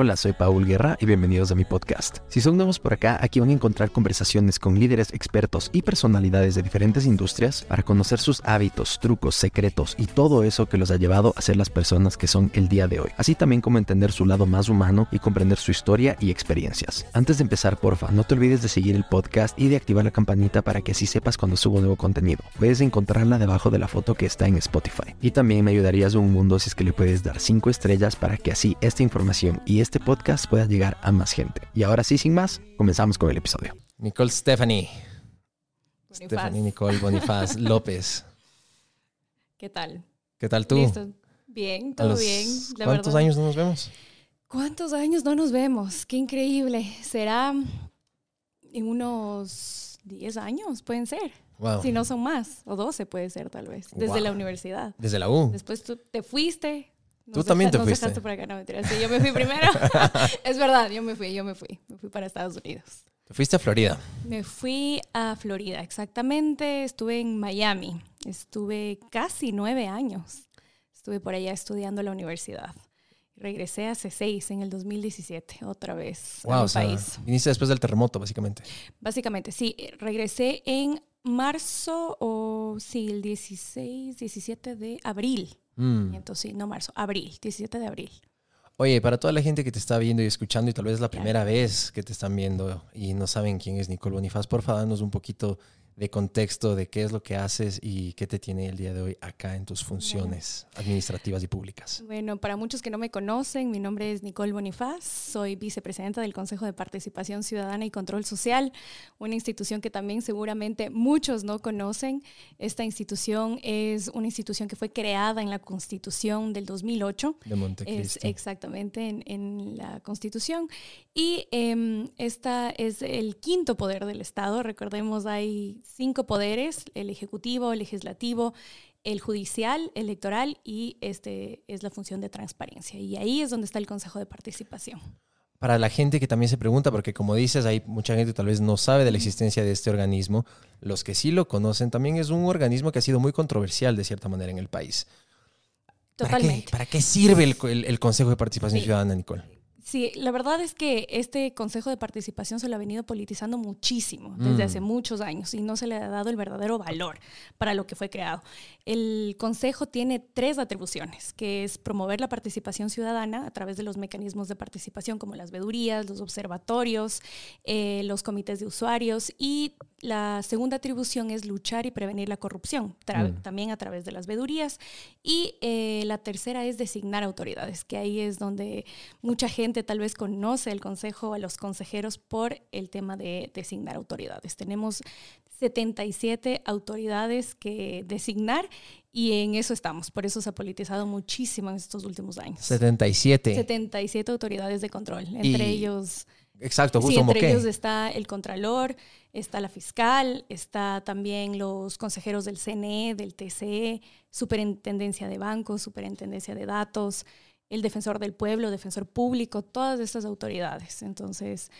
Hola, soy Paul Guerra y bienvenidos a mi podcast. Si son nuevos por acá, aquí van a encontrar conversaciones con líderes, expertos y personalidades de diferentes industrias para conocer sus hábitos, trucos, secretos y todo eso que los ha llevado a ser las personas que son el día de hoy. Así también como entender su lado más humano y comprender su historia y experiencias. Antes de empezar, porfa, no te olvides de seguir el podcast y de activar la campanita para que así sepas cuando subo nuevo contenido. Puedes encontrarla debajo de la foto que está en Spotify. Y también me ayudarías un mundo si es que le puedes dar 5 estrellas para que así esta información y este podcast pueda llegar a más gente. Y ahora sí, sin más, comenzamos con el episodio. Nicole Stephanie. Bonifaz. Stephanie Nicole Bonifaz López. ¿Qué tal? ¿Qué tal tú? Listo. Bien, ¿A todo los- bien. la ¿Cuántos verdad. años no nos vemos? ¿Cuántos años no nos vemos? Qué increíble. ¿Será en unos 10 años? Pueden ser. Wow. Si no son más. O 12 puede ser tal vez. Desde Wow. la universidad. Desde la U. Después tú te fuiste. Nos Tú también te nos fuiste. dejaste por acá, no mentira. Sí, yo me fui primero. es verdad, yo me fui, yo me fui. Me fui para Estados Unidos. Te fuiste a Florida. Me fui a Florida, exactamente. Estuve en Miami. Estuve casi nueve años. Estuve por allá estudiando en la universidad. Regresé hace seis, en el 2017, otra vez a Wow, mi o sea, país. viniste después del terremoto, básicamente. Básicamente, sí, eh, regresé en marzo o sí, el 16, 17 de abril. Mm. Entonces, sí, no marzo, abril, 17 de abril. Oye, para toda la gente que te está viendo y escuchando y tal vez es la primera vez que te están viendo y no saben quién es Nicole Bonifaz, por favor, danos un poquito de contexto de qué es lo que haces y qué te tiene el día de hoy acá en tus funciones administrativas y públicas. Bueno, para muchos que no me conocen, mi nombre es Nicole Bonifaz, soy vicepresidenta del Consejo de Participación Ciudadana y Control Social, una institución que también seguramente muchos no conocen. Esta institución es una institución que fue creada en la Constitución del 2008. De Es Montecristo. exactamente en, en la Constitución. Y em, esta es el quinto poder del Estado. Recordemos, hay cinco poderes, el ejecutivo, el legislativo, el judicial, electoral y este es la función de transparencia. Y ahí es donde está el Consejo de Participación. Para la gente que también se pregunta, porque como dices, hay mucha gente que tal vez no sabe de la existencia de este organismo, los que sí lo conocen, también es un organismo que ha sido muy controversial de cierta manera en el país. ¿Para qué, Totalmente. para qué sirve el, el- el Consejo de Participación Sí. Ciudadana, Nicole? Sí, la verdad es que este Consejo de Participación se lo ha venido politizando muchísimo desde Mm. hace muchos años y no se le ha dado el verdadero valor para lo que fue creado. El Consejo tiene tres atribuciones, que es promover la participación ciudadana a través de los mecanismos de participación como las vedurías, los observatorios, eh, los comités de usuarios y la segunda atribución es luchar y prevenir la corrupción, Mm. también a través de las vedurías. Y eh, la tercera es designar autoridades, que ahí es donde mucha gente tal vez conoce el consejo, a los consejeros por el tema de designar autoridades. Tenemos 77 autoridades que designar y en eso estamos. Por eso se ha politizado muchísimo en estos últimos años. 77. 77 autoridades de control, entre Y ellos Exacto, Sí, justo entre ellos está el Contralor, está la fiscal, está también los consejeros del CNE, del TCE, Superintendencia de Bancos, Superintendencia de Datos, el Defensor del Pueblo, Defensor Público, todas estas autoridades. Entonces,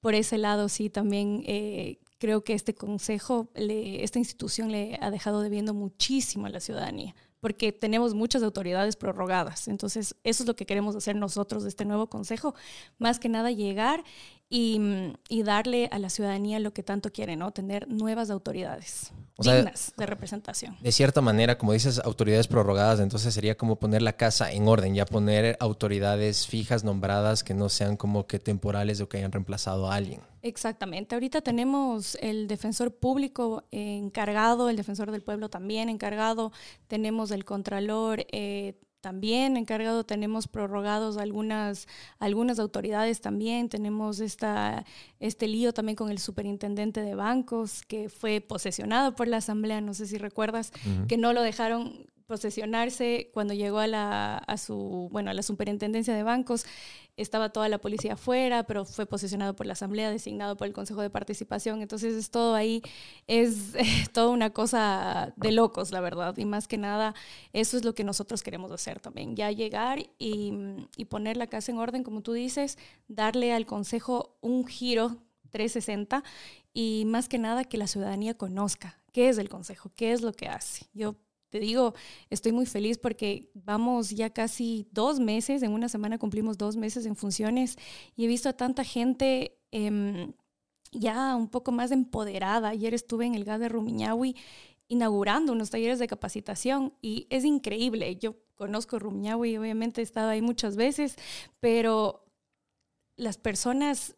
por ese lado sí también eh, creo que este consejo, le- esta institución le ha dejado debiendo muchísimo a la ciudadanía porque tenemos muchas autoridades prorrogadas. Entonces, eso es lo que queremos hacer nosotros de este nuevo consejo, más que nada llegar y, mm, y darle a la ciudadanía lo que tanto quiere, ¿no? Tener nuevas autoridades O sea, dignas de representación. De cierta manera, como dices, autoridades prorrogadas, entonces sería como poner la casa en orden, ya poner autoridades fijas, nombradas, que no sean como que temporales o que hayan reemplazado a alguien. Exactamente. Ahorita tenemos el defensor público encargado, el defensor del pueblo también encargado, tenemos el contralor eh, también encargado, tenemos prorrogados algunas, algunas autoridades también, tenemos esta, este lío también con el superintendente de bancos que fue posesionado por la asamblea, no sé si recuerdas, que no lo dejaron posesionarse cuando llegó a la, a su, bueno, a la superintendencia de bancos. Estaba toda la policía afuera, pero fue posesionado por la asamblea, designado por el Consejo de Participación. Entonces es todo ahí, es toda una cosa de locos, la verdad. Y más que nada, eso es lo que nosotros queremos hacer también. Ya llegar y, y poner la casa en orden, como tú dices, darle al Consejo un giro 360 y más que nada que la ciudadanía conozca qué es el Consejo, qué es lo que hace. Yo te digo, estoy muy feliz porque vamos ya casi dos meses, en una semana cumplimos dos meses en funciones y he visto a tanta gente em, ya un poco más empoderada. Ayer estuve en el GAD de Rumiñahui inaugurando unos talleres de capacitación y es increíble. Yo conozco Rumiñahui, obviamente he estado ahí muchas veces, pero las personas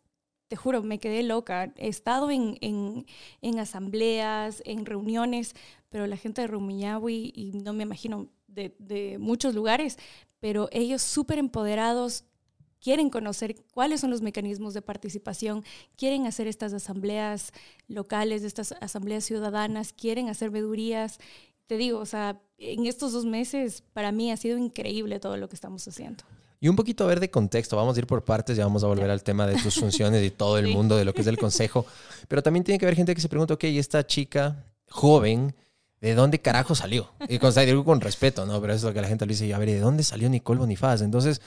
te juro, me quedé loca. He estado en, en, asambleas, en reuniones, pero la gente de Rumiñahui, y no me imagino de, de muchos lugares, pero ellos súper empoderados, quieren conocer cuáles son los mecanismos de participación, quieren hacer estas asambleas locales, estas asambleas ciudadanas, quieren hacer vedurías. Te digo, o sea, en estos dos meses para mí ha sido increíble todo lo que estamos haciendo. Y un poquito a ver de contexto, vamos a ir por partes, ya vamos a volver al tema de tus funciones y todo el mundo de lo que es el consejo, pero también tiene que haber gente que se pregunta, ok, esta chica joven, ¿de dónde carajo salió? Y con, digo con respeto, ¿no? Pero eso es lo que la gente le dice, a ver, ¿de dónde salió Nicole Bonifaz? Entonces,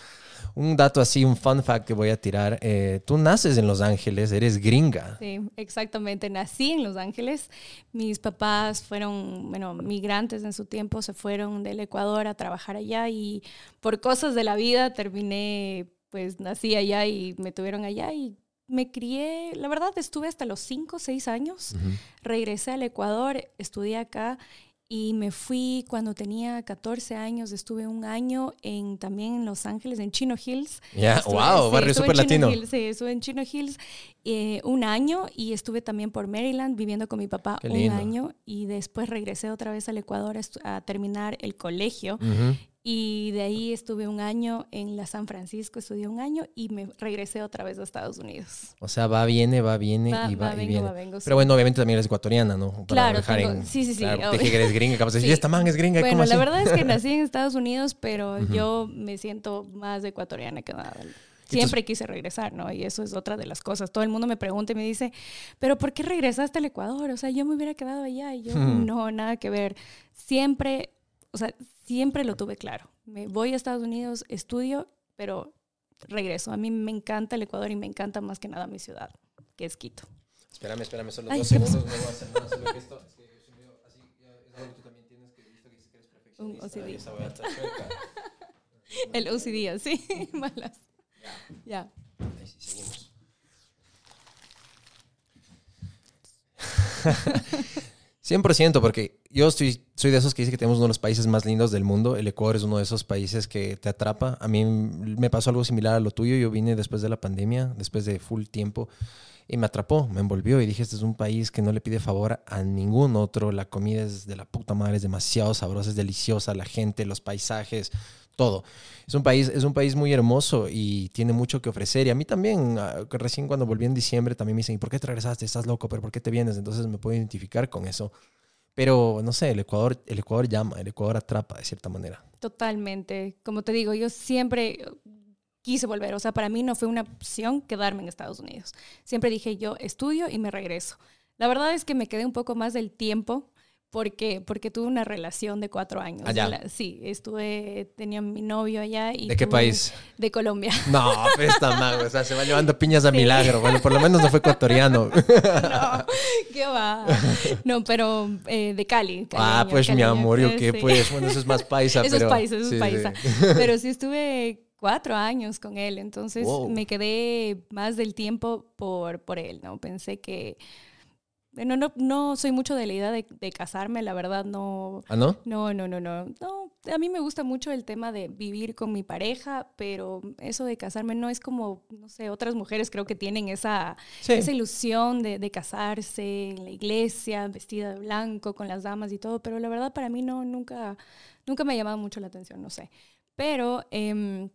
un dato así, un fun fact que voy a tirar. Eh, tú naces en Los Ángeles, eres gringa. Sí, exactamente. Nací en Los Ángeles. Mis papás fueron, bueno, migrantes en su tiempo, se fueron del Ecuador a trabajar allá y por cosas de la vida terminé, pues nací allá y me tuvieron allá y me crié, la verdad estuve hasta los 5, 6 años. Regresé al Ecuador, estudié acá y me fui cuando tenía 14 años, estuve un año en, también en Los Ángeles, en Chino Hills. Ya, wow, barrio súper latino. sí, estuve en Chino Hills eh, un año y estuve también por Maryland viviendo con mi papá un año y después regresé otra vez al Ecuador a, terminar el colegio y de ahí estuve un año en la San Francisco, estudié un año y me regresé otra vez a Estados Unidos. O sea, va, viene, va, viene y va, y viene. Pero bueno, obviamente también eres ecuatoriana, ¿no? claro, sí, sí, sí. Claro, dije que eres gringa, capaz de decir, esta man es gringa. Bueno, la verdad es que nací en Estados Unidos, pero yo me siento más ecuatoriana que nada. Siempre quise regresar, ¿no? Y eso es otra de las cosas. Todo el mundo me pregunta y me dice, ¿pero por qué regresaste al Ecuador? O sea, yo me hubiera quedado allá y yo, no, nada que ver. Siempre o sea, siempre lo tuve claro. Me voy a Estados Unidos, estudio, pero regreso. A mí me encanta el Ecuador y me encanta más que nada mi ciudad, que es Quito. Espérame, espérame, solo dos segundos. No voy a hacer nada, solo que esto, es que yo soy así, es algo que tú también tienes que visto que dices que eres perfeccionista. Un OCD. Esa voy a el OCD, así, malas. Ya. Ahí sí, seguimos. 100%, porque yo estoy, soy de esos que dice que tenemos uno de los países más lindos del mundo. El Ecuador es uno de esos países que te atrapa. A mí me pasó algo similar a lo tuyo. Yo vine después de la pandemia, después de full tiempo, y me atrapó, me envolvió y dije, este es un país que no le pide favor a ningún otro. La comida es de la puta madre, es demasiado sabrosa, es deliciosa, la gente, los paisajes, todo. Es un país, es un país muy hermoso y tiene mucho que ofrecer. Y a mí también, ah, recién cuando volví en diciembre, también me dicen, ¿y por qué te regresaste? Estás loco, pero ¿por qué te vienes? Entonces me puedo identificar con eso. Pero no sé, el Ecuador, el Ecuador llama, el Ecuador atrapa de cierta manera. Totalmente. Como te digo, yo siempre quise volver. O sea, para mí no fue una opción quedarme en Estados Unidos. Siempre dije yo estudio y me regreso. La verdad es que me quedé un poco más del tiempo ¿Por qué? Porque tuve una relación de cuatro años. ¿Allá? sí, estuve, tenía mi novio allá. Y ¿De qué país? De Colombia. No, pues está mal, o sea, se va llevando piñas a milagro. Bueno, por lo menos no fue ecuatoriano. No, ¿qué va? No, pero eh, de Cali. ah, pues mi amor, ¿yo qué? Pues bueno, eso es más paisa. Eso pero... es paisa, eso es paisa. Pero sí estuve cuatro años con él, entonces me quedé más del tiempo por, por él, ¿no? Pensé que no, no, no soy mucho de la idea de, casarme, la verdad no. ¿Ah, no? No, no, no, no. No, a mí me gusta mucho el tema de vivir con mi pareja, pero eso de casarme no es como, no sé, otras mujeres creo que tienen esa, esa ilusión de, casarse en la iglesia, vestida de blanco, con las damas y todo, pero la verdad para mí no, nunca, nunca me ha llamado mucho la atención, no sé. Pero em,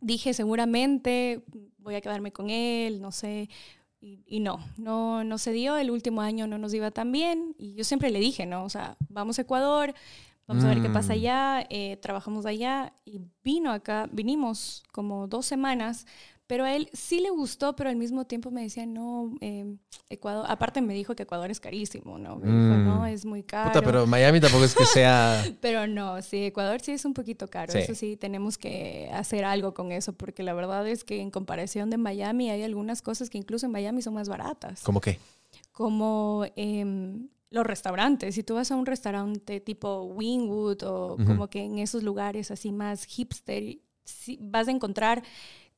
dije, seguramente voy a quedarme con él, no sé y, no, no, no se dio, el último año no nos iba tan bien y yo siempre le dije, ¿no? O sea, vamos a Ecuador, vamos a ver qué pasa mm. allá, eh, trabajamos allá y vino acá, vinimos como dos semanas pero a él sí le gustó, pero al mismo tiempo me decía, no, em, Ecuador, aparte me dijo que Ecuador es carísimo, ¿no? Me dijo, no, mm. es muy caro. Puta, pero Miami tampoco es que sea... pero no, sí, Ecuador sí es un poquito caro, eso sí, tenemos que hacer algo con eso, porque la verdad es que en comparación de Miami hay algunas cosas que incluso en Miami son más baratas. ¿Cómo qué? Como... Eh, los restaurantes. Si tú vas a un restaurante tipo Wingwood o como que en esos lugares así más hipster, vas a encontrar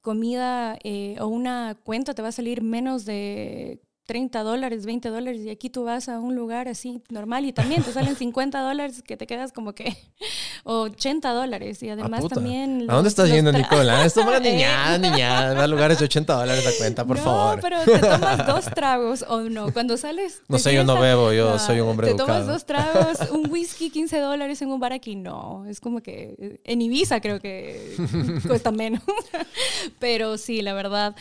comida eh, o una cuenta te va a salir menos de 30 dólares, 20 dólares, y aquí tú vas a un lugar así normal y también te salen 50 dólares que te quedas como que 80 dólares. Y además ah, también. ¿A dónde estás yendo, Nicola? Esto más niña, niña, va lugares de 80 dólares la cuenta, por no, favor. pero te tomas dos tragos o no. Cuando sales. No sé, yo no bebo, yo soy un hombre te educado. Tomas dos tragos, un whisky, 15 dólares en un bar aquí. No, es como que en Ibiza creo que cuesta menos. pero sí, la verdad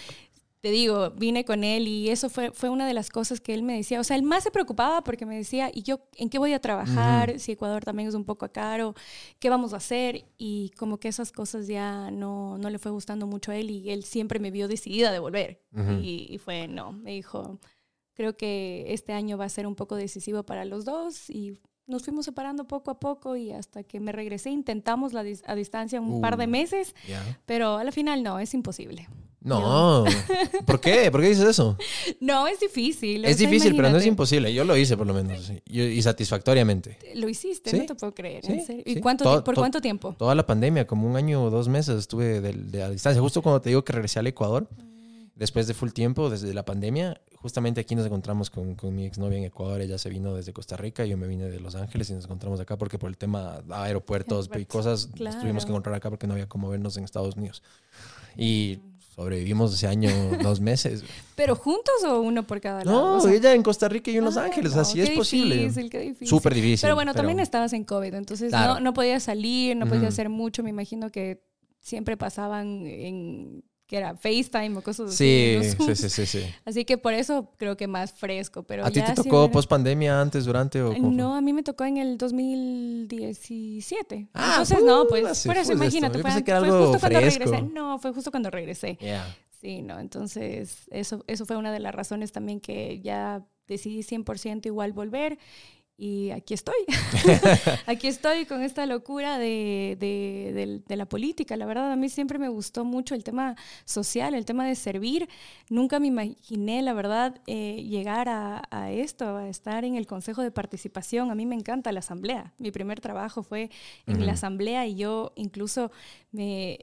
te digo, vine con él y eso fue, fue una de las cosas que él me decía. O sea, él más se preocupaba porque me decía, ¿y yo en qué voy a trabajar? Si Ecuador también es un poco caro, ¿qué vamos a hacer? Y como que esas cosas ya no, no le fue gustando mucho a él y él siempre me vio decidida de volver. y, y, fue, no, me dijo, creo que este año va a ser un poco decisivo para los dos y nos fuimos separando poco a poco y hasta que me regresé intentamos la a distancia un par de uh, meses, pero al final no, es imposible. No, ¿por qué? ¿Por qué dices eso? No, es difícil. Es difícil, pero no es imposible. Yo lo hice por lo menos y satisfactoriamente. Lo hiciste, no te puedo creer. ¿Y cuánto, por cuánto tiempo? Toda la pandemia, como un año o dos meses estuve de, de a distancia. Justo cuando te digo que regresé al Ecuador, mm. después de full tiempo, desde la pandemia, justamente aquí nos encontramos con, con, mi exnovia en Ecuador. Ella se vino desde Costa Rica, yo me vine de Los Ángeles y nos encontramos acá porque por el tema aeropuertos y cosas tuvimos que encontrar acá porque no había cómo vernos en Estados Unidos. Y sobrevivimos ese año dos meses. ¿Pero juntos o uno por cada lado? No, ella en Costa Rica y yo en Los Ángeles, así es posible. Difícil, qué difícil. Súper difícil. Pero bueno, también estabas en COVID, entonces no, no podías salir, no podías hacer mucho. Me imagino que siempre pasaban en que era FaceTime o cosas así. Sí, sí, sí, sí, Así que por eso creo que más fresco. Pero ¿A ti te tocó post pandemia antes, durante o No, a mí me tocó en el 2017. Ah, Entonces, no, pues por eso imagínate. Fue, justo cuando regresé. No, fue justo cuando regresé. Sí, no, entonces eso, eso fue una de las razones también que ya decidí 100% igual volver y aquí estoy. aquí estoy con esta locura de, de, de, la política. La verdad, a mí siempre me gustó mucho el tema social, el tema de servir. Nunca me imaginé, la verdad, eh, llegar a, a, esto, a estar en el Consejo de Participación. A mí me encanta la Asamblea. Mi primer trabajo fue en la Asamblea y yo incluso me...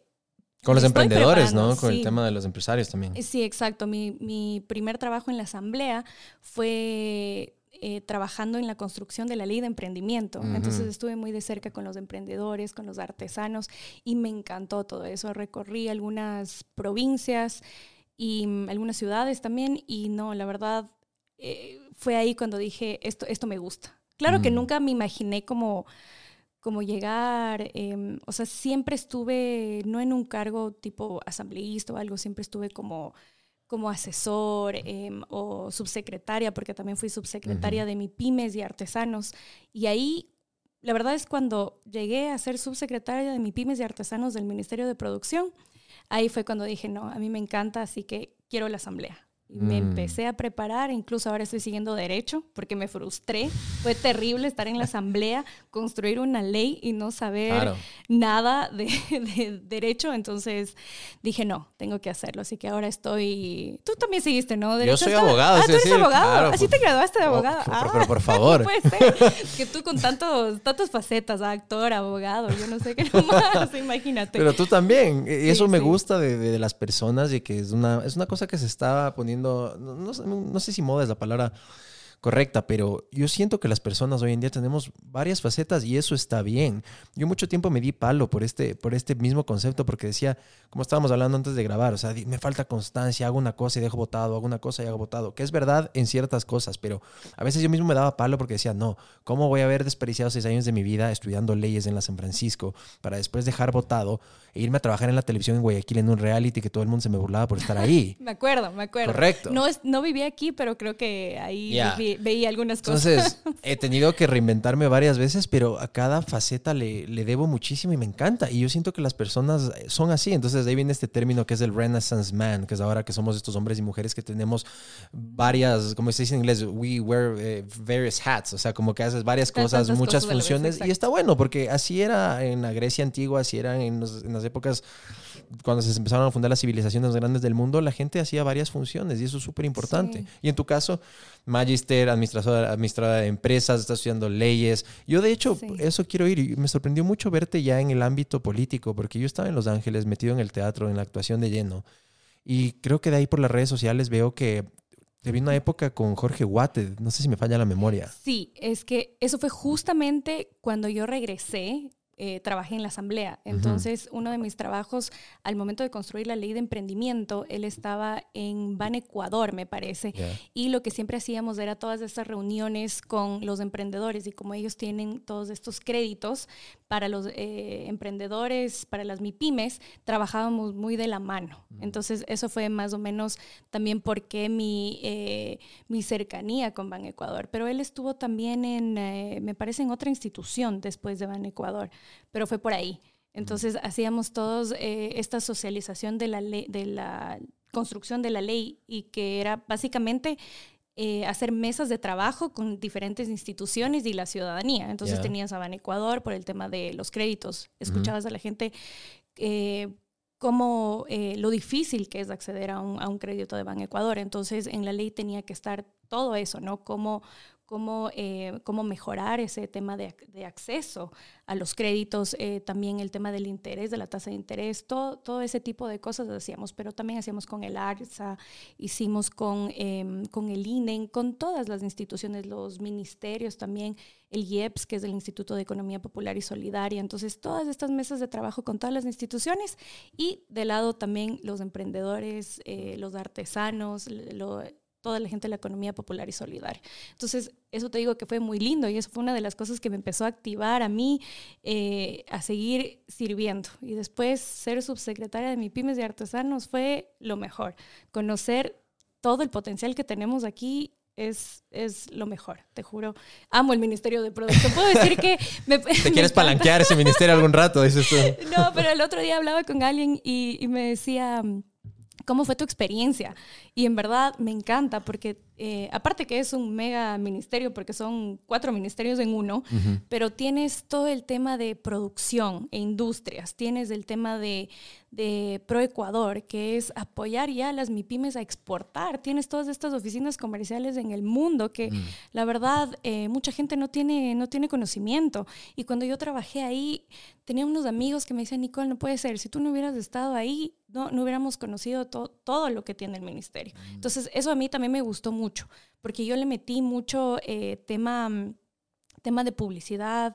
Con los emprendedores, ¿no? Con el tema de los empresarios también. Sí, exacto. Mi, mi primer trabajo en la Asamblea fue eh, trabajando en la construcción de la ley de emprendimiento. Entonces estuve muy de cerca con los emprendedores, con los artesanos y me encantó todo eso. Recorrí algunas provincias y mm, algunas ciudades también y no, la verdad eh, fue ahí cuando dije, esto, esto me gusta. Claro que nunca me imaginé como como llegar, em, o sea, siempre estuve, no en un cargo tipo asambleísta o algo, siempre estuve como como asesor em, o subsecretaria, porque también fui subsecretaria de mi pymes y artesanos. Y ahí, la verdad es cuando llegué a ser subsecretaria de mi pymes y artesanos del Ministerio de Producción, ahí fue cuando dije, no, a mí me encanta, así que quiero la asamblea. Me mm. empecé a preparar, incluso ahora estoy siguiendo derecho porque me frustré. Fue terrible estar en la asamblea, construir una ley y no saber nada de, derecho. Entonces dije, no, tengo que hacerlo. Así que ahora estoy... Tú también seguiste, ¿no? Derecho Yo soy abogado. Ah, tú eres abogado. Así te graduaste de oh, abogado. pero, por favor. puede ser. que tú con tantos, tantas facetas, actor, abogado, yo no sé qué más, imagínate. Pero tú también. Y eso me gusta de, de, las personas y que es una, es una cosa que se está poniendo no, sé si moda es la palabra correcta, pero yo siento que las personas hoy en día tenemos varias facetas y eso está bien. Yo mucho tiempo me di palo por este, por este mismo concepto porque decía, como estábamos hablando antes de grabar, o sea, me falta constancia, hago una cosa y dejo votado, hago una cosa y hago votado, que es verdad en ciertas cosas, pero a veces yo mismo me daba palo porque decía, no, ¿cómo voy a haber desperdiciado seis años de mi vida estudiando leyes en la San Francisco para después dejar votado e irme a trabajar en la televisión en Guayaquil en un reality que todo el mundo se me burlaba por estar ahí? me acuerdo, me acuerdo. Correcto. No, no vivía aquí, pero creo que ahí veía algunas cosas. Entonces, he tenido que reinventarme varias veces, pero a cada faceta le, le, debo muchísimo y me encanta. Y yo siento que las personas son así. Entonces, de ahí viene este término que es el Renaissance Man, que es ahora que somos estos hombres y mujeres que tenemos varias, como se dice en inglés, we wear eh, various hats. O sea, como que haces varias cosas, muchas funciones. y está bueno, porque así era en la Grecia antigua, así era en, en las épocas cuando se empezaron a fundar las civilizaciones grandes del mundo, la gente hacía varias funciones y eso es súper importante. Y en tu caso, magister, administradora, administradora de empresas, estás estudiando leyes. Yo de hecho, eso quiero ir y me sorprendió mucho verte ya en el ámbito político, porque yo estaba en Los Ángeles metido en el teatro, en la actuación de lleno. Y creo que de ahí por las redes sociales veo que te vi una época con Jorge Guate, no sé si me falla la memoria. Sí, es que eso fue justamente cuando yo regresé eh, trabajé en la asamblea. Entonces, uno de mis trabajos al momento de construir la ley de emprendimiento, él estaba en Ban Ecuador, me parece. Y lo que siempre hacíamos era todas estas reuniones con los emprendedores y como ellos tienen todos estos créditos para los eh, emprendedores, para las MIPIMES, trabajábamos muy de la mano. Entonces, eso fue más o menos también porque mi, eh, mi cercanía con Ban Ecuador. Pero él estuvo también en, me parece, en otra institución después de Ban Ecuador pero fue por ahí. Entonces hacíamos todos eh, esta socialización de la, ley, de la construcción de la ley y que era básicamente eh, hacer mesas de trabajo con diferentes instituciones y la ciudadanía. Entonces tenías a Ban Ecuador por el tema de los créditos, escuchabas a la gente eh, como lo difícil que es acceder a un, a un crédito de Ban Ecuador. Entonces en la ley tenía que estar todo eso, ¿no? Cómo cómo, eh, cómo mejorar ese tema de, de, acceso a los créditos, eh, también el tema del interés, de la tasa de interés, todo, todo ese tipo de cosas hacíamos, pero también hacíamos con el ARSA, hicimos con, em, con el INEN, con todas las instituciones, los ministerios también, el IEPS, que es el Instituto de Economía Popular y Solidaria, entonces todas estas mesas de trabajo con todas las instituciones y de lado también los emprendedores, eh, los artesanos, lo, toda la gente de la economía popular y solidaria. Entonces, eso te digo que fue muy lindo y eso fue una de las cosas que me empezó a activar a mí eh, a seguir sirviendo. Y después ser subsecretaria de mi pymes de artesanos fue lo mejor. Conocer todo el potencial que tenemos aquí es, es lo mejor, te juro. Amo el Ministerio de Producción. Puedo decir que... Me, ¿Te quieres palanquear ese ministerio algún rato? Dices tú. No, pero el otro día hablaba con alguien y, y me decía ¿Cómo fue tu experiencia? Y en verdad me encanta porque eh, aparte que es un mega ministerio porque son cuatro ministerios en uno, pero tienes todo el tema de producción e industrias, tienes el tema de, de ProEcuador, que es apoyar ya a las MIPIMES a exportar, tienes todas estas oficinas comerciales en el mundo que mm. la verdad eh, mucha gente no tiene, no tiene conocimiento. Y cuando yo trabajé ahí, tenía unos amigos que me decían, Nicole, no puede ser, si tú no hubieras estado ahí, no, no hubiéramos conocido todo lo que tiene el ministerio. Mm. Entonces, eso a mí también me gustó mucho, porque yo le metí mucho eh, tema, tema de publicidad,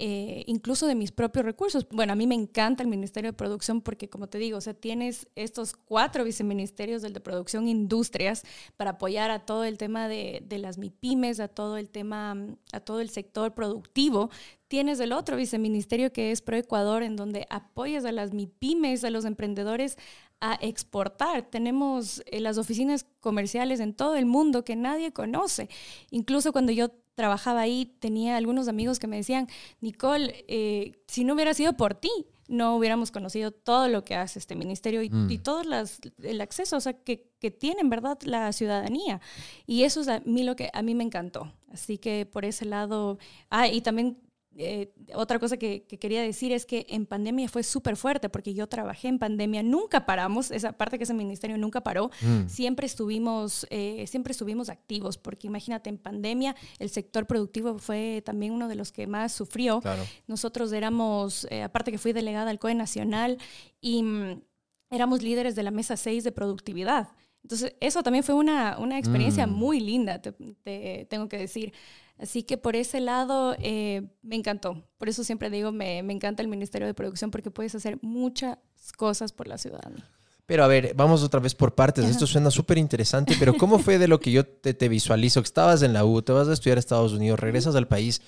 eh, incluso de mis propios recursos. Bueno, a mí me encanta el Ministerio de Producción porque, como te digo, o sea, tienes estos cuatro viceministerios del de Producción Industrias para apoyar a todo el tema de, de las MIPIMES, a todo el tema, a todo el sector productivo. Tienes el otro viceministerio que es ProEcuador, en donde apoyas a las MIPIMES, a los emprendedores a exportar. Tenemos eh, las oficinas comerciales en todo el mundo que nadie conoce. Incluso cuando yo trabajaba ahí, tenía algunos amigos que me decían, Nicole, eh, si no hubiera sido por ti, no hubiéramos conocido todo lo que hace este ministerio y, mm. todo el acceso o sea, que, que tiene, ¿verdad?, la ciudadanía. Y eso es a mí lo que a mí me encantó. Así que por ese lado, ah, y también eh, otra cosa que, quería decir es que en pandemia fue súper fuerte porque yo trabajé en pandemia, nunca paramos, esa parte que ese ministerio nunca paró, mm. siempre, estuvimos, eh, siempre estuvimos activos porque imagínate, en pandemia el sector productivo fue también uno de los que más sufrió. Nosotros éramos, eh, aparte que fui delegada al COE Nacional y mm, éramos líderes de la mesa 6 de productividad. Entonces, eso también fue una, una experiencia mm. muy linda, te tengo que decir. Así que por ese lado eh, me encantó. Por eso siempre digo, me, me, encanta el Ministerio de Producción porque puedes hacer muchas cosas por la ciudadanía. Pero a ver, vamos otra vez por partes. Esto suena súper interesante, pero ¿cómo fue de lo que yo te, te visualizo? Que estabas en la U, te vas a estudiar a Estados Unidos, regresas al país.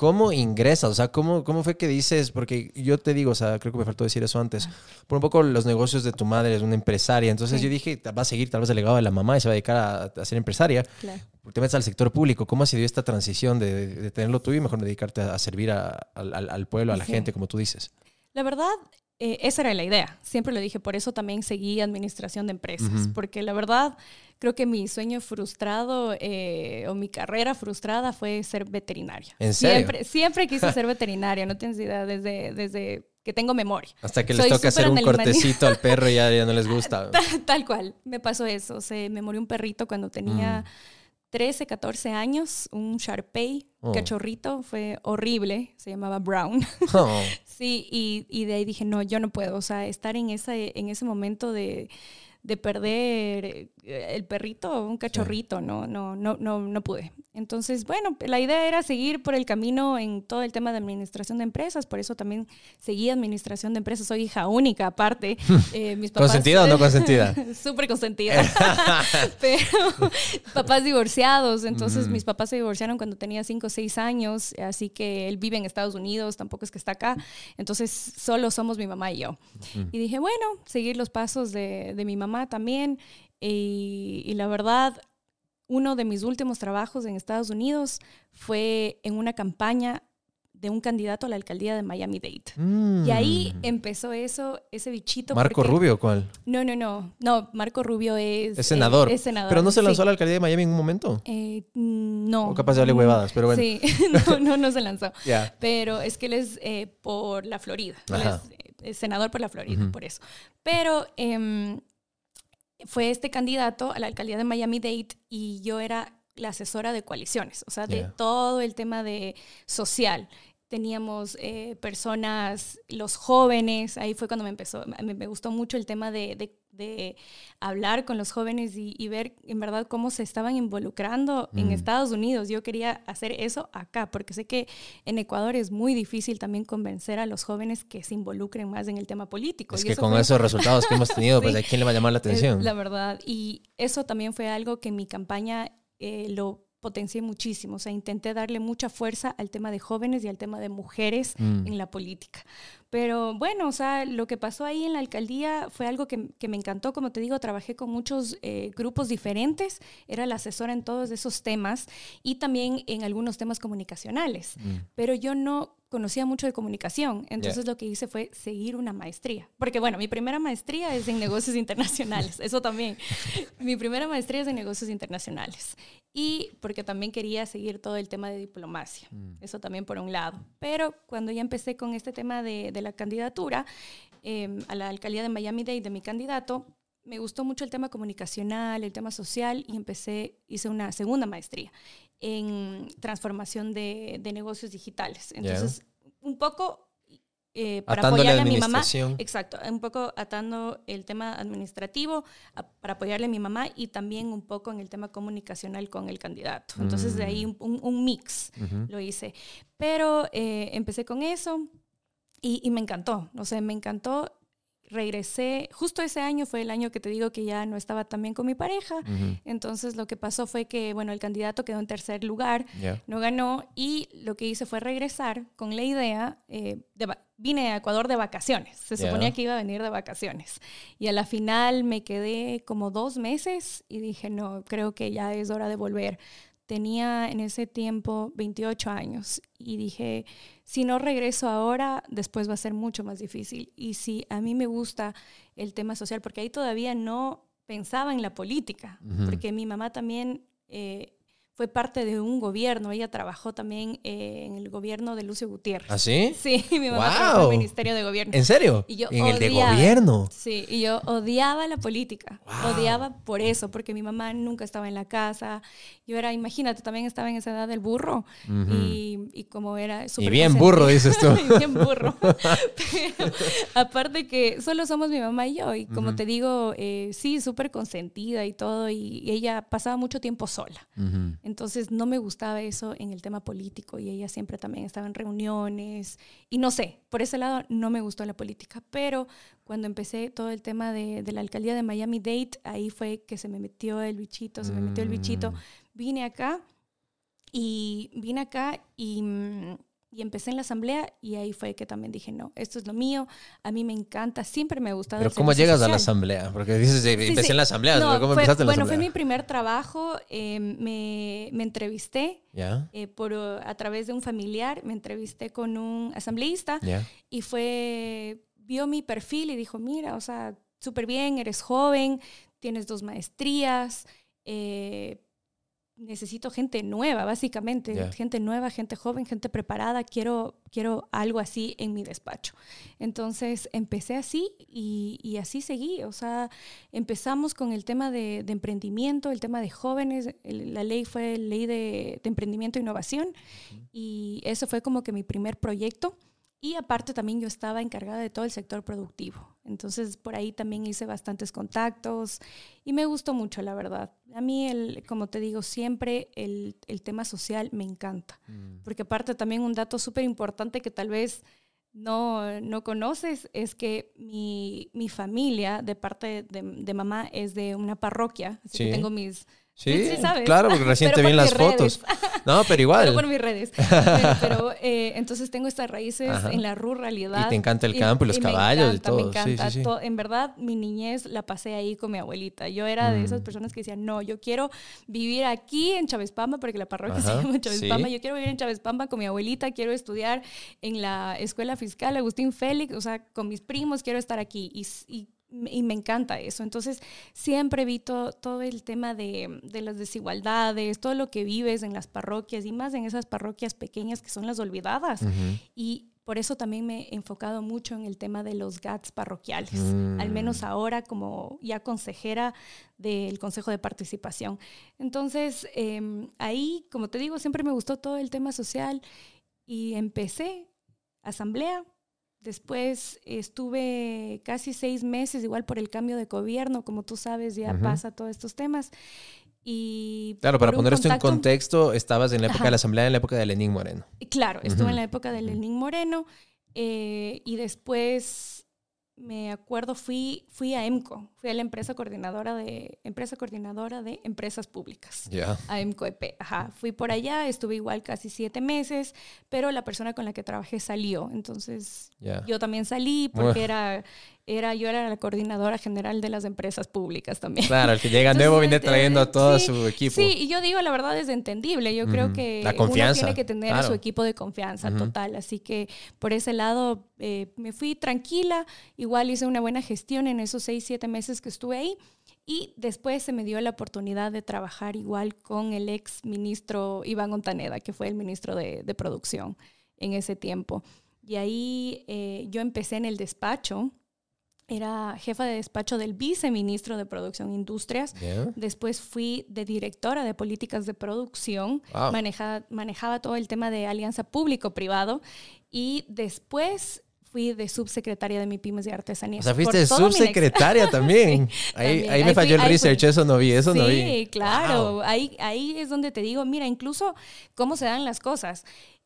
¿Cómo ingresas? O sea, ¿cómo, ¿cómo fue que dices? Porque yo te digo, o sea, creo que me faltó decir eso antes. Por un poco los negocios de tu madre es una empresaria. Entonces yo dije, va a seguir tal vez el legado de la mamá y se va a dedicar a, ser empresaria. Claro. Te metes al sector público. ¿Cómo se dio esta transición de, tenerlo tú y mejor dedicarte a, servir al, pueblo, a la gente, como tú dices? La verdad, eh, esa era la idea. Siempre lo dije, por eso también seguí administración de empresas. Porque la verdad creo que mi sueño frustrado eh, o mi carrera frustrada fue ser veterinaria. ¿En serio? Siempre, siempre quise ser veterinaria, no tienes idea, desde, desde que tengo memoria. Hasta que les toca hacer un cortecito al perro y ya, ya no les gusta. Tal, cual, me pasó eso. Se me murió un perrito cuando tenía 13, mm. 14 años, un Sharpei, oh. cachorrito, fue horrible, se llamaba Brown. Oh. sí, y, y, de ahí dije, no, yo no puedo, o sea, estar en, esa, en ese momento de de perder eh, el perrito, un cachorrito, no, no, no, no, no pude. Entonces, bueno, la idea era seguir por el camino en todo el tema de administración de empresas, por eso también seguí administración de empresas, soy hija única aparte. Eh, mis ¿Consentida o no consentida? Súper consentida. Pero papás divorciados, entonces mis papás se divorciaron cuando tenía 5 o 6 años, así que él vive en Estados Unidos, tampoco es que está acá, entonces solo somos mi mamá y yo. Y dije, bueno, seguir los pasos de, de mi mamá también. Y, la verdad, uno de mis últimos trabajos en Estados Unidos fue en una campaña de un candidato a la alcaldía de Miami-Dade. Y ahí mm. empezó eso, ese bichito. ¿Marco Rubio cuál? No, no, no. No, Marco Rubio es... Es senador. Eh, es senador. ¿Pero no se lanzó a la alcaldía de Miami en un momento? Eh, no. O capaz de darle huevadas, pero bueno. Sí, no, no, no se lanzó. Pero es que él es eh, por la Florida. Él es, senador por la Florida, por eso. Pero em, fue este candidato a la alcaldía de Miami-Dade y yo era la asesora de coaliciones, o sea, de todo el tema de social. Teníamos eh, personas, los jóvenes, ahí fue cuando me empezó, me, gustó mucho el tema de, de de hablar con los jóvenes y, ver en verdad cómo se estaban involucrando en. Estados Unidos. Yo quería hacer eso acá, porque sé que en Ecuador es muy difícil también convencer a los jóvenes que se involucren más en el tema político. Es que con esos resultados que hemos tenido, pues a quién le va a llamar la atención. La verdad. Y eso también fue algo que en mi campaña eh, lo potencié muchísimo, o sea, intenté darle mucha fuerza al tema de jóvenes y al tema de mujeres mm. en la política. Pero bueno, o sea, lo que pasó ahí en la alcaldía fue algo que, me encantó. Como te digo, trabajé con muchos eh, grupos diferentes, era la asesora en todos esos temas y también en algunos temas comunicacionales. Mm. Pero yo no conocía mucho de comunicación, entonces lo que hice fue seguir una maestría. Porque bueno, mi primera maestría es en negocios internacionales, eso también. mi primera maestría es en negocios internacionales. Y porque también quería seguir todo el tema de diplomacia, mm. eso también por un lado. Pero cuando ya empecé con este tema de la candidatura em, a la alcaldía de Miami-Dade de mi candidato, me gustó mucho el tema comunicacional, el tema social y empecé, hice una segunda maestría en transformación de, negocios digitales. Entonces, un poco eh, para apoyarle a mi mamá. Exacto, un poco atando el tema administrativo para apoyarle a mi mamá y también un poco en el tema comunicacional con el candidato. Entonces, de ahí mm. un, mix lo hice. Pero eh, empecé con eso. Y, me encantó, o sea, me encantó. Regresé, justo ese año fue el año que te digo que ya no estaba tan bien con mi pareja. Entonces lo que pasó fue que, bueno, el candidato quedó en tercer lugar, no ganó y lo que hice fue regresar con la idea, eh, de, vine a Ecuador de vacaciones, se suponía que iba a venir de vacaciones. Y a la final me quedé como dos meses y dije, no, creo que ya es hora de volver tenía en ese tiempo 28 años y dije, si no regreso ahora, después va a ser mucho más difícil. Y si a mí me gusta el tema social, porque ahí todavía no pensaba en la política, porque mi mamá también eh, fue parte de un gobierno. Ella trabajó también eh, en el gobierno de Lucio Gutiérrez. ¿Ah, sí? Sí, mi mamá trabajó en el Ministerio de Gobierno. ¿En serio? Y yo ¿En el de gobierno? Sí, y yo odiaba la política. Odiaba por eso, porque mi mamá nunca estaba en la casa. Yo era, imagínate, también estaba en esa edad del burro. y, y, como era Y bien burro, dices tú. bien burro. Pero aparte que solo somos mi mamá y yo. Y como te digo, eh, sí, súper consentida y todo. Y, ella pasaba mucho tiempo sola. Entonces no me gustaba eso en el tema político y ella siempre también estaba en reuniones y no sé, por ese lado no me gustó la política, pero cuando empecé todo el tema de, la alcaldía de Miami Dade, ahí fue que se me metió el bichito, se me metió el bichito, mm. vine acá y vine acá y mm, y empecé en la asamblea y ahí fue que también dije, no, esto es lo mío, a mí me encanta, siempre me ha gustado. Pero ¿cómo llegas a la asamblea? Porque dices, empecé en la asamblea, ¿cómo empezaste en la bueno, fue mi primer trabajo, em, me, me, entrevisté eh, por, a través de un familiar, me entrevisté con un asambleísta y fue, vio mi perfil y dijo, mira, o sea, súper bien, eres joven, tienes dos maestrías, eh, necesito gente nueva, básicamente, gente nueva, gente joven, gente preparada, quiero, quiero algo así en mi despacho. Entonces empecé así y, así seguí, o sea, empezamos con el tema de, emprendimiento, el tema de jóvenes, la ley fue ley de, emprendimiento e innovación y eso fue como que mi primer proyecto. Y aparte también yo estaba encargada de todo el sector productivo. Entonces por ahí también hice bastantes contactos y me gustó mucho, la verdad. A mí, el, como te digo, siempre el, el tema social me encanta. Mm. Porque aparte también un dato súper importante que tal vez no, no conoces es que mi, mi familia de parte de, de, mamá es de una parroquia. Así que tengo mis Sí, claro, porque recién te vi las fotos. No, pero igual. Pero por mis redes. pero, eh, entonces tengo estas raíces en la ruralidad. Y te encanta el campo y, los caballos y todo. Me encanta. Sí, En verdad, mi niñez la pasé ahí con mi abuelita. Yo era de esas mm. personas que decían, no, yo quiero vivir aquí en Pamba, porque la parroquia se llama Pamba. Yo quiero vivir en Pamba con mi abuelita, quiero estudiar en la escuela fiscal Agustín Félix, o sea, con mis primos, quiero estar aquí. Y, y me encanta eso. Entonces, siempre vi todo el tema de, las desigualdades, todo lo que vives en las parroquias y más en esas parroquias pequeñas que son las olvidadas. Y por eso también me he enfocado mucho en el tema de los GATS parroquiales, al mm. menos ahora como ya consejera del Consejo de Participación. Entonces, em, ahí, como te digo, siempre me gustó todo el tema social y empecé asamblea Después estuve casi seis meses, igual por el cambio de gobierno, como tú sabes, ya pasa todos estos temas. Y claro, para poner esto en contexto, estabas en la época de la Asamblea, en la época de Lenín Moreno. Claro, estuve en la época de Lenín Moreno eh, y después me acuerdo, fui, fui a EMCO, fui a la empresa coordinadora de, empresa coordinadora de empresas públicas, a EMCO EP. Ajá, fui por allá, estuve igual casi siete meses, pero la persona con la que trabajé salió, entonces yo también salí porque era era, yo era la coordinadora general de las empresas públicas también. Claro, el que llega nuevo viene este, trayendo a todo su equipo. Sí, y yo digo, la verdad es entendible. Yo creo que la confianza, uno tiene que tener a su equipo de confianza total. Así que por ese lado eh, me fui tranquila. Igual hice una buena gestión en esos seis, siete meses que estuve ahí. Y después se me dio la oportunidad de trabajar igual con el ex ministro Iván Ontaneda, que fue el ministro de, producción en ese tiempo. Y ahí eh, yo empecé en el despacho era jefa de despacho del viceministro de Producción e Industrias. Después fui de directora de políticas de producción. manejaba todo el tema de alianza público-privado. Y después fui de subsecretaria de mi pymes de artesanía. O sea, fuiste subsecretaria también. ahí, me falló el research, eso no vi, eso no vi. Sí, claro. Ahí, ahí es donde te digo, mira, incluso cómo se dan las cosas.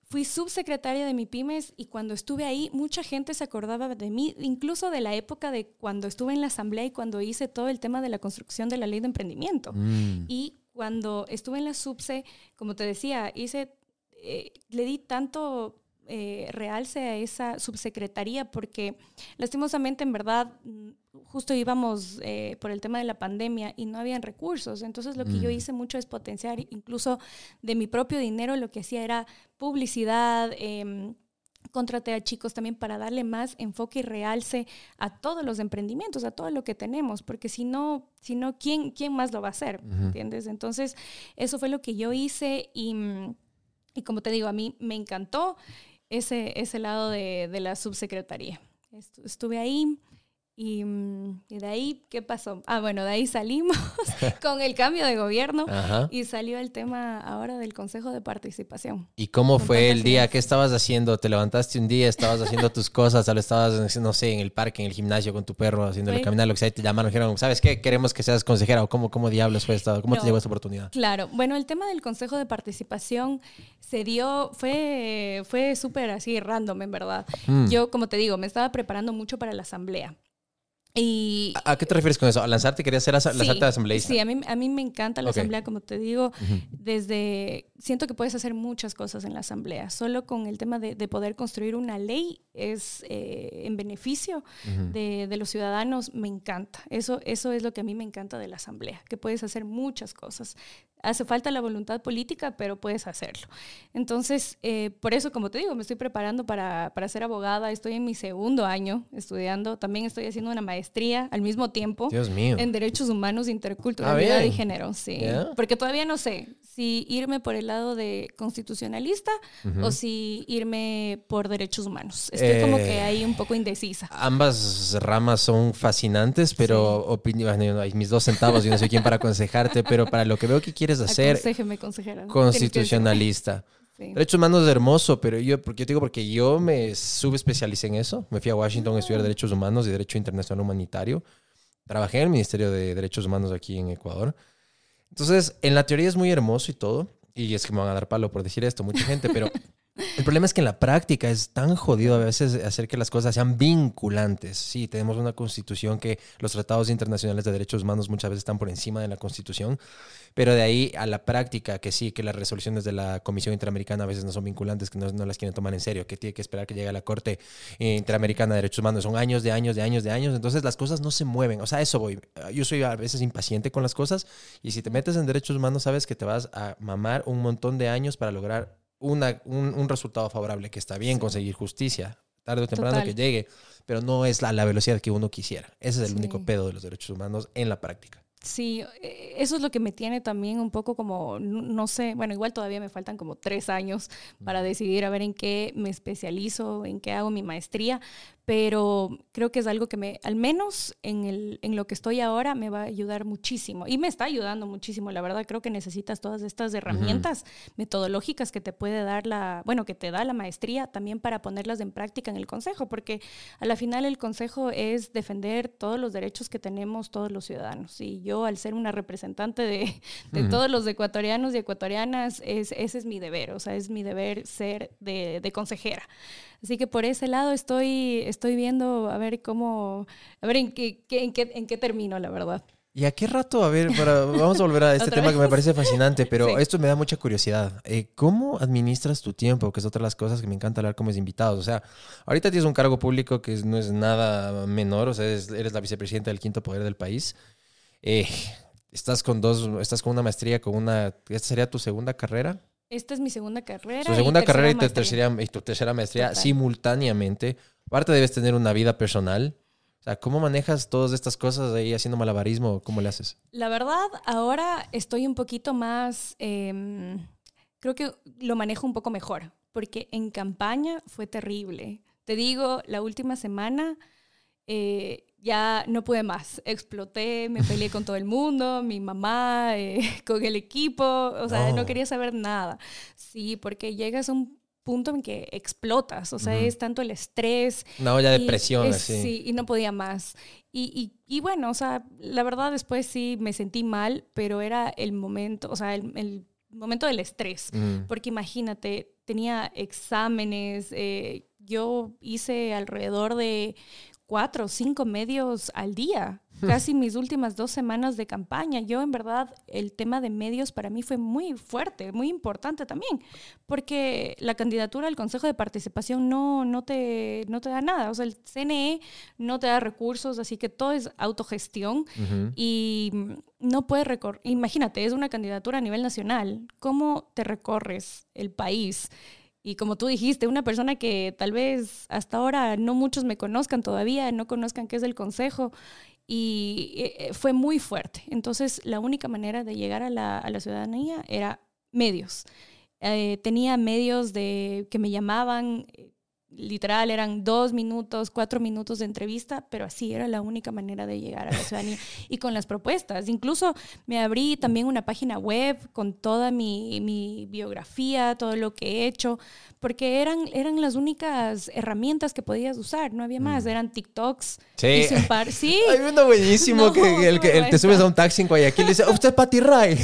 Fui subsecretaria de mi pymes y cuando estuve ahí mucha gente se acordaba de mí, incluso de la época de cuando estuve en la asamblea y cuando hice todo el tema de la construcción de la ley de emprendimiento. Mm. Y cuando estuve en la subse, como te decía, hice, eh, le di tanto eh, realce a esa subsecretaría porque lastimosamente en verdad mm, justo íbamos eh, por el tema de la pandemia y no habían recursos. Entonces lo que yo mm. hice mucho es potenciar incluso de mi propio dinero, lo que hacía era publicidad. Eh, contraté a chicos también para darle más enfoque y realce a todos los emprendimientos, a todo lo que tenemos, porque si no, si no ¿quién, ¿quién más lo va a hacer? ¿Entiendes? Entonces, eso fue lo que yo hice y, y como te digo, a mí me encantó ese, ese lado de, de la subsecretaría. Estuve ahí Mm, y, de ahí, ¿qué pasó? Ah, bueno, de ahí salimos con el cambio de gobierno y salió el tema ahora del Consejo de Participación. ¿Y cómo fue el día? ¿Qué estabas haciendo? ¿Te levantaste un día, estabas haciendo tus cosas, o estabas, no sé, en el parque, en el gimnasio con tu perro, haciéndole caminar, lo que sea, y te llamaron, dijeron, ¿sabes qué? Queremos que seas consejera o cómo, cómo diablos fue esto, cómo te llegó esta oportunidad. Claro, bueno, el tema del Consejo de Participación se dio, fue, fue súper así random, en verdad. Mm. Yo, como te digo, me estaba preparando mucho para la asamblea. Y, ¿A qué te refieres con eso? ¿A lanzarte? ¿Querías ser lanzarte sí, asambleísta? Sí, a mí, a mí me encanta la asamblea, como te digo. Desde siento que puedes hacer muchas cosas en la asamblea. Solo con el tema de, poder construir una ley es eh, en beneficio de, de, los ciudadanos, me encanta. Eso, eso es lo que a mí me encanta de la asamblea, que puedes hacer muchas cosas. Hace falta la voluntad política, pero puedes hacerlo. Entonces, eh, por eso, como te digo, me estoy preparando para, para, ser abogada. Estoy en mi segundo año estudiando. También estoy haciendo una maestría al mismo tiempo Dios mío. en Derechos Humanos, Interculturalidad ah, y Género. Sí. Porque todavía no sé si irme por el lado de constitucionalista o si irme por derechos humanos. Estoy como que Eh, ahí un poco indecisa. Ambas ramas son fascinantes, pero opinión, hay mis dos centavos, yo no soy quien para aconsejarte, pero para lo que veo que quieres hacer, Aconséjeme, consejera. constitucionalista. Sí. Derechos humanos es hermoso, pero yo, porque yo te digo, porque yo me subespecialicé en eso. Me fui a Washington a estudiar Derechos Humanos y Derecho Internacional Humanitario. Trabajé en el Ministerio de Derechos Humanos aquí en Ecuador. Entonces, en la teoría es muy hermoso y todo. Y es que me van a dar palo por decir esto, mucha gente, pero el problema es que en la práctica es tan jodido a veces hacer que las cosas sean vinculantes. Sí, tenemos una constitución que los tratados internacionales de derechos humanos muchas veces están por encima de la constitución, pero de ahí a la práctica, que sí, que las resoluciones de la Comisión Interamericana a veces no son vinculantes, que no, no las quieren tomar en serio, que tiene que esperar que llegue a la Corte Interamericana de Derechos Humanos. Son años de años de años de años, entonces las cosas no se mueven. O sea, eso voy. Yo soy a veces impaciente con las cosas y si te metes en derechos humanos sabes que te vas a mamar un montón de años para lograr una, un, un resultado favorable, que está bien conseguir justicia, tarde o temprano Total. que llegue, pero no es la, la velocidad que uno quisiera. Ese es el Sí. único pedo de los derechos humanos en la práctica. Sí, eh, eso es lo que me tiene también un poco como, no sé, bueno, igual todavía me faltan como tres años para decidir a ver en qué me especializo, en qué hago mi maestría, pero creo que es algo que me, al menos en, el, en lo que estoy ahora, me va a ayudar muchísimo y me está ayudando muchísimo. La verdad, creo que necesitas todas estas herramientas metodológicas que te puede dar la, bueno, que te da la maestría también para ponerlas en práctica en el consejo, porque a la final el consejo es defender todos los derechos que tenemos todos los ciudadanos. Y yo, al ser una representante de, de todos los ecuatorianos y ecuatorianas, es, ese es mi deber, o sea, es mi deber ser de, de consejera. Así que por ese lado estoy, estoy viendo a ver cómo, a ver en qué, qué- en qué, en qué termino, la verdad. ¿Y a qué rato? A ver, para, vamos a volver a este ¿Otra tema que me vez? parece fascinante, pero Sí. esto me da mucha curiosidad. Eh, ¿Cómo administras tu tiempo? Que es otra de las cosas que me encanta hablar como es invitados. O sea, ahorita tienes un cargo público que no es nada menor, o sea, es- eres la vicepresidenta del quinto poder del país. Eh, estás con dos, estás con una maestría, con una, ¿esta sería tu segunda carrera? Esta es mi segunda carrera. Y segunda carrera y tu, tercera, y tu tercera maestría Total. simultáneamente. Aparte debes tener una vida personal. O sea, ¿cómo manejas todas estas cosas ahí haciendo malabarismo? ¿Cómo le haces? La verdad, ahora estoy un poquito más, em, creo que lo manejo un poco mejor, porque en campaña fue terrible. Te digo, la última semana eh, ya no pude más, exploté, me peleé con todo el mundo, mi mamá, eh, con el equipo, o sea, No. no quería saber nada. Sí, porque llegas a un punto en que explotas, o sea, es tanto el estrés, Una olla de presión es- así. Sí, y no podía más. Y, y, y bueno, o sea, la verdad después sí me sentí mal, pero era el momento, o sea, el, el momento del estrés. Porque imagínate, tenía exámenes, eh, yo hice alrededor de cuatro o cinco medios al día, casi mis últimas dos semanas de campaña. Yo en verdad el tema de medios para mí fue muy fuerte, muy importante también, porque la candidatura al Consejo de Participación no, no, te, no te da nada, o sea, el CNE no te da recursos, así que todo es autogestión y no puedes recorrer, imagínate, es una candidatura a nivel nacional, ¿cómo te recorres el país? Y como tú dijiste, una persona que tal vez hasta ahora no muchos me conozcan todavía, no conozcan qué es el consejo, y eh, eh, fue muy fuerte. Entonces, la única manera de llegar a la, a la ciudadanía era medios. Eh, tenía medios de que me llamaban, eh, literal, eran dos minutos, cuatro minutos de entrevista, pero así era la única manera de llegar a la ciudadanía. y con las propuestas. Incluso me abrí también una página web con toda mi, mi biografía, todo lo que he hecho, porque eran, eran las únicas herramientas que podías usar, no había más, Mm. eran TikToks. Sí. Hice un par, sí. Hay uno buenísimo No, que, el, que el- te subes a un taxi en Guayaquil y dice, usted es Pati Ray.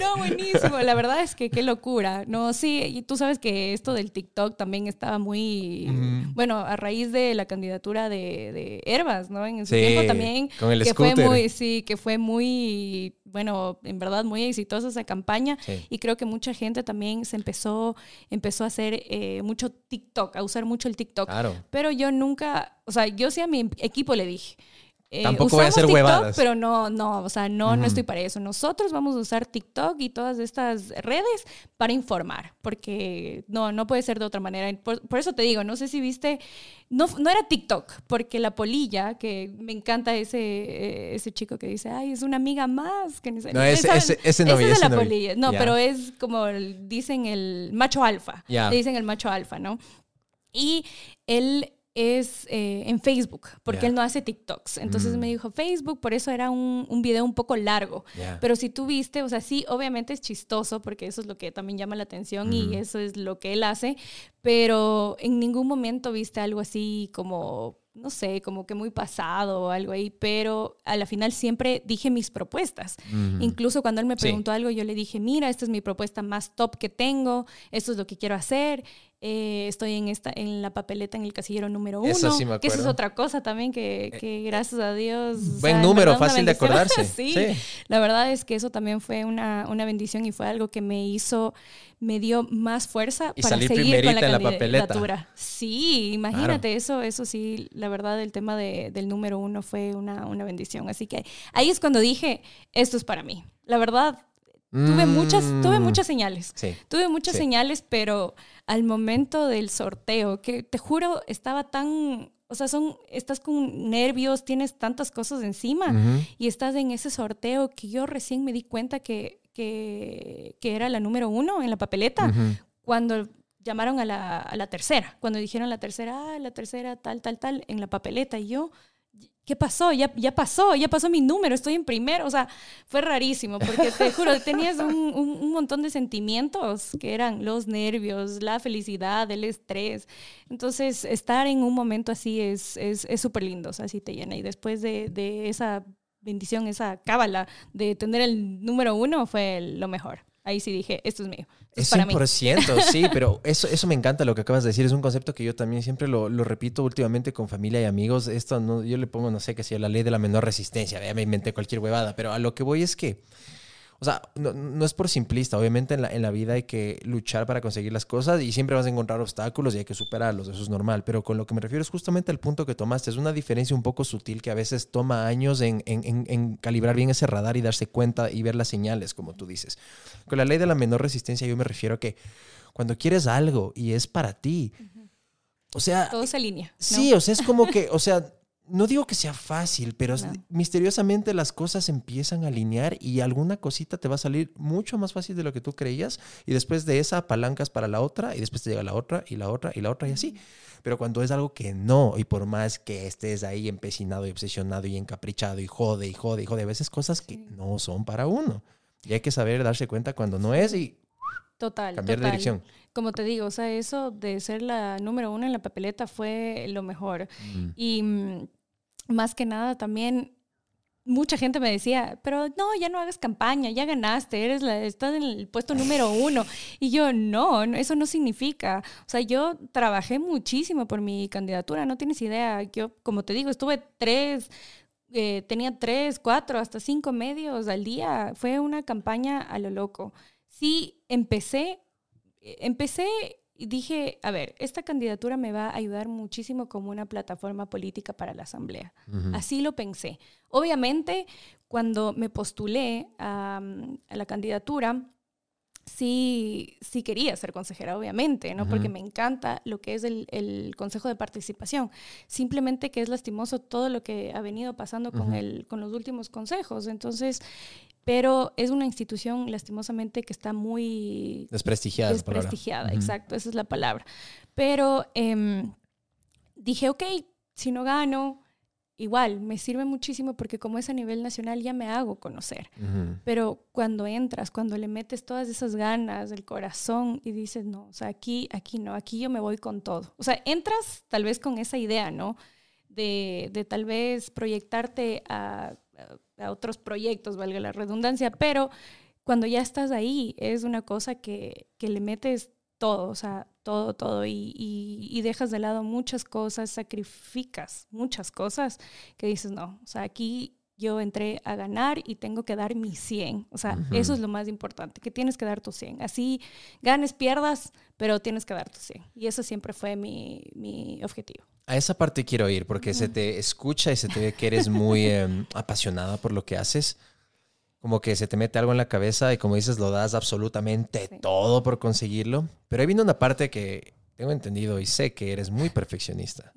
No, buenísimo. La verdad es que qué locura. No, sí, y tú sabes que esto del TikTok también estaba muy. Bueno, a raíz de la candidatura de, de Herbas, ¿no? En su Sí, tiempo también. con el que fue muy, sí, que fue muy, bueno, en verdad muy exitosa esa campaña. Sí. Y creo que mucha gente también se empezó, empezó a hacer eh, mucho TikTok, a usar mucho el TikTok. Claro. Pero yo nunca, o sea, yo sí a mi equipo le dije, eh, Tampoco voy a usamos hacer TikTok, huevadas. Pero no, no, o sea, no, no Ujú. estoy para eso. Nosotros vamos a usar TikTok y todas estas redes para informar, porque no, no puede ser de otra manera. Por, por eso te digo, no sé si viste, no, no era TikTok, porque la polilla, que me encanta ese, eh, ese chico que dice, ay, es una amiga más. Que sé- No, ese- ese- ese no vi, es de ese la no vi. polilla. No, Ya. pero es como dicen el macho alfa. Ya. Le dicen el macho alfa, ¿no? Y él es eh, en Facebook, porque él no hace TikToks. Entonces Mm. me dijo Facebook, por eso era un, un video un poco largo. Pero si tú viste, o sea, sí, obviamente es chistoso, porque eso es lo que también llama la atención y Ujú. eso es lo que él hace, pero en ningún momento viste algo así como, no sé, como que muy pasado o algo ahí, pero a la final siempre dije mis propuestas. Incluso cuando él me Sí. preguntó algo, yo le dije, mira, esta es mi propuesta más top que tengo, esto es lo que quiero hacer, eh, estoy en, esta, en la papeleta en el casillero número uno, Eso sí me que eso es otra cosa también que, que gracias a Dios... o Buen sea, número, fácil de acordarse. sí, Sí. la verdad es que eso también fue una, una bendición y fue algo que me hizo, me dio más fuerza Y para salir seguir con la en la papeleta. candidatura. Sí, imagínate, eso, eso sí, la verdad, el tema de- del número uno fue una, una bendición. Así que ahí es cuando dije, esto es para mí. La verdad, tuve muchas, tuve Mm. muchas señales. Sí. Tuve muchas Sí. señales, pero al momento del sorteo, que te juro, estaba tan, o sea, son, estás con nervios, tienes tantas cosas encima y estás en ese sorteo que yo recién me di cuenta que, que, que era la número uno en la papeleta cuando llamaron a la, a la tercera, cuando dijeron la tercera, ah, la tercera, tal, tal, tal, en la papeleta. Y yo, ¿qué pasó? Ya, ya pasó, ya pasó mi número, estoy en primero. O sea, fue rarísimo, porque te juro, tenías un, un- un montón de sentimientos que eran los nervios, la felicidad, el estrés. Entonces, estar en un momento así es es es súper lindo, o sea, sí te llena. Y después de, de esa bendición, esa cábala de tener el número uno, fue lo mejor. Ahí sí dije, esto es mío. Esto es Es para mí. 100%, sí, pero eso, eso me encanta lo que acabas de decir. Es un concepto que yo también siempre lo, lo repito últimamente con familia y amigos. Esto no, yo le pongo, no sé, que sea la ley de la menor resistencia. Ya me inventé cualquier huevada, pero a lo que voy es que, o sea, no, no es por simplista. Obviamente en la, en la vida hay que luchar para conseguir las cosas y siempre vas a encontrar obstáculos y hay que superarlos. Eso es normal. Pero con lo que me refiero es justamente al punto que tomaste. Es una diferencia un poco sutil que a veces toma años en, en- en- calibrar bien ese radar y darse cuenta y ver las señales, como tú dices. Con la ley de la menor resistencia yo me refiero a que cuando quieres algo y es para ti, o sea, Todo se alinea. ¿no? sí, o sea, es como que, o sea, no digo que sea fácil, pero No. misteriosamente las cosas empiezan a alinear y alguna cosita te va a salir mucho más fácil de lo que tú creías y después de esa apalancas para la otra y después te llega la otra y la otra y la otra y así. Pero cuando es algo que no, y por más que estés ahí empecinado y obsesionado y encaprichado y jode y jode y jode, a veces cosas que no son para uno. Y hay que saber darse cuenta cuando no es y Total. cambiar de dirección. Como te digo, o sea, eso de ser la número uno en la papeleta fue lo mejor. Y mm, más que nada también mucha gente me decía, pero no, ya no hagas campaña, ya ganaste, eres la, estás en el puesto número uno. Y yo, no, eso no significa. O sea, yo trabajé muchísimo por mi candidatura, no tienes idea. Yo, como te digo, estuve tres, eh, tenía tres, cuatro, hasta cinco medios al día. Fue una campaña a lo loco. Sí, empecé, eh, empecé y dije, a ver, esta candidatura me va a ayudar muchísimo como una plataforma política para la Asamblea. Así lo pensé. Obviamente, cuando me postulé a, a la candidatura, sí, sí quería ser consejera, obviamente, ¿no? Porque me encanta lo que es el, el Consejo de Participación. Simplemente que es lastimoso todo lo que ha venido pasando con, el, con los últimos consejos. Entonces, pero es una institución lastimosamente que está muy Desprestigiada. desprestigiada, Ujú. exacto, esa es la palabra. Pero em, dije, ok, si no gano, igual, me sirve muchísimo porque como es a nivel nacional ya me hago conocer. Pero cuando entras, cuando le metes todas esas ganas del corazón y dices, no, o sea, aquí, aquí no, aquí yo me voy con todo. O sea, entras tal vez con esa idea, ¿no? De, de tal vez proyectarte a, a otros proyectos, valga la redundancia, pero cuando ya estás ahí es una cosa que, que le metes todo, o sea, todo, todo, y, y- y dejas de lado muchas cosas, sacrificas muchas cosas que dices, no, o sea, aquí yo entré a ganar y tengo que dar mi 100. O sea, eso es lo más importante, que tienes que dar tu 100. Así ganes, pierdas, pero tienes que dar tu 100. Y eso siempre fue mi, mi objetivo. A esa parte quiero ir porque se te escucha y se te ve que eres muy em, apasionada por lo que haces. Como que se te mete algo en la cabeza y como dices, lo das absolutamente todo por conseguirlo. Pero ahí viene una parte que tengo entendido y sé que eres muy perfeccionista.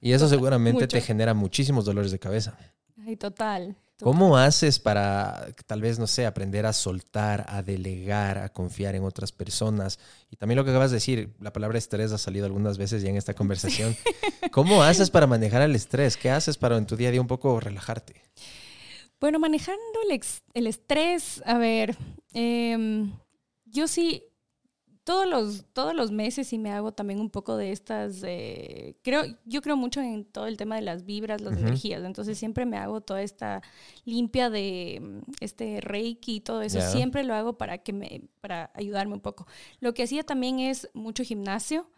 Y eso seguramente te genera muchísimos dolores de cabeza. Ay, total. ¿Cómo haces para, tal vez, no sé, aprender a soltar, a delegar, a confiar en otras personas? Y también lo que acabas de decir, la palabra estrés ha salido algunas veces ya en esta conversación. ¿Cómo haces para manejar el estrés? ¿Qué haces para en tu día a día un poco relajarte? Bueno, manejando el, estrés, a ver, em, yo sí todos los, todos los meses sí me hago también un poco de estas, creo, yo creo mucho en todo el tema de las vibras, las energías, entonces siempre me hago toda esta limpia de mm, este reiki y todo eso, siempre lo hago para, que me, para ayudarme un poco. Lo que hacía también es mucho gimnasio,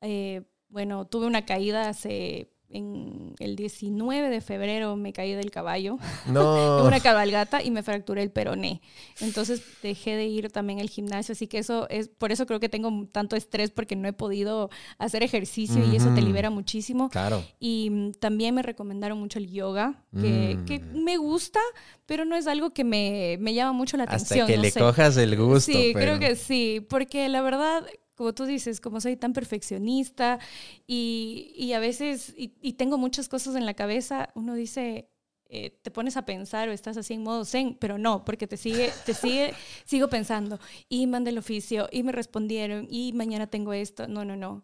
eh, bueno, tuve una caída hace en el 19 de febrero me caí del caballo no. en una cabalgata y me fracturé el peroné. Entonces dejé de ir también al gimnasio, así que eso es, por eso creo que tengo tanto estrés porque no he podido hacer ejercicio y eso te libera muchísimo. Claro. Y mm, también me recomendaron mucho el yoga, que, que, mm. me gusta, pero no es algo que me, me llama mucho la atención. Hasta que le cojas el gusto. Sí, creo que sí, porque la verdad como tú dices, como soy tan perfeccionista y, a veces, y, tengo muchas cosas en la cabeza, uno dice, eh, te pones a pensar o estás así en modo zen, pero no, porque te sigue, te sigue, sigo pensando, y mandé el oficio, y me respondieron, y mañana tengo esto, no, no, no.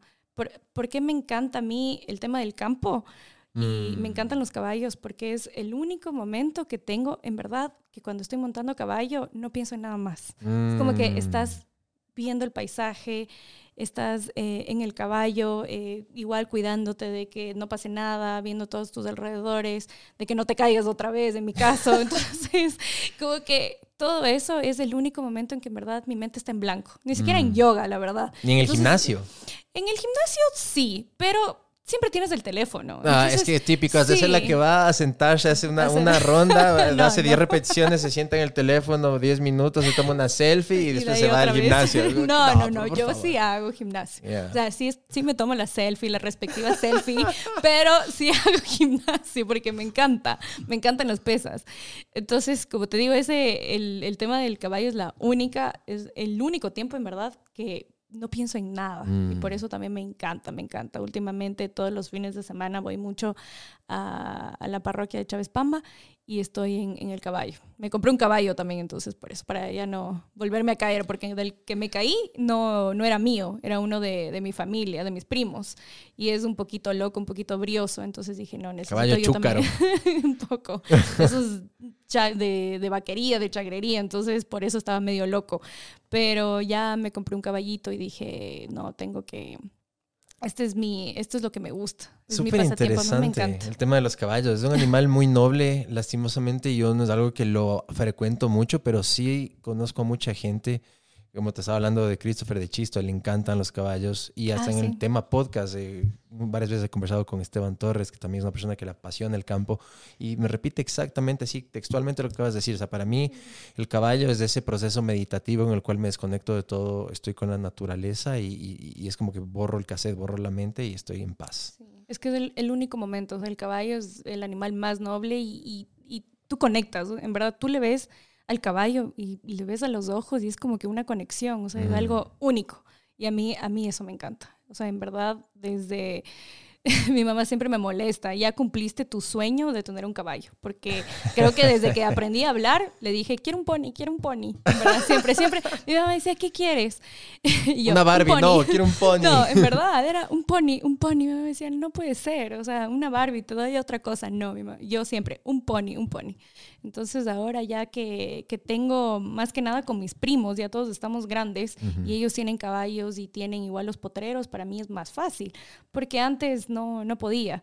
¿Por, qué me encanta a mí el tema del campo? Y me mm. encantan los caballos porque es el único momento que tengo, en verdad, que cuando estoy montando caballo no pienso en nada más. Es como que mm. estás viendo el paisaje, estás eh, en el caballo, eh, igual cuidándote de que no pase nada, viendo todos tus alrededores, de que no te caigas otra vez, en mi caso. Entonces, como que todo eso es el único momento en que en verdad mi mente está en blanco. Ni siquiera en mm. yoga, la verdad. Ni en el gimnasio. En el gimnasio sí, pero siempre tienes el teléfono. Ah, es que es típico, es sí. la que va a sentarse, hace una, una ronda, hace 10 repeticiones, se sienta en el teléfono 10 minutos, se toma una selfie y, después se va al gimnasio. no, no, no, yo sí hago gimnasio. O sea, sí, sí me tomo la selfie, la respectiva selfie, pero sí hago gimnasio porque me encanta, me encantan las pesas. Entonces, como te digo, ese, el, el tema del caballo es la única, es el único tiempo en verdad que no pienso en nada. Y por mm. eso también me encanta, me encanta. Últimamente todos los fines de semana voy mucho a, a la parroquia de Chávez Pamba y estoy en, el caballo. Me compré un caballo también, entonces por eso, para ya no volverme a caer, porque del que me caí no, no era mío, era uno de, de mi familia, de mis primos. Y es un poquito loco, un poquito brioso, entonces dije, no, necesito caballo yo chúcaro. también un poco. Eso es de, de vaquería, de chagrería, entonces por eso estaba medio loco. Pero ya me compré un caballito y dije, no, tengo que este es mi, esto es lo que me gusta. Es Súper interesante el tema de los caballos. Es un animal muy noble. Lastimosamente yo no es algo que lo frecuento mucho, pero sí conozco a mucha gente como te estaba hablando de Christopher de Chisto, le encantan los caballos y hasta ah, en el tema podcast, eh, varias veces he conversado con Esteban Torres, que también es una persona que le apasiona el campo y me repite exactamente así, textualmente lo que acabas de decir. O sea, para mí el caballo es ese proceso meditativo en el cual me desconecto de todo, estoy con la naturaleza y, es como que borro el cassette, borro la mente y estoy en paz. Es que es el, único momento, o sea, el caballo es el animal más noble y, y tú conectas, en verdad, tú le ves al caballo y, le ves a los ojos y es como que una conexión, o sea, es algo único. Y a mí, a mí eso me encanta. O sea, en verdad, desde mi mamá siempre me molesta, ya cumpliste tu sueño de tener un caballo, porque creo que desde que aprendí a hablar, le dije, quiero un pony, quiero un pony. En verdad, siempre, siempre. Mi mamá decía, ¿qué quieres? una Barbie, no, quiero un pony. No, en verdad, era un pony, un pony. Mi mamá decía, no puede ser, o sea, una Barbie, todavía otra cosa. No, mi mamá, yo siempre, un pony, un pony. Entonces ahora ya que, que, tengo más que nada con mis primos, ya todos estamos grandes y ellos tienen caballos y tienen igual los potreros, para mí es más fácil, porque antes no, no podía.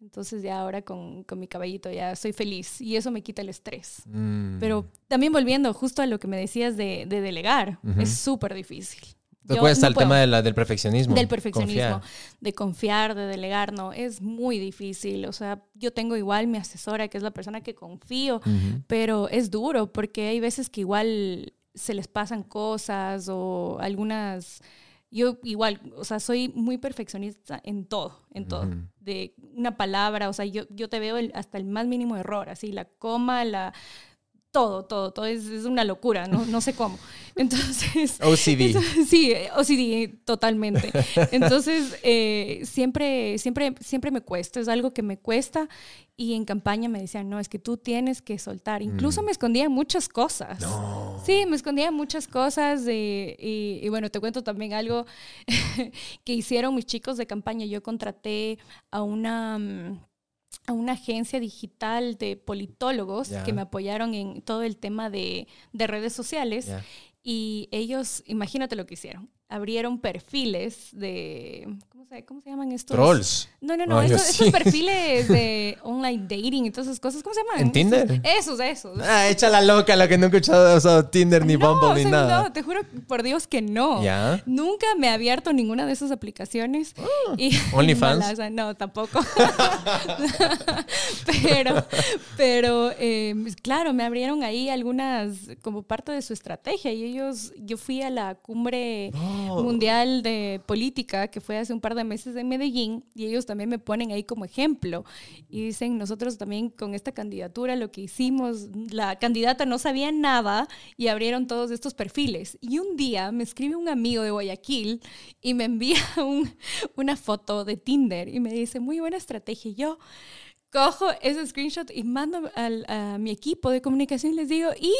Entonces ya ahora con, con, mi caballito ya soy feliz y eso me quita el estrés. Mm. Pero también volviendo justo a lo que me decías de, de delegar, es súper difícil. Te no el puedo. tema de la, del perfeccionismo. Del perfeccionismo, Confiar. de confiar, de delegar, no, es muy difícil. O sea, yo tengo igual mi asesora, que es la persona que confío, pero es duro porque hay veces que igual se les pasan cosas o algunas... Yo igual, o sea, soy muy perfeccionista en todo, en todo. De una palabra, o sea, yo, yo te veo el- hasta el más mínimo error, así, la coma, la... Todo, todo, todo es, es una locura, no, no sé cómo. Entonces, OCD. Sí, OCD, totalmente. Entonces, eh, siempre, siempre, siempre me cuesta, es algo que me cuesta. Y en campaña me decían, no, es que tú tienes que soltar. Incluso Mm. me escondía muchas cosas. No. Sí, me escondía muchas cosas. de- y, y bueno, te cuento también algo que hicieron mis chicos de campaña. Yo contraté a una... a una agencia digital de politólogos que me apoyaron en todo el tema de, de redes sociales. Y ellos, imagínate lo que hicieron. Abrieron perfiles de. ¿Cómo se, cómo se llaman estos? Trolls. No, no, no. Ay, estos, estos perfiles de online dating y todas esas cosas. ¿Cómo se llaman? ¿En Tinder? Esos, esos. Ah, echa la loca, la que nunca he usado Tinder ni no, Bumble o ni nada. no, te juro por Dios que no. ¿Ya? Nunca me he abierto ninguna de esas aplicaciones. Ah, OnlyFans. no, tampoco. pero, pero eh, claro, me abrieron ahí algunas como parte de su estrategia. Y ellos, yo fui a la cumbre No. mundial de política que fue hace un par de meses en Medellín y ellos también me ponen ahí como ejemplo y dicen nosotros también con esta candidatura lo que hicimos la candidata no sabía nada y abrieron todos estos perfiles y un día me escribe un amigo de Guayaquil y me envía un- una foto de Tinder y me dice muy buena estrategia y yo cojo ese screenshot y mando al- a mi equipo de comunicación y les digo, ¿y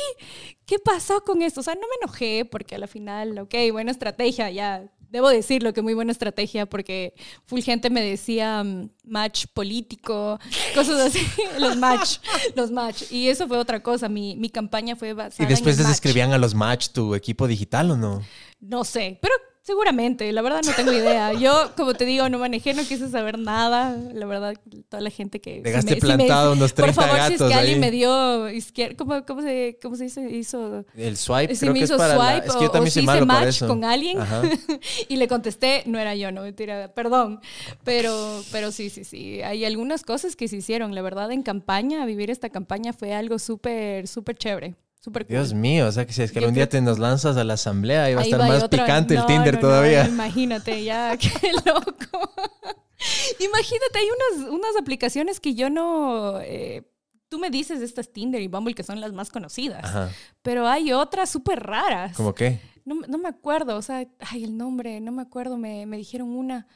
qué pasó con esto? O sea, no me enojé porque a la final, ok, buena estrategia, ya. Debo decirlo que muy buena estrategia porque full gente me decía mm, match político, cosas así, los match, los match. Y eso fue otra cosa, mi, mi campaña fue basada ¿Y después en les match. escribían a los match tu equipo digital o no? No sé, pero seguramente, la verdad no tengo idea. Yo, como te digo, no manejé, no quise saber nada. La verdad, toda la gente que... Dejaste si me- si me- plantado unos 30 Por favor, si es que alguien me dio izquierda, ¿cómo, cómo se, cómo se dice? Hizo... El swipe Si creo me que es hizo para la- swipe Es que yo o- también o soy si hice para match eso. con alguien y le contesté, no era yo, no, mentira, perdón. Pero, pero sí, sí, sí. Hay algunas cosas que se hicieron. La verdad, en campaña, vivir esta campaña fue algo súper, súper chévere. Cool. Dios mío, o sea que si es que Yo algún día te nos lanzas a la asamblea, va a estar va, más picante el Tinder no, no, todavía. imagínate, ya, qué loco. imagínate, hay unas, unas aplicaciones que yo no... eh, tú me dices estas Tinder y Bumble que son las más conocidas, Ajá. pero hay otras súper raras. ¿Cómo qué? No, no me acuerdo, o sea, ay, el nombre, no me acuerdo, me, me dijeron una,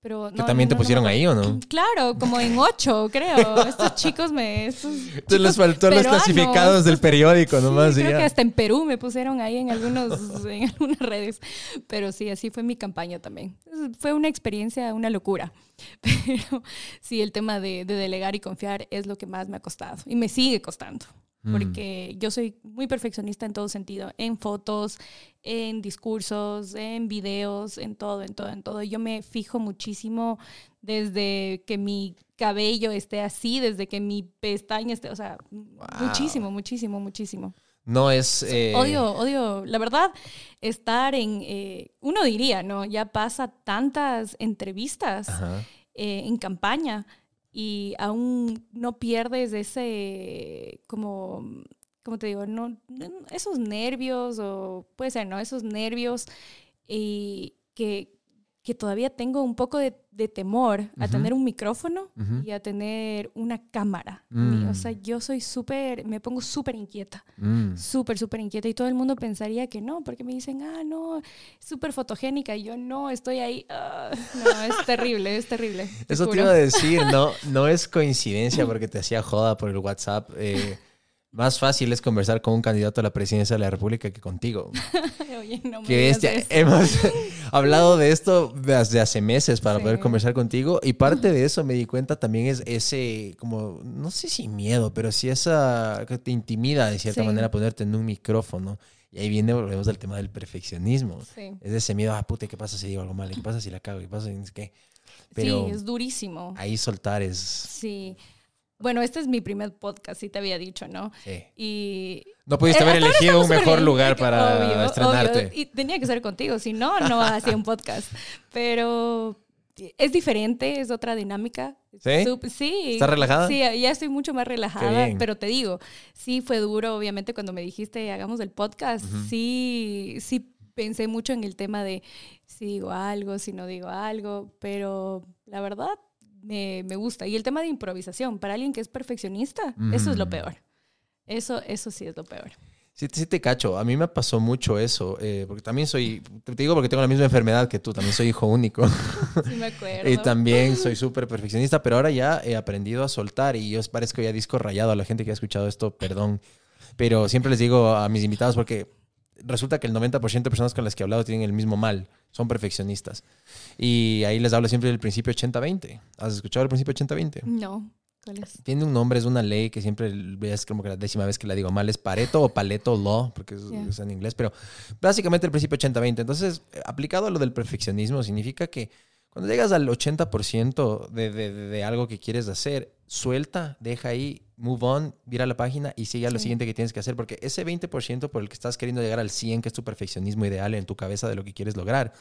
pero... ¿Que no, también no, te no, no pusieron me ahí o no? Claro, como en ocho, creo. Estos chicos me... Estos les faltó los peruanos, clasificados del periódico nomás. Sí, creo ya. que hasta en Perú me pusieron ahí en, algunos, en algunas redes. Pero sí, así fue mi campaña también. Fue una experiencia, una locura. Pero sí, el tema de, de delegar y confiar es lo que más me ha costado. Y me sigue costando. Mm. Porque yo soy muy perfeccionista en todo sentido. En fotos, en discursos, en videos, en todo, en todo, en todo. Yo me fijo muchísimo desde que mi cabello esté así, desde que mi pestaña esté, o sea, muchísimo, muchísimo, muchísimo. No es... eh, Odio, odio, la verdad, estar en, eh, uno diría, ¿no? Ya pasa tantas entrevistas eh, en campaña y aún no pierdes ese, como, ¿cómo te digo? No, esos nervios o puede ser, ¿no? Esos nervios y que, que todavía tengo un poco de, de temor a tener un micrófono y a tener una cámara. Mm. O sea, yo soy súper, me pongo súper inquieta Mm. súper, súper inquieta y todo el mundo pensaría que no, porque me dicen, ah, no, súper fotogénica y yo no, estoy ahí. ah". no, es terrible, es terrible. te Eso te iba a decir, no, no es coincidencia porque te hacía joda por el WhatsApp. eh, más fácil es conversar con un candidato a la presidencia de la República que contigo. Oye, no me Que eso. Hemos hablado de esto desde hace meses para Sí. poder conversar contigo y parte de eso me di cuenta también es ese, como, no sé si miedo, pero sí esa que te intimida de cierta Sí. manera ponerte en un micrófono. Y ahí viene, volvemos al tema del perfeccionismo. Sí. Es ese miedo, ah, puta, ¿qué pasa si digo algo mal? ¿Qué pasa si la cago? ¿Qué pasa si qué? Pero sí, es durísimo. ahí soltar es... Sí. Bueno, este es mi primer podcast, sí te había dicho, ¿no? Sí. Y... No pudiste Eh, haber elegido un mejor bien, lugar para obvio, estrenarte. obvio, y tenía que ser contigo, si no, no hacía un podcast. Pero es diferente, es otra dinámica. ¿Sí? Sup- sí. ¿Estás relajada? Sí, ya estoy mucho más relajada, pero te digo, sí fue duro, obviamente, cuando me dijiste hagamos el podcast, sí, sí pensé mucho en el tema de si digo algo, si no digo algo, pero la verdad me, me gusta. Y el tema de improvisación, para alguien que es perfeccionista, eso es lo Mm. peor. Eso, eso sí es lo peor. Sí, sí te cacho. A mí me pasó mucho eso, eh, porque también soy, te digo porque tengo la misma enfermedad que tú, también soy hijo único. Sí me acuerdo. Y también soy súper perfeccionista, pero ahora ya he aprendido a soltar y yo os parezco ya disco rayado a la gente que ha escuchado esto, perdón. Pero siempre les digo a mis invitados porque resulta que el 90% de personas con las que he hablado tienen el mismo mal, son perfeccionistas. Y ahí les hablo siempre del principio 80-20. ¿Has escuchado el principio 80-20? No, ¿cuál es? Tiene un nombre, es una ley que siempre es como que la décima vez que la digo mal, es Pareto o Paleto Law, porque es, Ya. es en inglés, pero básicamente el principio 80-20. Entonces, aplicado a lo del perfeccionismo, significa que cuando llegas al 80% de, de, de- de algo que quieres hacer, suelta, deja ahí, move on, vira la página y sigue a lo Sí. siguiente que tienes que hacer, porque ese 20% por el que estás queriendo llegar al 100, que es tu perfeccionismo ideal en tu cabeza de lo que quieres lograr,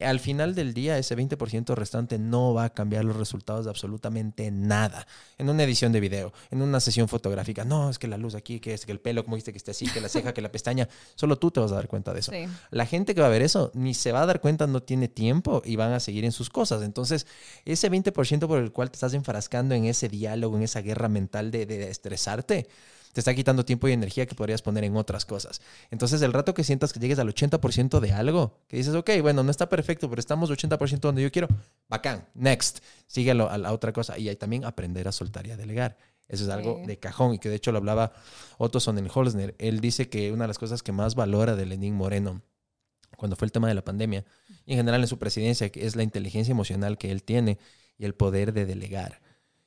al final del día, ese 20% restante no va a cambiar los resultados de absolutamente nada. En una edición de video, en una sesión fotográfica, no, es que la luz aquí, que es que el pelo, como dijiste, que esté así, que la ceja, que la pestaña, solo tú te vas a dar cuenta de eso. Sí. La gente que va a ver eso ni se va a dar cuenta, no tiene tiempo y van a seguir en sus cosas. Entonces, ese 20% por el cual te estás enfrascando en ese diálogo, en esa guerra mental de, de estresarte, te está quitando tiempo y energía que podrías poner en otras cosas. Entonces, el rato que sientas que llegues al 80% de algo, que dices, ok, bueno, no está perfecto, pero estamos 80% donde yo quiero, bacán, next, síguelo a la otra cosa. Y ahí también aprender a soltar y a delegar. Eso es algo de cajón y que de hecho lo hablaba Otto Sonnenholzner. Él dice que una de las cosas que más valora de Lenín Moreno cuando fue el tema de la pandemia y en general en su presidencia, es la inteligencia emocional que él tiene y el poder de delegar.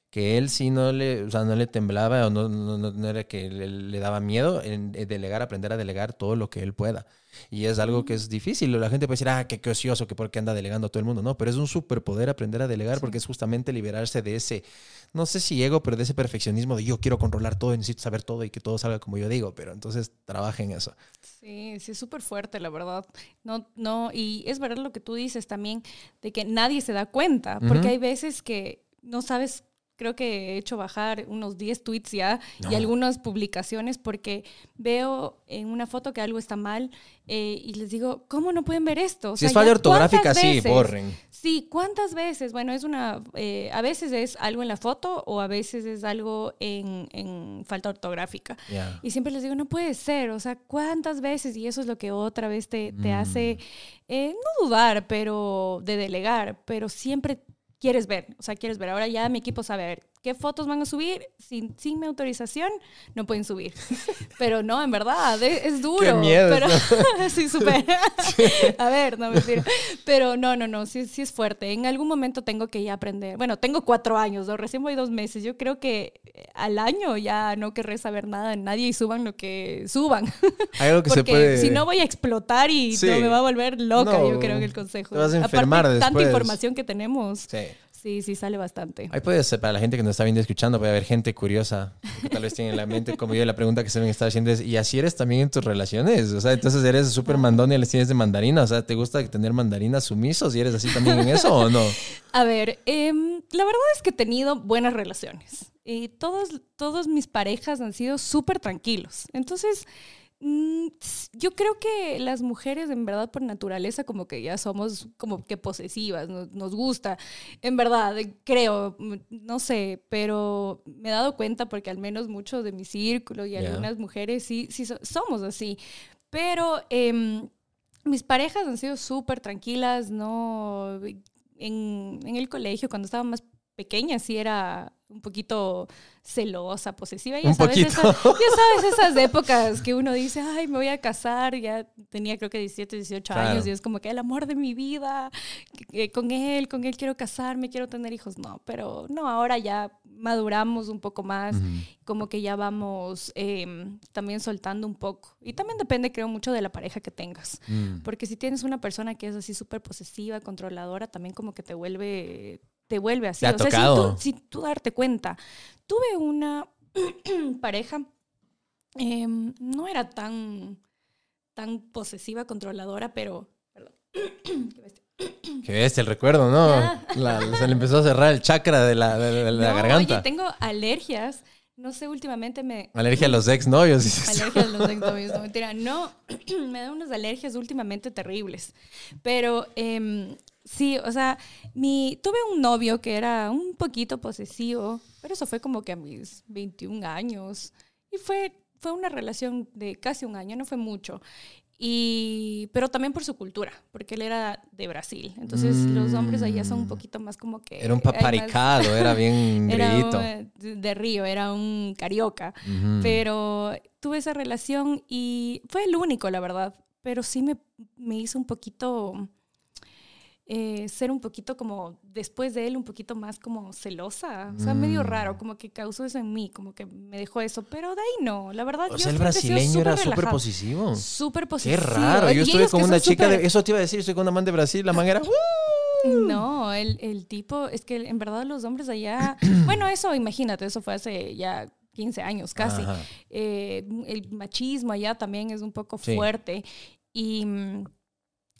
Que él sí no le, o sea, no le temblaba o no, no, no- era que le, le daba miedo en, en delegar, aprender a delegar todo lo que él pueda. Y es algo que es difícil. La gente puede decir, ah, qué, qué ocioso, que por qué anda delegando a todo el mundo. No, pero es un superpoder aprender a delegar Sí. porque es justamente liberarse de ese, no sé si ego, pero de ese perfeccionismo de yo quiero controlar todo y necesito saber todo y que todo salga como yo digo. Pero entonces trabaja en eso. Sí, sí, es súper fuerte, la verdad. No, no, y es verdad lo que tú dices también, de que nadie se da cuenta, porque Ujú. hay veces que no sabes, creo que he hecho bajar unos 10 tweets ya y No. algunas publicaciones porque veo en una foto que algo está mal eh, y les digo, ¿cómo no pueden ver esto? O si es falla ortográfica, sí, borren. Sí, ¿cuántas veces? Bueno, es una, eh, a veces es algo en la foto o a veces es algo en, en falta ortográfica. Y siempre les digo, no puede ser, o sea, ¿cuántas veces? Y eso es lo que otra vez te, te Mm. hace, eh, no dudar, pero de delegar, pero siempre quieres ver, o sea, quieres ver. Ahora ya mi equipo sabe, a ver, ¿qué fotos van a subir? Sin, sin mi autorización, no pueden subir. Pero no, en verdad, es, es duro. Qué miedo, Pero, sí, súper. a ver, no, mentira. Pero no, no, no, sí, sí es fuerte. En algún momento tengo que ya aprender. Bueno, tengo cuatro años, ¿no? recién voy dos meses. Yo creo que eh, al año ya no querré saber nada de nadie y suban lo que suban. Hay algo que Porque se puede... si no voy a explotar y Sí. no me va a volver loca, No, yo creo que el consejo. te vas a enfermar Aparte, tanta después. información que tenemos. Sí. Sí, sí, sale bastante. Ahí puede ser, para la gente que nos está viendo y escuchando, puede haber gente curiosa que tal vez tiene en la mente, como yo, la pregunta que se deben estar haciendo es, ¿y así eres también en tus relaciones? O sea, entonces eres súper mandón y les tienes de mandarina. O sea, ¿te gusta tener mandarinas sumisos y eres así también en eso o no? A ver, em, la verdad es que he tenido buenas relaciones. Y todos, todos mis parejas han sido súper tranquilos. Entonces, yo creo que las mujeres, en verdad, por naturaleza, como que ya somos como que posesivas, nos, nos gusta. En verdad, eh, creo, mm, no sé, pero me he dado cuenta porque al menos muchos de mi círculo y algunas mujeres sí, sí so- somos así. Pero em, mis parejas han sido súper tranquilas, no en, en el colegio, cuando estaba más pequeña, sí era un poquito celosa, posesiva. Ya Un sabes, poquito. esas- ya sabes esas épocas que uno dice, ay, me voy a casar, ya tenía creo que 17, 18 Claro. años y es como que el amor de mi vida, con él, con él quiero casarme, quiero tener hijos. No, pero no, ahora ya maduramos un poco más, como que ya vamos em, también soltando un poco. Y también depende, creo, mucho de la pareja que tengas. Mm. Porque si tienes una persona que es así súper posesiva, controladora, también como que te vuelve te vuelve así. Te ha o sea, tocado. si tú, si tú darte cuenta, tuve una pareja, em, no era tan, tan posesiva, controladora, pero... Perdón. Qué bestia el recuerdo, ¿no? Ah. La- se le empezó a cerrar el chakra de la, de, de la No, garganta. Oye, tengo alergias. No sé, últimamente me... Alergia a los exnovios. Alergias a los exnovios, no mentira. No, me dan unas alergias últimamente terribles. Pero em, sí, o sea, mi, tuve un novio que era un poquito posesivo, pero eso fue como que a mis 21 años. Y fue, fue una relación de casi un año, no fue mucho. Y, pero también por su cultura, porque él era de Brasil. Entonces los hombres allá son un poquito más como que... Era un hay más- paparicado, era bien era grillito. un- de de Río, era un carioca. Pero tuve esa relación y fue el único, la verdad. Pero sí me, me hizo un poquito, eh, ser un poquito como, después de él, un poquito más como celosa. O sea, medio Mm. raro, como que causó eso en mí, como que me dejó eso. Pero de ahí no, la verdad. O yo sea, el brasileño era súper positivo. Súper Qué positivo. raro. Yo estuve con una chica de. Eso te iba a decir, estoy con una man de Brasil. La man era. No, el, el tipo, es que en verdad los hombres allá, bueno, eso imagínate, eso fue hace ya 15 años casi. Eh, el machismo allá también es un poco Sí. fuerte. Y, mm,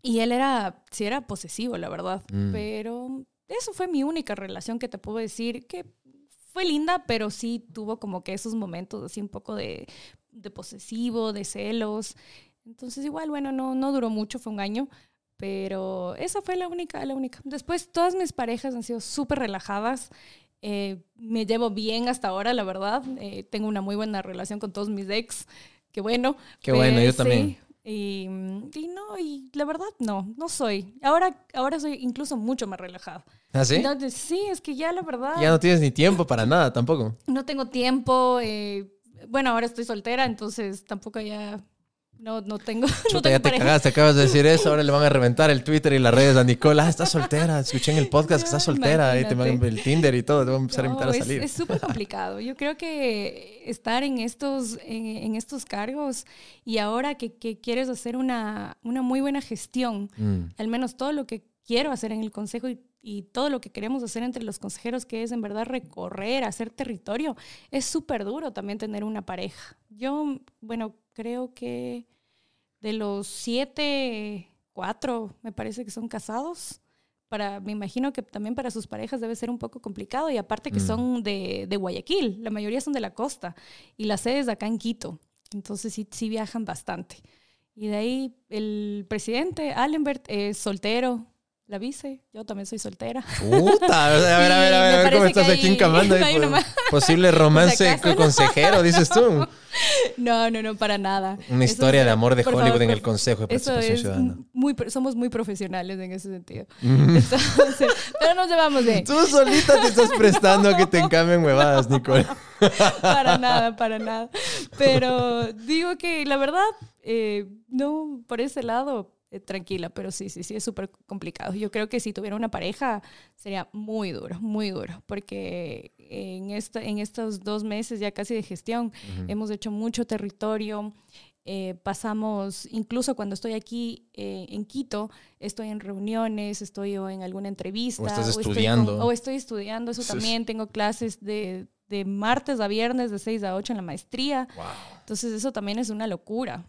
y él era, sí era posesivo, la verdad. Mm. Pero eso fue mi única relación que te puedo decir que fue linda, pero sí tuvo como que esos momentos así un poco de, de posesivo, de celos. Entonces igual, bueno, no, no duró mucho, fue un año. Pero esa fue la única, la única. Después todas mis parejas han sido súper relajadas. Eh, me llevo bien hasta ahora, la verdad. Eh, tengo una muy buena relación con todos mis ex. Qué bueno. Qué bueno, yo sí. también. Y, y no, y la verdad no, no soy. Ahora, ahora soy incluso mucho más relajada. ¿Ah, sí? Entonces, sí, es que ya la verdad Ya no tienes ni tiempo para nada tampoco. no tengo tiempo. eh, bueno, ahora estoy soltera, entonces tampoco ya no, no tengo. no Chuta, tengo ya te cagaste, acabas de decir eso. Ahora le van a reventar el Twitter y las redes a Nicole. Ah, está soltera. Escuché en el podcast que está No, soltera. Ahí te van el Tinder y todo. Te van a empezar a invitar No, a salir. Es súper complicado. Yo creo que estar en estos, en, en estos cargos y ahora que, que quieres hacer una, una muy buena gestión, Mm. al menos todo lo que quiero hacer en el consejo y, y todo lo que queremos hacer entre los consejeros, que es en verdad recorrer, hacer territorio, es súper duro también tener una pareja. Yo, bueno, creo que de los siete, cuatro me parece que son casados. Para, me imagino que también para sus parejas debe ser un poco complicado y aparte que Mm. son de, de Guayaquil, la mayoría son de la costa y la sede es acá en Quito, entonces sí, sí viajan bastante. Y de ahí el presidente Allenbert es soltero, la vice, yo también soy soltera. Puta, a ver, a ver, a ver, a ver, cómo estás aquí encamando. nomás. posible romance acaso, no. consejero, dices tú. No, no, no, para nada. Una Eso historia es- de amor de Hollywood favor, en el Consejo de Participación es Ciudadana. muy, somos muy profesionales en ese sentido. Mm. Entonces, pero nos llevamos bien. Tú solita te estás prestando a que te encambien huevadas, Nicole. para nada, para nada. Pero digo que la verdad, eh, no, por ese lado, eh, tranquila, pero sí, sí, sí, es súper complicado. Yo creo que si tuviera una pareja sería muy duro, muy duro, porque en, esta, en estos dos meses ya casi de gestión hemos hecho mucho territorio. eh, pasamos, incluso cuando estoy aquí eh, en Quito, estoy en reuniones, estoy o en alguna entrevista. O estás estoy con- estudiando. o estoy estudiando, eso también. Tengo clases de, de martes a viernes de 6 a 8 en la maestría. Entonces eso también es una locura.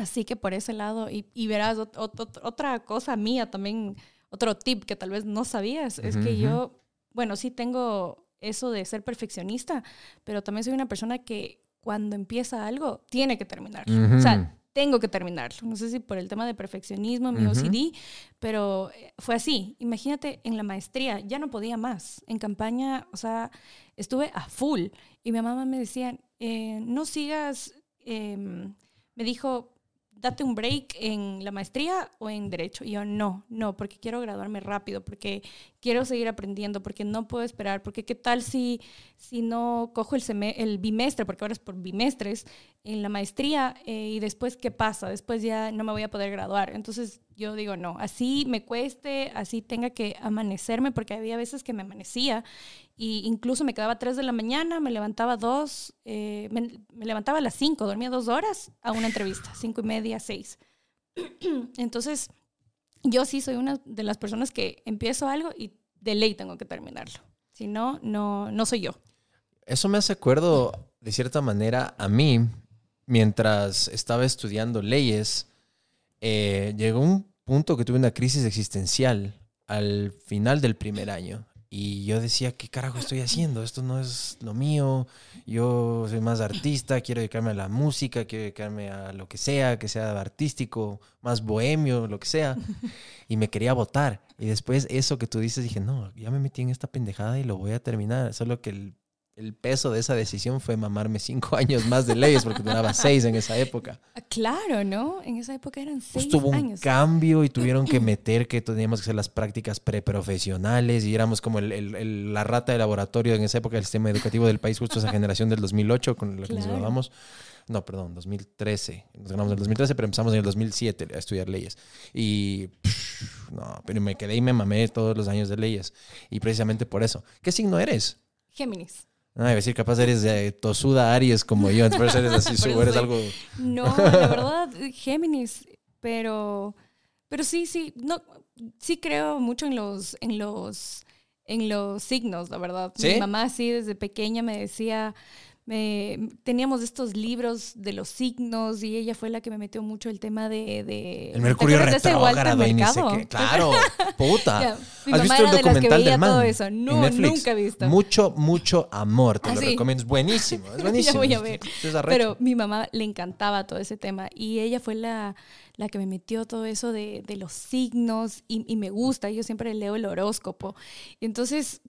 Así que por ese lado, y, y verás, ot- ot- ot- otra cosa mía también, otro tip que tal vez no sabías, es que yo, bueno, sí tengo eso de ser perfeccionista, pero también soy una persona que cuando empieza algo, tiene que terminarlo. O sea, tengo que terminarlo. No sé si por el tema de perfeccionismo, mi Ujú. OCD, pero eh, fue así. Imagínate, en la maestría ya no podía más. En campaña, o sea, estuve a full. Y mi mamá me decía, eh, no sigas, em, me dijo, date un break en la maestría o en derecho. Y yo, no, no, porque quiero graduarme rápido, porque quiero seguir aprendiendo, porque no puedo esperar, porque qué tal si, si no cojo el, el bimestre, porque ahora es por bimestres, en la maestría eh, y después qué pasa, después ya no me voy a poder graduar. Entonces yo digo, no, así me cueste, así tenga que amanecerme, porque había veces que me amanecía y incluso me quedaba 3 de la mañana, me levantaba dos, eh, me, me levantaba a las 5, dormía dos horas a una entrevista, cinco y media, seis. Entonces, yo sí soy una de las personas que empiezo algo y de ley tengo que terminarlo. Si no, no, no soy yo. Eso me hace acuerdo, de cierta manera, a mí, mientras estaba estudiando leyes, eh, llegó un punto que tuve una crisis existencial al final del primer año. Y yo decía, ¿qué carajo estoy haciendo? Esto no es lo mío. Yo soy más artista, quiero dedicarme a la música, quiero dedicarme a lo que sea, que sea artístico, más bohemio, lo que sea. Y me quería votar. Y después eso que tú dices, dije, no, ya me metí en esta pendejada y lo voy a terminar. Solo que el el peso de esa decisión fue mamarme cinco años más de leyes porque duraba seis en esa época. Ah, claro, ¿no? En esa época eran seis pues tuvo un cambio y tuvieron que meter que teníamos que hacer las prácticas preprofesionales y éramos como el, la rata de laboratorio en esa época del sistema educativo del país, justo esa generación del 2008 con la que nos grabamos. No, perdón, 2013. Nos ganamos en el 2013, pero empezamos en el 2007 a estudiar leyes. Y no, pero me quedé y me mamé todos los años de leyes. Y precisamente por eso. ¿Qué signo eres? Géminis. No, a decir, capaz eres de tosuda Aries como yo, entonces eres así, eres algo... No, la verdad, Géminis, pero, pero sí, sí, no, sí creo mucho en los, en los, en los signos, la verdad. Mi mamá sí desde pequeña me decía, teníamos estos libros de los signos y ella fue la que me metió mucho el tema de... el Mercurio retrógrado y Claro, puta. ¿Has visto el documental del man? Todo eso. No, nunca he visto. Mucho, mucho amor. Te ah, lo recomiendo. Es buenísimo. Es buenísimo. ya voy a ver. Pero mi mamá le encantaba todo ese tema y ella fue la, la que me metió todo eso de, de los signos y, y, me gusta. Yo siempre leo el horóscopo. Y entonces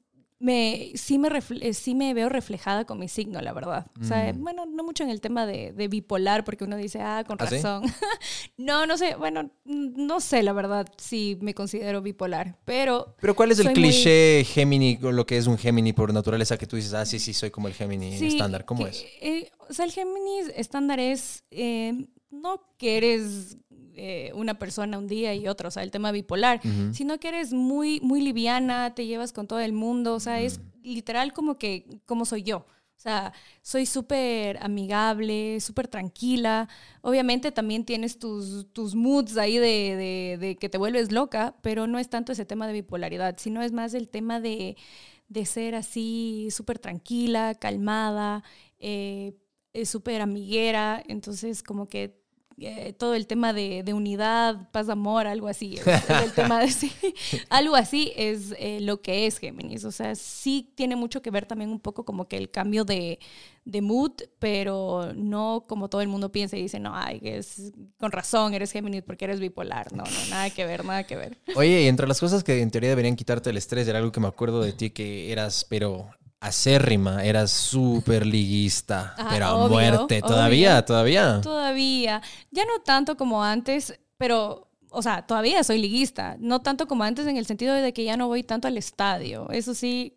me, sí, me eh, sí me veo reflejada con mi signo, la verdad. O sea, mm. bueno, no mucho en el tema de, bipolar, porque uno dice, ah, con ¿Ah, razón. no, no sé, bueno, no sé, la verdad, si me considero bipolar, pero... Pero ¿cuál es el cliché Gemini, o lo que es un Gemini por naturaleza, que tú dices, ah, sí, sí, soy como el Gemini estándar? ¿Cómo es? Eh, o sea, el Gemini estándar es, eh, no que eres eh, una persona un día y otro, o sea, el tema bipolar, sino que eres muy, muy liviana, te llevas con todo el mundo, o sea, es mm. literal como que, como soy yo. O sea, soy súper amigable, súper tranquila. Obviamente también tienes tus, tus moods ahí de, de, que te vuelves loca, pero no es tanto ese tema de bipolaridad, sino es más el tema de, de ser así súper tranquila, calmada, eh, súper amiguera. Entonces, como que eh, todo el tema de, unidad, paz, amor, algo así. el tema de, algo así es eh, lo que es Géminis. O sea, sí tiene mucho que ver también un poco como que el cambio de, mood, pero no como todo el mundo piensa y dice, no, ay, es con razón, eres Géminis porque eres bipolar. No, no, nada que ver, nada que ver. Oye, y entre las cosas que en teoría deberían quitarte el estrés, era algo que me acuerdo de ti que eras, pero acérrima, eras súper liguista, pero a muerte. ¿Todavía? ¿Todavía? Todavía. Ya no tanto como antes, pero, o sea, todavía soy liguista. No tanto como antes en el sentido de que ya no voy tanto al estadio. Eso sí,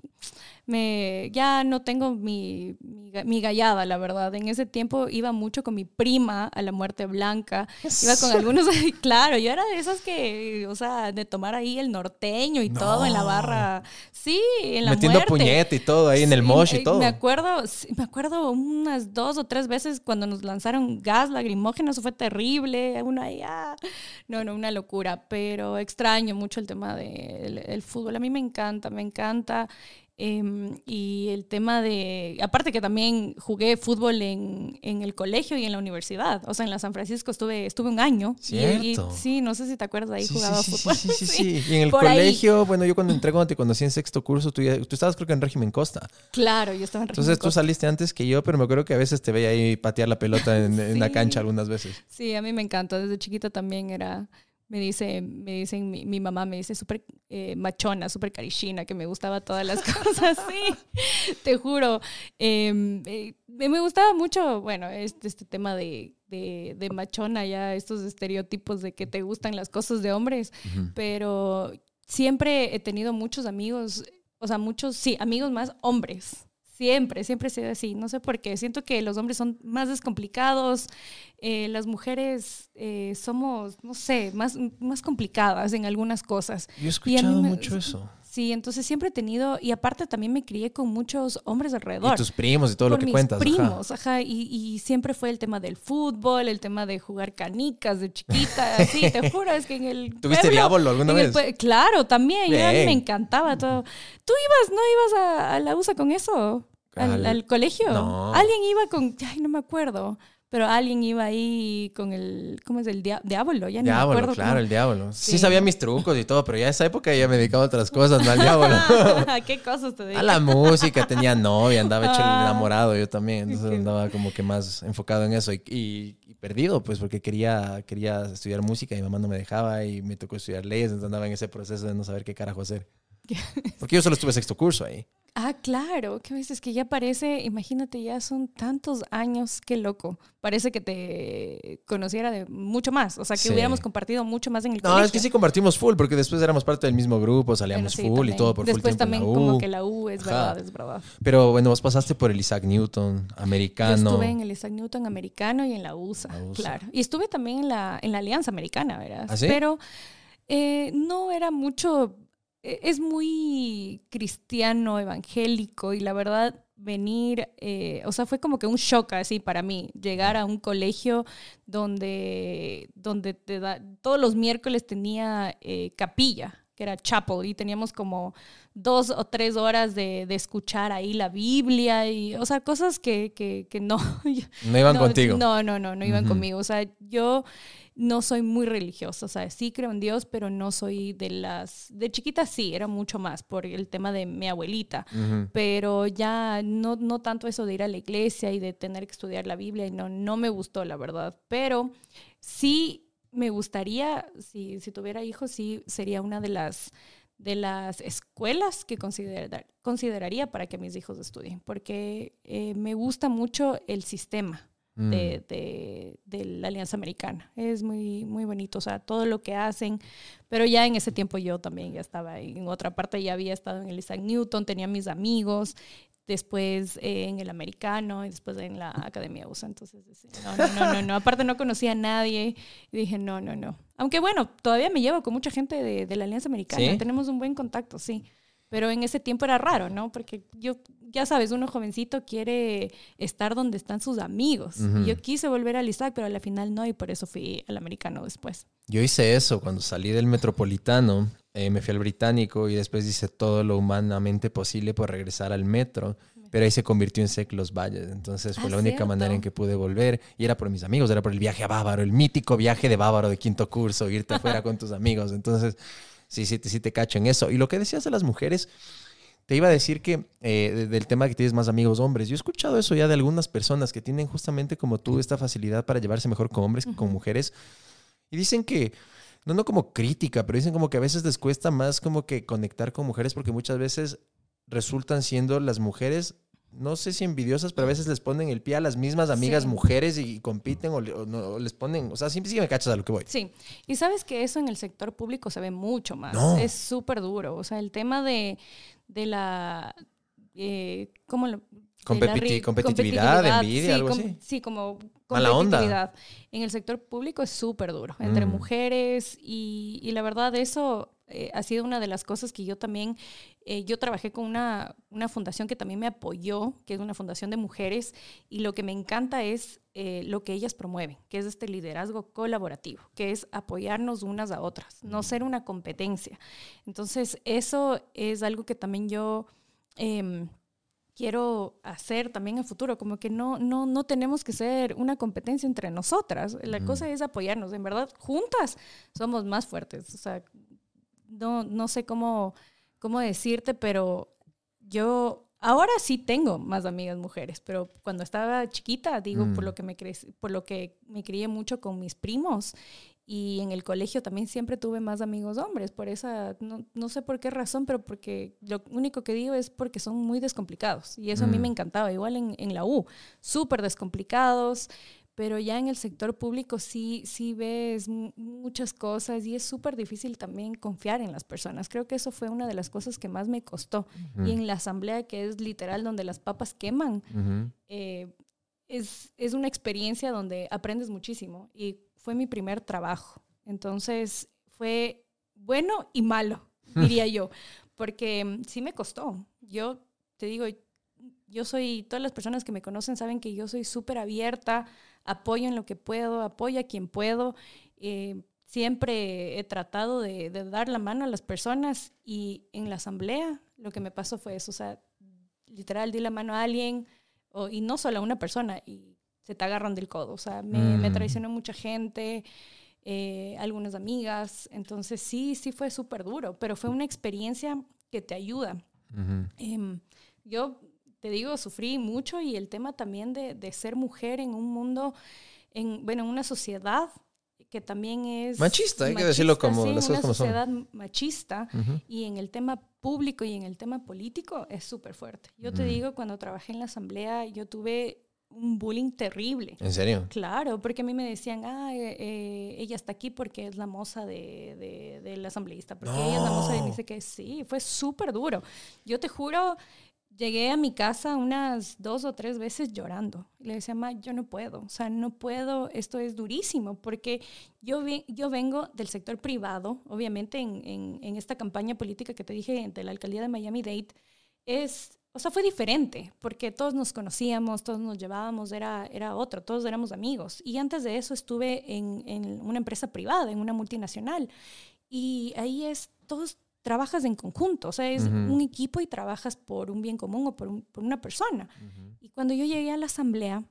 me, ya no tengo mi, mi, gallada, la verdad. En ese tiempo iba mucho con mi prima a la muerte blanca. Iba con algunos, claro, yo era de esas que, o sea, de tomar ahí el norteño y todo en la barra. Sí, en la Metiendo puñete y todo ahí en el mosh y todo. Me acuerdo, me acuerdo unas dos o tres veces cuando nos lanzaron gas lagrimógeno, eso fue terrible. Una ya, no, no, una locura, pero extraño mucho el tema del fútbol. A mí me encanta, me encanta. Em, y el tema de, aparte que también jugué fútbol en, en, el colegio y en la universidad, o sea, en la San Francisco estuve, estuve un año. ¿Cierto? sí, no sé si te acuerdas, ahí jugaba fútbol. Sí, sí, sí, Y en el colegio, bueno, yo cuando entré, cuando te conocí en sexto curso, tú, tú estabas creo que en régimen Costa. Claro, yo estaba en régimen Entonces tú saliste antes que yo, pero me acuerdo que a veces te veía ahí patear la pelota en, en la cancha algunas veces. Sí, a mí me encanta, desde chiquita también era me dice, me dicen, mi, mamá me dice súper eh, machona, súper carichina, que me gustaba todas las cosas, sí, te juro. Em, eh, me gustaba mucho, bueno, este, este tema de, de, machona, ya estos estereotipos de que te gustan las cosas de hombres, pero siempre he tenido muchos amigos, o sea, muchos, sí, amigos más hombres. Siempre, siempre he sido así. No sé por qué. Siento que los hombres son más descomplicados. Eh, las mujeres somos, no sé, más, más complicadas en algunas cosas. Yo he escuchado mucho eso. Sí, entonces siempre he tenido, y aparte también me crié con muchos hombres alrededor. Y tus primos y todo lo Por que mis cuentas. ajá. primos, ajá, y, y siempre fue el tema del fútbol, el tema de jugar canicas de chiquita, así, te juro, es que en el ¿Tuviste diablo alguna el vez? claro, también, yo- a mí me encantaba todo. ¿Tú ibas, no ibas a, a la USA con eso? ¿Al, Al- al colegio? No. Alguien iba con, ay, no me acuerdo, pero alguien iba ahí con el, ¿cómo es el dia- diablo? Ya ni me Diablo, acuerdo. claro, cómo- el diablo. Sí. Sí. sabía mis trucos y todo, pero ya esa época ya me dedicaba a otras cosas, no al diablo. ¿Qué cosas te A digo? la música, tenía novia, andaba hecho Ah. enamorado yo también, entonces andaba como que más enfocado en eso y, y- y perdido, pues porque quería, quería estudiar música y mi mamá no me dejaba y me tocó estudiar leyes, entonces andaba en ese proceso de no saber qué carajo hacer. Porque yo solo estuve sexto curso ahí. Ah, claro, que veces que ya parece, imagínate, ya son tantos años, qué loco. Parece que te conociera de mucho más, o sea, que Sí. hubiéramos compartido mucho más en el No, colegio. es que sí compartimos full, porque después éramos parte del mismo grupo, Bueno, salíamos sí, full y todo por full Después en también la U. como que la U, es Ajá. verdad, es verdad. Pero bueno, vos pasaste por el Isaac Newton, Yo americano. estuve en el Isaac Newton americano y en la USA, La USA. claro. Y estuve también en la, en la Alianza Americana, ¿verdad? ¿Ah, sí? Pero eh, no era mucho, es muy cristiano, evangélico y la verdad venir, eh, o sea, fue como que un shock así para mí, llegar a un colegio donde, donde te da, todos los miércoles tenía eh, capilla que era chapel y teníamos como dos o tres horas de, de escuchar ahí la Biblia y, o sea, cosas que, que, que no, No iban no, contigo. No, no, no, no iban Ujú. conmigo. O sea, yo no soy muy religiosa. O sea, sí creo en Dios, pero no soy de las... De chiquita sí, era mucho más por el tema de mi abuelita. Ujú. Pero ya no, no tanto eso de ir a la iglesia y de tener que estudiar la Biblia. Y no, no me gustó, la verdad. Pero sí me gustaría, si, si tuviera hijos, sí sería una de las de las escuelas que considerar- consideraría para que mis hijos estudien, porque eh, me gusta mucho el sistema Mm. de, de- de la Alianza Americana. Es muy, muy bonito, o sea, todo lo que hacen. Pero ya en ese tiempo yo también ya estaba en otra parte, ya había estado en el Isaac Newton, tenía mis amigos, después eh, en el americano y después en la Academia USA. Entonces, no, no, no, no, no. Aparte no conocía a nadie y dije, no, no, no. Aunque bueno, todavía me llevo con mucha gente de, de la Alianza Americana, ¿Sí? tenemos un buen contacto, sí. Pero en ese tiempo era raro, ¿no? Porque yo, ya sabes, uno jovencito quiere estar donde están sus amigos. Y yo quise volver al Isaac, pero al final no, y por eso fui al americano después. Yo hice eso cuando salí del metropolitano, eh, me fui al británico y después hice todo lo humanamente posible por regresar al metro, pero ahí se convirtió en SEC Los Valles, entonces fue Ah, la única cierto. manera en que pude volver y era por mis amigos, era por el viaje a Bávaro, el mítico viaje de Bávaro de quinto curso, irte afuera con tus amigos, entonces sí, sí, sí te cacho en eso. Y lo que decías de las mujeres, te iba a decir que eh, de- del tema que tienes más amigos hombres, yo he escuchado eso ya de algunas personas que tienen justamente como tú esta facilidad para llevarse mejor con hombres que con mujeres. Y dicen que, no, no como crítica, pero dicen como que a veces les cuesta más como que conectar con mujeres porque muchas veces resultan siendo las mujeres, no sé si envidiosas, pero a veces les ponen el pie a las mismas amigas Sí. mujeres y, compiten o, no- o les ponen, o sea, sí, sí me cachas a lo que voy. Sí, y sabes que eso en el sector público se ve mucho más. No. Es súper duro. O sea, el tema de, de la... Eh, ¿Cómo lo...? De la Competi- ri- competitividad, envidia, sí, algo com- así. Sí, como competitividad. En el sector público es súper duro, entre Mm. mujeres y, y la verdad eso eh, ha sido una de las cosas que yo también, eh, yo trabajé con una, una fundación que también me apoyó, que es una fundación de mujeres, y lo que me encanta es eh, lo que ellas promueven, que es este liderazgo colaborativo, que es apoyarnos unas a otras, no ser una competencia. Entonces, eso es algo que también yo... em, quiero hacer también en futuro, como que no, no, no tenemos que ser una competencia entre nosotras. La Ujú. cosa es apoyarnos, en verdad, juntas somos más fuertes. O sea, no, no sé cómo, cómo decirte, pero yo ahora sí tengo más amigas mujeres, pero cuando estaba chiquita, digo, por Mm. lo que me por lo que me crié mucho con mis primos y en el colegio también siempre tuve más amigos hombres, por esa, no, no sé por qué razón, pero porque lo único que digo es porque son muy descomplicados y eso a mí Mm. me encantaba, igual en, en la U, súper descomplicados, pero ya en el sector público sí, sí ves mu- muchas cosas y es súper difícil también confiar en las personas. Creo que eso fue una de las cosas que más me costó. Y en la asamblea, que es literal donde las papas queman, eh, es, es una experiencia donde aprendes muchísimo y fue mi primer trabajo. Entonces fue bueno y malo, diría yo, porque mm, sí me costó. Yo te digo, yo soy, todas las personas que me conocen saben que yo soy súper abierta, apoyo en lo que puedo, apoyo a quien puedo. Eh, siempre he tratado de, dar la mano a las personas y en la asamblea lo que me pasó fue eso, o sea, literal di la mano a alguien y no solo a una persona y se te agarran del codo, o sea, me, me mm. traicionó mucha gente. Eh, algunas amigas, entonces sí, sí fue súper duro, pero fue una experiencia que te ayuda. Em, yo te digo, sufrí mucho y el tema también de, de, ser mujer en un mundo, en, bueno, en una sociedad que también es... Machista, hay que decirlo como las cosas como son. Una sociedad machista y en el tema público y en el tema político es súper fuerte. Yo te digo, cuando trabajé en la asamblea, yo tuve un bullying terrible. ¿En serio? Claro, porque a mí me decían, ah, eh, eh, ella está aquí porque es la moza de, de, del asambleísta, porque ella es la moza de dice que sí, fue súper duro. Yo te juro, llegué a mi casa unas dos o tres veces llorando. Le decía, ma, yo no puedo, o sea, no puedo, esto es durísimo, porque yo, yo vengo del sector privado, obviamente en, en, esta campaña política que te dije de la alcaldía de Miami-Dade, es, o sea, fue diferente, porque todos nos conocíamos, todos nos llevábamos, era, era otro, todos éramos amigos. Y antes de eso estuve en, en una empresa privada, en una multinacional, y ahí es, todos trabajas en conjunto, o sea, es un equipo y trabajas por un bien común o por, una persona. Y cuando yo llegué a la asamblea,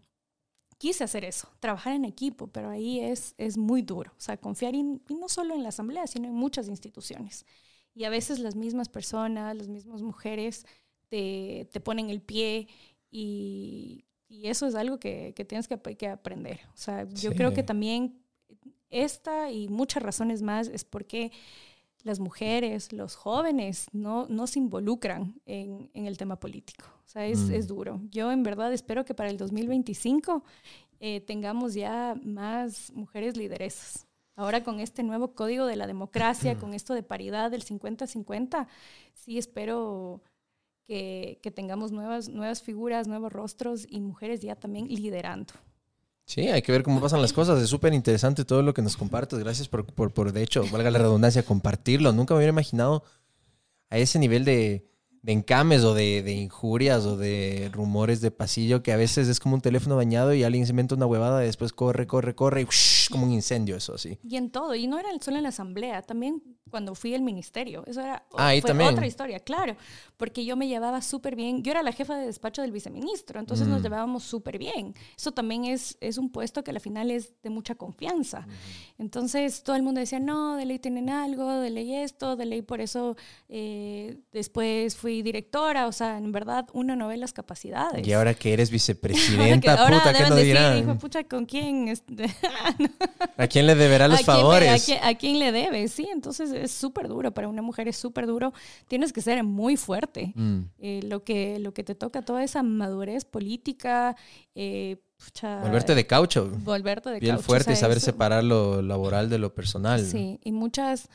quise hacer eso, trabajar en equipo, pero ahí es, es muy duro, o sea, confiar y no solo en la asamblea, sino en muchas instituciones. Y a veces las mismas personas, las mismas mujeres te, te ponen el pie y, y, eso es algo que, que tienes que, que, aprender. O sea, yo creo que también esta y muchas razones más es porque las mujeres, los jóvenes no, no se involucran en, en, el tema político. O sea, es, mm. es, duro. Yo en verdad espero que para el 2025 eh, tengamos ya más mujeres lideresas. Ahora con este nuevo código de la democracia, con esto de paridad del 50-50, sí espero que, que, tengamos nuevas, nuevas figuras, nuevos rostros y mujeres ya también liderando. Sí, hay que ver cómo pasan las cosas. Es súper interesante todo lo que nos compartes. Gracias por, por, por, de hecho, valga la redundancia, compartirlo. Nunca me hubiera imaginado a ese nivel de, de encames o de, de, injurias o de rumores de pasillo que a veces es como un teléfono bañado y alguien se inventa una huevada y después corre, corre, corre y como un incendio eso así. Y en todo, y no era solo en la asamblea, también cuando fui al ministerio, eso era ah, fue otra historia, claro, porque yo me llevaba súper bien, yo era la jefa de despacho del viceministro, entonces nos mm. llevábamos súper bien. Eso también es, es un puesto que al final es de mucha confianza. Entonces todo el mundo decía, no, de ley tienen algo, de ley esto, de ley por eso eh, después fui directora, o sea, en verdad uno no ve las capacidades. Y ahora que eres vicepresidenta, puta, ¿qué no dirán? pucha, ¿con quién? ¿A quién le deberá los favores? a, quién, le debe? Sí, entonces es súper duro, para una mujer es súper duro. Tienes que ser muy fuerte. Mm. Eh, lo, que, lo que te toca, toda esa madurez política. Eh, volverte de caucho. Volverte de Bien fuerte y saber separar lo laboral de lo personal. Sí, y muchas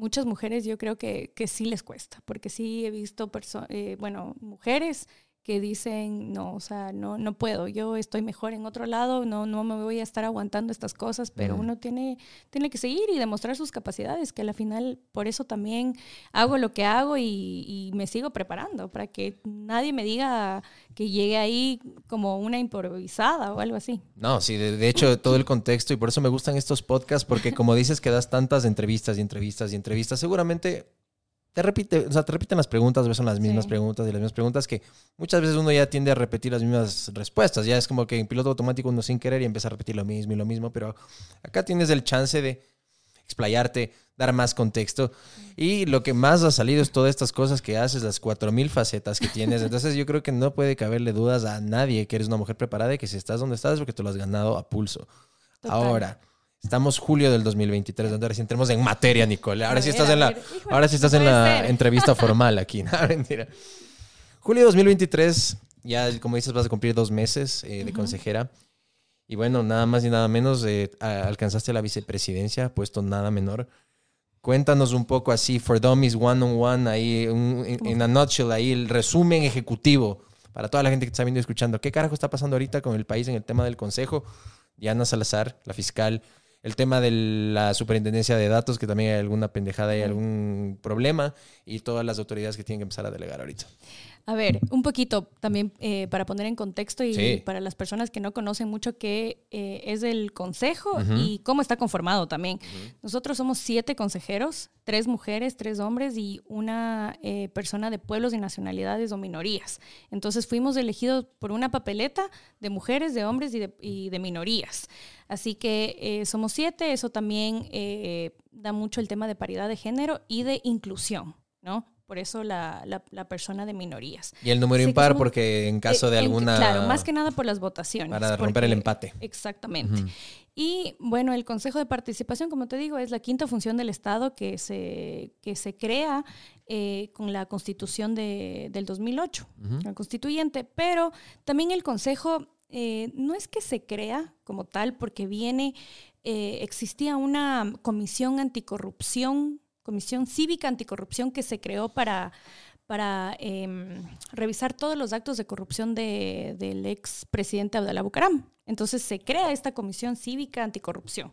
muchas mujeres yo creo que, que sí les cuesta, porque sí he visto, eh, bueno, mujeres que dicen, no, o sea, no, no puedo, yo estoy mejor en otro lado, no, no me voy a estar aguantando estas cosas, pero uno tiene, tiene que seguir y demostrar sus capacidades, que al final por eso también hago lo que hago y, me sigo preparando, para que nadie me diga que llegue ahí como una improvisada o algo así. No, sí, de, hecho todo el contexto y por eso me gustan estos podcasts, porque como dices que das tantas entrevistas y entrevistas y entrevistas, seguramente te repite, o sea, te repiten las preguntas, son las mismas preguntas y las mismas preguntas que muchas veces uno ya tiende a repetir las mismas respuestas. Ya es como que en piloto automático uno sin querer y empieza a repetir lo mismo y lo mismo, pero acá tienes el chance de explayarte, dar más contexto. Y lo que más ha salido es todas estas cosas que haces, las 4.000 facetas que tienes. Entonces yo creo que no puede caberle dudas a nadie que eres una mujer preparada y que si estás donde estás es porque te lo has ganado a pulso. Ahora Estamos julio del 2023, donde ahora sí entremos en materia, Nicole. Ahora sí estás en la, ahora sí estás en la entrevista formal aquí. No, mentira. Julio 2023, ya como dices, vas a cumplir dos meses eh, de consejera. Y bueno, nada más y nada menos, eh, alcanzaste la vicepresidencia, puesto nada menor. Cuéntanos un poco así, for dummies, one on one, ahí, en a nutshell, ahí el resumen ejecutivo para toda la gente que está viendo y escuchando. ¿Qué carajo está pasando ahorita con el país en el tema del consejo? Diana Salazar, la fiscal, el tema de la superintendencia de datos, que también hay alguna pendejada y algún problema, y todas las autoridades que tienen que empezar a delegar ahorita. A ver, un poquito también eh, para poner en contexto y para las personas que no conocen mucho qué eh, es el consejo y cómo está conformado también. Nosotros somos siete consejeros, tres mujeres, tres hombres y una eh, persona de pueblos y nacionalidades o minorías. Entonces fuimos elegidos por una papeleta de mujeres, de hombres y de, y de minorías. Así que somos siete, eso también da mucho el tema de paridad de género y de inclusión, ¿no? Por eso la, la, persona de minorías. Y el número impar, porque en caso de eh, alguna... claro, más que nada por las votaciones. Para romper el empate. Exactamente. Y bueno, el Consejo de Participación, como te digo, es la quinta función del Estado que se, que se crea eh, con la constitución de, del 2008, la constituyente, pero también el Consejo eh, no es que se crea como tal, porque viene, existía una comisión anticorrupción Comisión Cívica Anticorrupción que se creó para, para em, revisar todos los actos de corrupción de, del ex presidente Abdalá Bucaram. Entonces se crea esta Comisión Cívica Anticorrupción.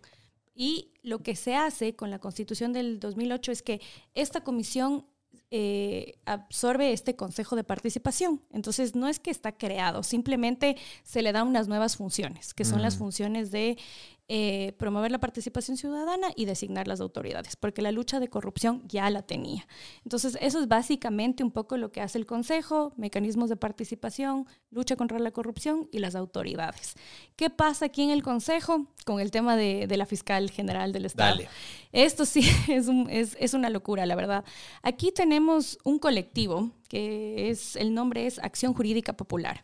Y lo que se hace con la constitución del 2008 es que esta comisión eh, absorbe este consejo de participación. Entonces, no es que está creado, simplemente se le da unas nuevas funciones, que son las mm. funciones de eh, promover la participación ciudadana y designar las autoridades, porque la lucha de corrupción ya la tenía. Entonces, eso es básicamente un poco lo que hace el Consejo, mecanismos de participación, lucha contra la corrupción y las autoridades. ¿Qué pasa aquí en el Consejo con el tema de, la fiscal general del Estado? Esto sí es, es, una locura, la verdad. Aquí tenemos un colectivo que es, el nombre es Acción Jurídica Popular.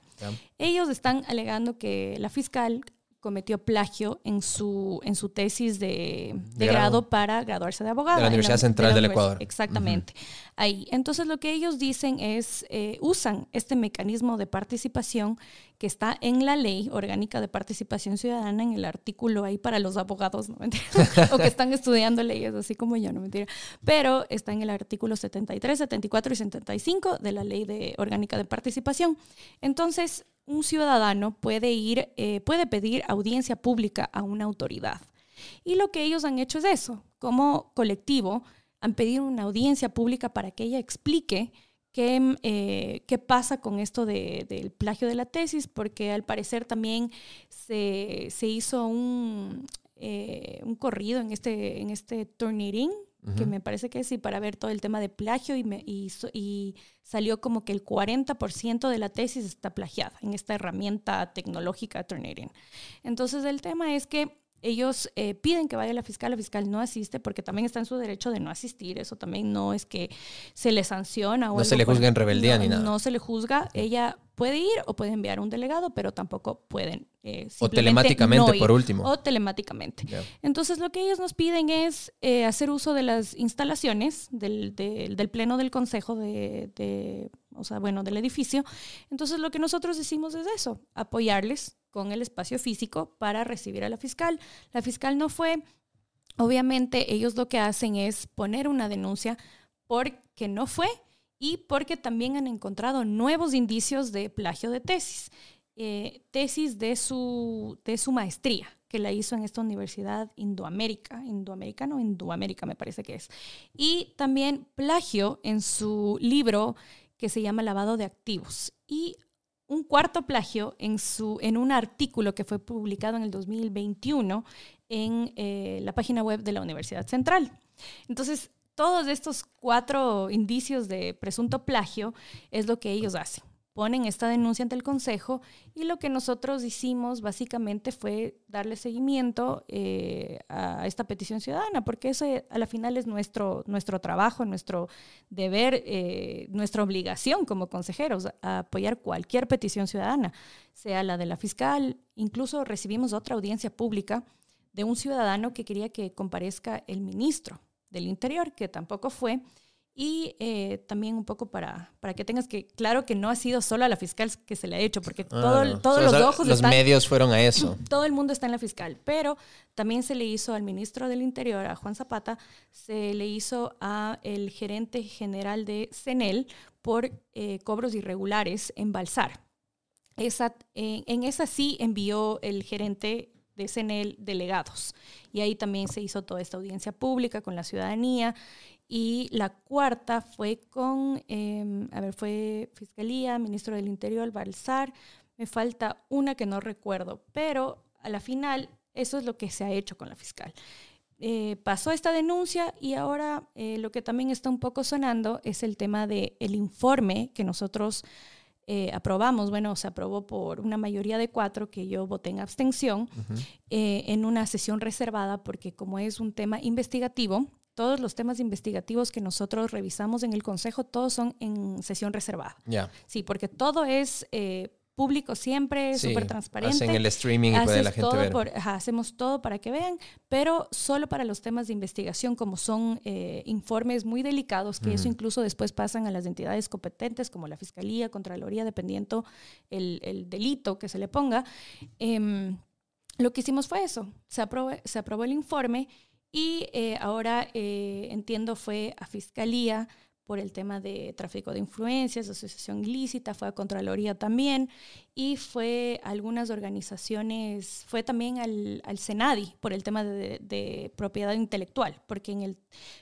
Ellos están alegando que la fiscal cometió plagio en su, en su tesis de, grado. para graduarse de abogado. De la Universidad Central del Ecuador. Exactamente. Ahí. Entonces lo que ellos dicen es, eh, usan este mecanismo de participación que está en la ley orgánica de participación ciudadana, en el artículo ahí para los abogados, ¿no? o que están estudiando leyes, así como yo, no mentira. Pero está en el artículo 73, 74 y 75 de la ley de orgánica de participación. Entonces, un ciudadano puede ir, eh, puede pedir audiencia pública a una autoridad. Y lo que ellos han hecho es eso. Como colectivo, han pedido una audiencia pública para que ella explique qué, eh, qué pasa con esto del plagio de la tesis, porque al parecer también se, hizo un, eh, un corrido en este, en este Turnitin, que me parece que sí, para ver todo el tema de plagio y, me, y, y salió como que el 40% de la tesis está plagiada en esta herramienta tecnológica Turnitin. Entonces el tema es que ellos eh, piden que vaya la fiscal, la fiscal no asiste porque también está en su derecho de no asistir, eso también no es que se le sanciona o no se le juzga en rebeldía ni nada. No se le juzga, ella puede ir o puede enviar un delegado, pero tampoco pueden. Eh, o telemáticamente, por último. O telemáticamente. Entonces, lo que ellos nos piden es eh, hacer uso de las instalaciones del, del pleno del consejo de, de, o sea, bueno, del edificio. Entonces, lo que nosotros decimos es eso, apoyarles con el espacio físico para recibir a la fiscal. La fiscal no fue. Obviamente, ellos lo que hacen es poner una denuncia porque no fue y porque también han encontrado nuevos indicios de plagio de tesis. Eh, tesis de su, de su maestría, que la hizo en esta universidad Indoamérica, Indoamericano, Indoamérica me parece que es. Y también plagio en su libro que se llama Lavado de Activos. Y un cuarto plagio en, su, en un artículo que fue publicado en el 2021 en eh, la página web de la Universidad Central. Entonces, todos estos cuatro indicios de presunto plagio es lo que ellos hacen. Ponen esta denuncia ante el Consejo y lo que nosotros hicimos básicamente fue darle seguimiento eh, a esta petición ciudadana, porque eso a la final es nuestro, nuestro trabajo, nuestro deber, eh, nuestra obligación como consejeros, apoyar cualquier petición ciudadana, sea la de la fiscal, incluso recibimos otra audiencia pública de un ciudadano que quería que comparezca el ministro del Interior, que tampoco fue. Y eh, también un poco para, para que tengas que, claro que no ha sido solo a la fiscal que se le ha hecho, porque ah, todo, todos los ojos... Los medios fueron a eso. Todo el mundo está en la fiscal, pero también se le hizo al ministro del Interior, a Juan Zapata, se le hizo a el gerente general de CENEL por eh, cobros irregulares en Balsar. Esa, en esa sí envió el gerente de CNL delegados. Y ahí también se hizo toda esta audiencia pública con la ciudadanía. Y la cuarta fue con, em, a ver, fue Fiscalía, Ministro del Interior, Balsar. Me falta una que no recuerdo, pero a la final eso es lo que se ha hecho con la fiscal. Eh, pasó esta denuncia y ahora eh, lo que también está un poco sonando es el tema del el informe que nosotros eh, aprobamos, bueno, se aprobó por una mayoría de cuatro, que yo voté en abstención, en una sesión reservada, porque como es un tema investigativo, todos los temas investigativos que nosotros revisamos en el Consejo, todos son en sesión reservada. Ya. Sí, porque todo es público siempre, súper transparente. Hacen el streaming y puede la gente ver. hacemos todo para que vean, pero solo para los temas de investigación, como son eh, informes muy delicados, que eso incluso después pasan a las entidades competentes, como la Fiscalía, Contraloría, dependiendo el, el delito que se le ponga. Em, lo que hicimos fue eso, se aprobó, se aprobó el informe y eh, ahora eh, entiendo fue a Fiscalía por el tema de tráfico de influencias, asociación ilícita, fue a Contraloría también, y fue a algunas organizaciones, fue también al, al Senadi por el tema de, propiedad intelectual, porque en, el,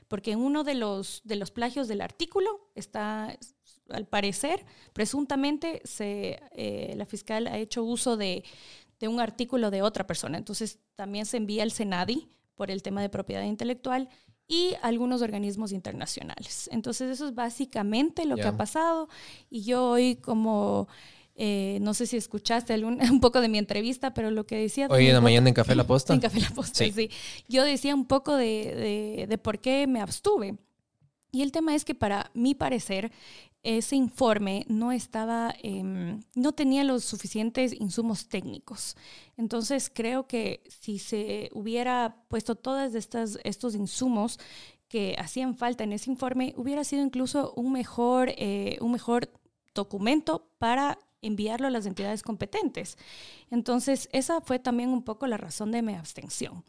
porque en uno de los, de los plagios del artículo está, al parecer, presuntamente, se, eh, la fiscal ha hecho uso de, de un artículo de otra persona, entonces también se envía al Senadi por el tema de propiedad intelectual y algunos organismos internacionales. Entonces eso es básicamente lo que ha pasado y yo hoy como... Eh, no sé si escuchaste un poco de mi entrevista, pero lo que decía... Hoy en la mañana en Café La Posta. En Café La Posta, sí. Yo decía un poco de, de, de, por qué me abstuve. Y el tema es que para mi parecer, ese informe no estaba, em, no tenía los suficientes insumos técnicos. Entonces creo que si se hubiera puesto todos estos insumos que hacían falta en ese informe, hubiera sido incluso un mejor, eh, un mejor documento para enviarlo a las entidades competentes. Entonces, esa fue también un poco la razón de mi abstención.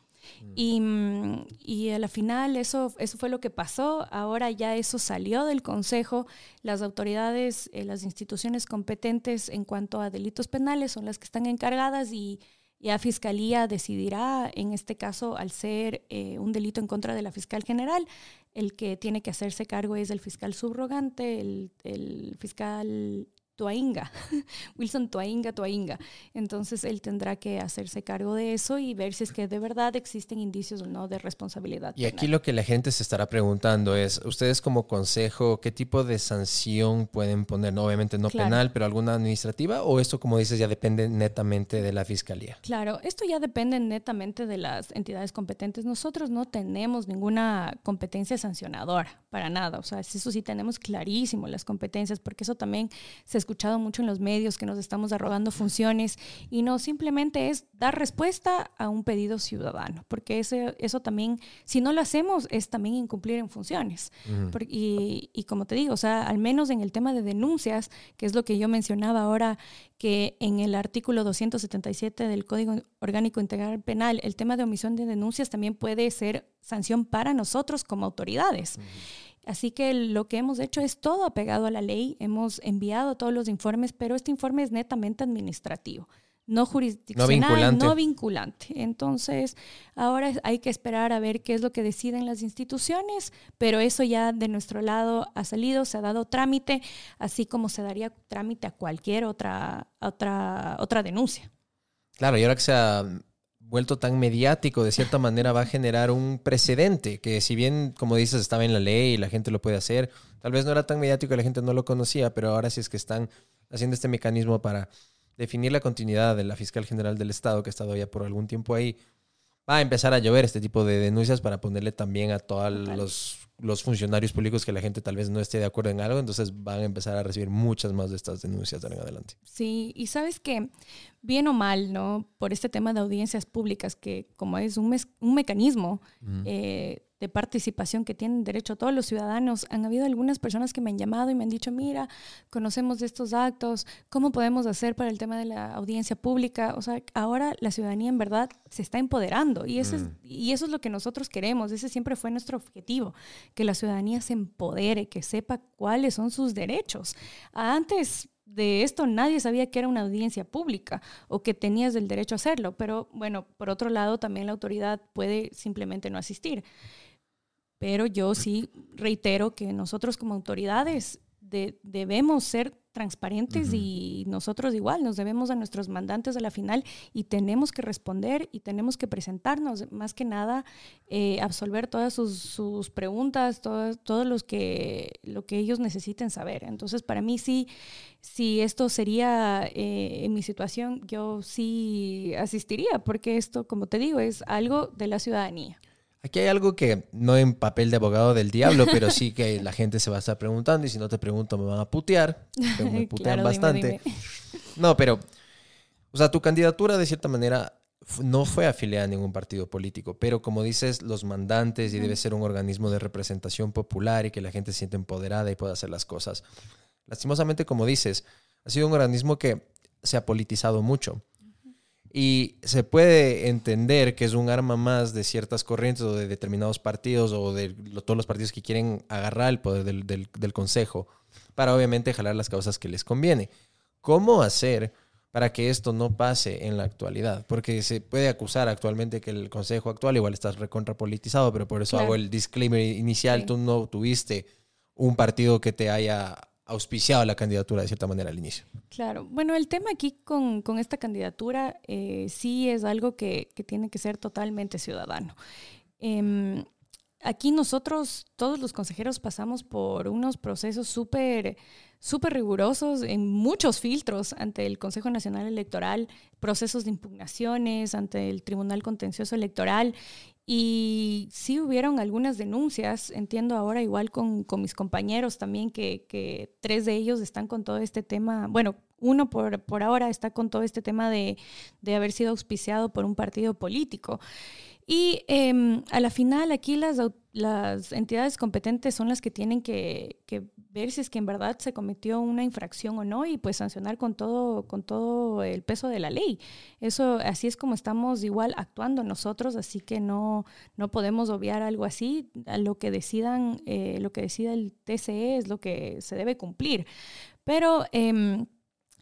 Mm, y, a la final eso, eso fue lo que pasó. Ahora ya eso salió del Consejo. Las autoridades, eh, las instituciones competentes en cuanto a delitos penales son las que están encargadas y ya Fiscalía decidirá, en este caso, al ser eh, un delito en contra de la fiscal general, el que tiene que hacerse cargo es el fiscal subrogante, el, el fiscal Tuainga, Wilson Tuainga, Tuainga. Entonces él tendrá que hacerse cargo de eso y ver si es que de verdad existen indicios o no de responsabilidad. Y aquí lo que la gente se estará preguntando es, ustedes como consejo, ¿qué tipo de sanción pueden poner? No, obviamente no penal, pero alguna administrativa o esto, como dices, ya depende netamente de la fiscalía. Claro, esto ya depende netamente de las entidades competentes. Nosotros no tenemos ninguna competencia sancionadora, para nada. O sea, eso sí tenemos clarísimo las competencias, porque eso también se escuchado mucho en los medios que nos estamos arrogando funciones y no simplemente es dar respuesta a un pedido ciudadano, porque ese, eso también, si no lo hacemos, es también incumplir en funciones. y, y, como te digo, o sea, al menos en el tema de denuncias, que es lo que yo mencionaba ahora, que en el artículo 277 del Código Orgánico Integral Penal, el tema de omisión de denuncias también puede ser sanción para nosotros como autoridades. Así que lo que hemos hecho es todo apegado a la ley, hemos enviado todos los informes, pero este informe es netamente administrativo, no jurisdiccional, no vinculante. Entonces, ahora hay que esperar a ver qué es lo que deciden las instituciones, pero eso ya de nuestro lado ha salido, se ha dado trámite, así como se daría trámite a cualquier otra, otra, otra denuncia. Claro, y ahora que se ha vuelto tan mediático, de cierta manera va a generar un precedente que si bien, como dices, estaba en la ley y la gente lo puede hacer, tal vez no era tan mediático y la gente no lo conocía, pero ahora sí es que están haciendo este mecanismo para definir la continuidad de la fiscal general del Estado, que ha estado ya por algún tiempo ahí, va a empezar a llover este tipo de denuncias para ponerle también a todos los los funcionarios públicos que la gente tal vez no esté de acuerdo en algo, entonces van a empezar a recibir muchas más de estas denuncias de ahora en adelante. Sí, y sabes que, bien o mal, ¿no? Por este tema de audiencias públicas, que como es un, un mecanismo eh, de participación que tienen derecho todos los ciudadanos. Han habido algunas personas que me han llamado y me han dicho, mira, conocemos de estos actos, ¿cómo podemos hacer para el tema de la audiencia pública? O sea, ahora la ciudadanía en verdad se está empoderando y eso, es, mm. y eso es lo que nosotros queremos, ese siempre fue nuestro objetivo, que la ciudadanía se empodere, que sepa cuáles son sus derechos. Antes de esto nadie sabía que era una audiencia pública o que tenías el derecho a hacerlo, pero bueno, por otro lado también la autoridad puede simplemente no asistir. Pero yo sí reitero que nosotros como autoridades debemos ser transparentes y nosotros igual nos debemos a nuestros mandantes a la final y tenemos que responder y tenemos que presentarnos, más que nada, eh, absolver todas sus, preguntas, todo, los que, lo que ellos necesiten saber. Entonces, para mí sí, si esto sería eh, en mi situación, yo sí asistiría, porque esto, como te digo, es algo de la ciudadanía. Aquí hay algo que no en papel de abogado del diablo, pero sí que la gente se va a estar preguntando y si no te pregunto me van a putear. Me putean bastante. No, pero, o sea, tu candidatura de cierta manera no fue afiliada a ningún partido político, pero como dices, los mandantes y debe ser un organismo de representación popular y que la gente se siente empoderada y pueda hacer las cosas. Lastimosamente, como dices, ha sido un organismo que se ha politizado mucho. Y se puede entender que es un arma más de ciertas corrientes o de determinados partidos o de todos los partidos que quieren agarrar el poder del, del, Consejo para obviamente jalar las causas que les conviene. ¿Cómo hacer para que esto no pase en la actualidad? Porque se puede acusar actualmente que el Consejo actual igual está recontrapolitizado, pero por eso hago el disclaimer inicial, tú no tuviste un partido que te haya auspiciado la candidatura de cierta manera al inicio. Claro, bueno, el tema aquí con, esta candidatura eh, sí es algo que, tiene que ser totalmente ciudadano. Em, aquí nosotros, todos los consejeros, pasamos por unos procesos súper súper rigurosos en muchos filtros ante el Consejo Nacional Electoral, procesos de impugnaciones ante el Tribunal Contencioso Electoral y sí hubieron algunas denuncias, entiendo ahora igual con, mis compañeros también, que, tres de ellos están con todo este tema, bueno, uno por, por ahora está con todo este tema de, de haber sido auspiciado por un partido político. Y em, a la final aquí las, las entidades competentes son las que tienen que, ver si es que en verdad se cometió una infracción o no y pues sancionar con todo, con todo el peso de la ley. Eso así es como estamos igual actuando nosotros, así que no, no podemos obviar algo así. Lo que decidan, eh, lo que decida el TCE es lo que se debe cumplir. Pero em,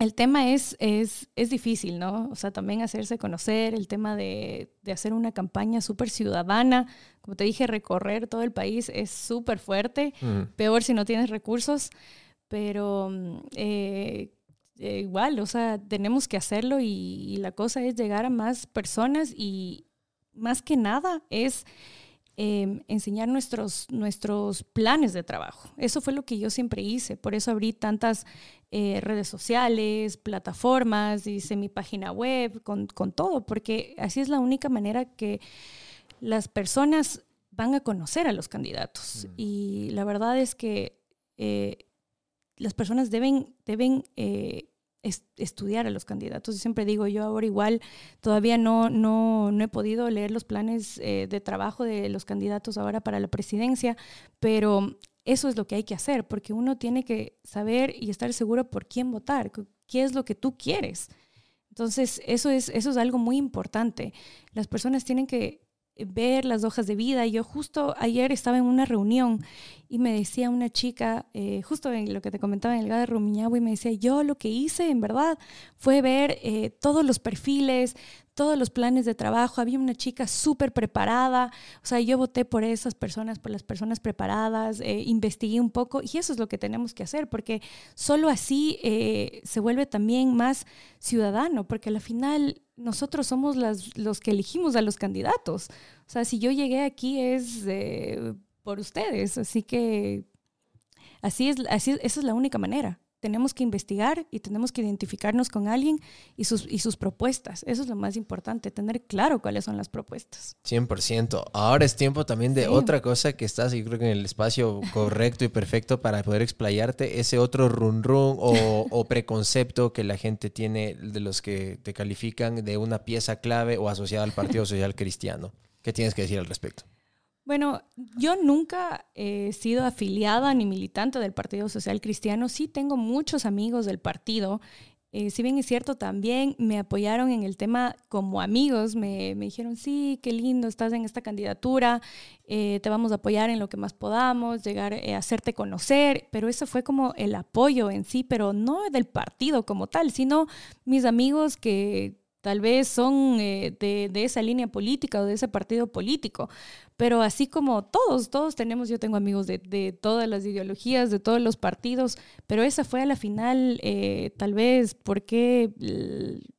el tema es, es, es, difícil, ¿no? O sea, también hacerse conocer, el tema de, de hacer una campaña súper ciudadana. Como te dije, recorrer todo el país es súper fuerte, peor si no tienes recursos, pero eh, eh, igual, o sea, tenemos que hacerlo y, la cosa es llegar a más personas y más que nada es Em, enseñar nuestros, nuestros planes de trabajo. Eso fue lo que yo siempre hice, por eso abrí tantas eh, redes sociales, plataformas, hice mi página web, con, todo, porque así es la única manera que las personas van a conocer a los candidatos. Mm. Y la verdad es que eh, las personas deben, deben eh, estudiar a los candidatos. Yo siempre digo, yo ahora igual todavía no, no, no he podido leer los planes eh, de trabajo de los candidatos ahora para la presidencia, pero eso es lo que hay que hacer, porque uno tiene que saber y estar seguro por quién votar, qué es lo que tú quieres. Entonces, eso es, eso es algo muy importante. Las personas tienen que ver las hojas de vida. Yo justo ayer estaba en una reunión y me decía una chica, eh, justo en lo que te comentaba en el GAD de y me decía, yo lo que hice en verdad fue ver eh, todos los perfiles, todos los planes de trabajo. Había una chica súper preparada. O sea, yo voté por esas personas, por las personas preparadas, eh, investigué un poco y eso es lo que tenemos que hacer porque solo así se vuelve también más ciudadano, porque al final nosotros somos las, los que elegimos a los candidatos. O sea, si yo llegué aquí es eh, por ustedes, así que así es, así, esa es la única manera tenemos que investigar y tenemos que identificarnos con alguien y sus, y sus propuestas. Eso es lo más importante, tener claro cuáles son las propuestas. 100%. Ahora es tiempo también de otra cosa que estás, yo creo que en el espacio correcto y perfecto para poder explayarte, ese otro run run o, o preconcepto que la gente tiene de los que te califican de una pieza clave o asociada al Partido Social Cristiano. ¿Qué tienes que decir al respecto? Bueno, yo nunca he sido afiliada ni militante del Partido Social Cristiano. Sí tengo muchos amigos del partido. Eh, si bien es cierto, también me apoyaron en el tema como amigos, me, dijeron, sí, qué lindo, estás en esta candidatura, eh, te vamos a apoyar en lo que más podamos, llegar a hacerte conocer, pero eso fue como el apoyo en sí, pero no del partido como tal, sino mis amigos que tal vez son eh, de, esa línea política o de ese partido político, pero así como todos, todos tenemos, yo tengo amigos de, todas las ideologías, de todos los partidos, pero esa fue a la final eh, tal vez porque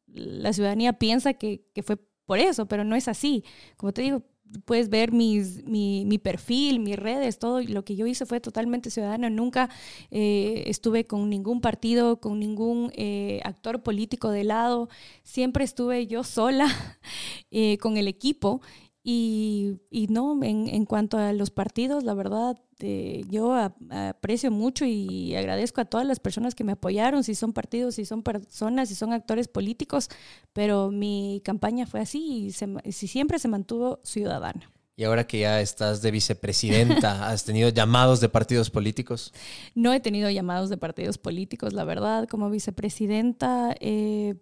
la ciudadanía piensa que fue por eso, pero no es así. Como te digo, puedes ver mis, mi, mi, perfil, mis redes, todo lo que yo hice fue totalmente ciudadano. Nunca eh, estuve con ningún partido, con ningún eh, actor político de lado. Siempre estuve yo sola eh, con el equipo. Y, y no, en, en, cuanto a los partidos, la verdad, este, yo aprecio mucho y agradezco a todas las personas que me apoyaron, si son partidos, si son personas, si son actores políticos, pero mi campaña fue así y, siempre se mantuvo ciudadana. Y ahora que ya estás de vicepresidenta, ¿has tenido llamados de partidos políticos? No he tenido llamados de partidos políticos, la verdad. Como vicepresidenta, eh,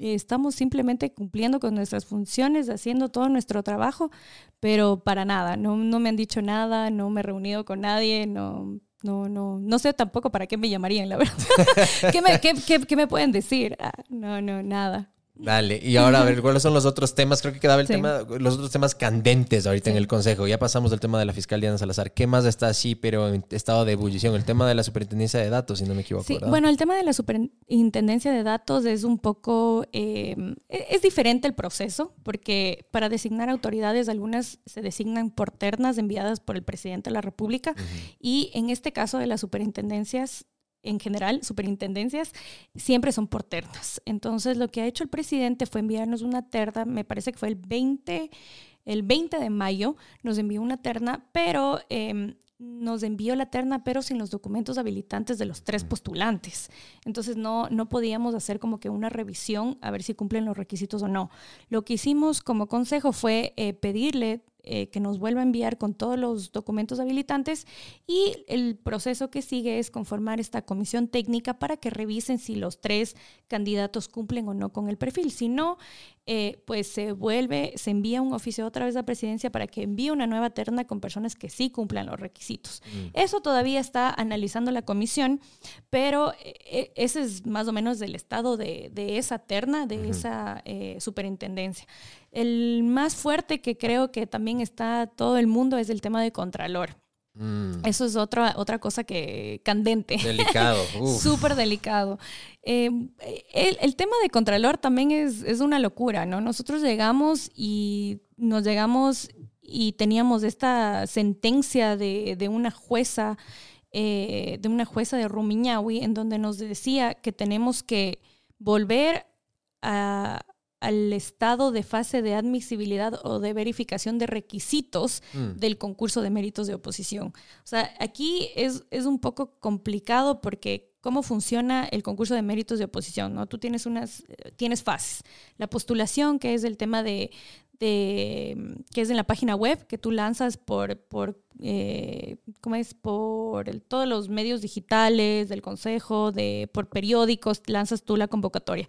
estamos simplemente cumpliendo con nuestras funciones, haciendo todo nuestro trabajo, pero para nada, no, no me han dicho nada, no me he reunido con nadie, no, no, no, no sé tampoco para qué me llamarían, la verdad. ¿Qué, me, qué, qué, qué me pueden decir? Ah, no, no, nada. Dale, y ahora a ver, ¿cuáles son los otros temas? Creo que quedaba el tema, los otros temas candentes ahorita en el Consejo. Ya pasamos del tema de la fiscal Diana Salazar. ¿Qué más está así, pero en estado de ebullición? El tema de la superintendencia de datos, si no me equivoco. Sí, bueno, el tema de la superintendencia de datos es un poco, eh, es diferente el proceso, porque para designar autoridades, algunas se designan por ternas enviadas por el presidente de la República, y en este caso de las superintendencias en general, superintendencias, siempre son por ternas. Entonces, lo que ha hecho el presidente fue enviarnos una terna, me parece que fue el 20, el 20 de mayo, nos envió una terna, pero em, nos envió la terna, pero sin los documentos habilitantes de los tres postulantes. Entonces, no, no podíamos hacer como que una revisión a ver si cumplen los requisitos o no. Lo que hicimos como consejo fue eh, pedirle eh, que nos vuelva a enviar con todos los documentos habilitantes y el proceso que sigue es conformar esta comisión técnica para que revisen si los tres candidatos cumplen o no con el perfil. Si no, eh, pues se vuelve, se envía un oficio otra vez a la presidencia para que envíe una nueva terna con personas que sí cumplan los requisitos. Mm. Eso todavía está analizando la comisión, pero eh, ese es más o menos el estado de, esa terna, de esa superintendencia. El más fuerte que creo que también está todo el mundo es el tema de Contralor. Mm. Eso es otra, otra cosa que candente. Delicado. Súper delicado. Em, el, tema de Contralor también es, es, una locura, ¿no? Nosotros llegamos y nos llegamos y teníamos esta sentencia de, de una jueza, eh, de una jueza de Rumiñahui, en donde nos decía que tenemos que volver a, al estado de fase de admisibilidad o de verificación de requisitos mm. del concurso de méritos de oposición. O sea, aquí es, es, un poco complicado porque cómo funciona el concurso de méritos de oposición, ¿no? Tú tienes unas, tienes fases. La postulación, que es el tema de, de, que es en la página web que tú lanzas por, por eh, ¿cómo es? Por todos los medios digitales del consejo, de, por periódicos, lanzas tú la convocatoria.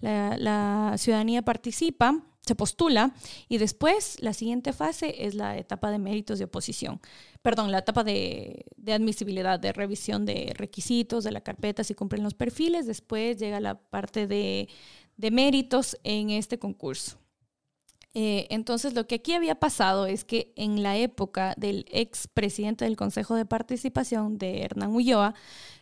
La, la, ciudadanía participa, se postula y después la siguiente fase es la etapa de méritos de oposición. Perdón, la etapa de, de admisibilidad, de revisión de requisitos de la carpeta, si cumplen los perfiles. Después llega la parte de, de méritos en este concurso. Eh, entonces, lo que aquí había pasado es que en la época del ex presidente del Consejo de Participación, de Hernán Ulloa,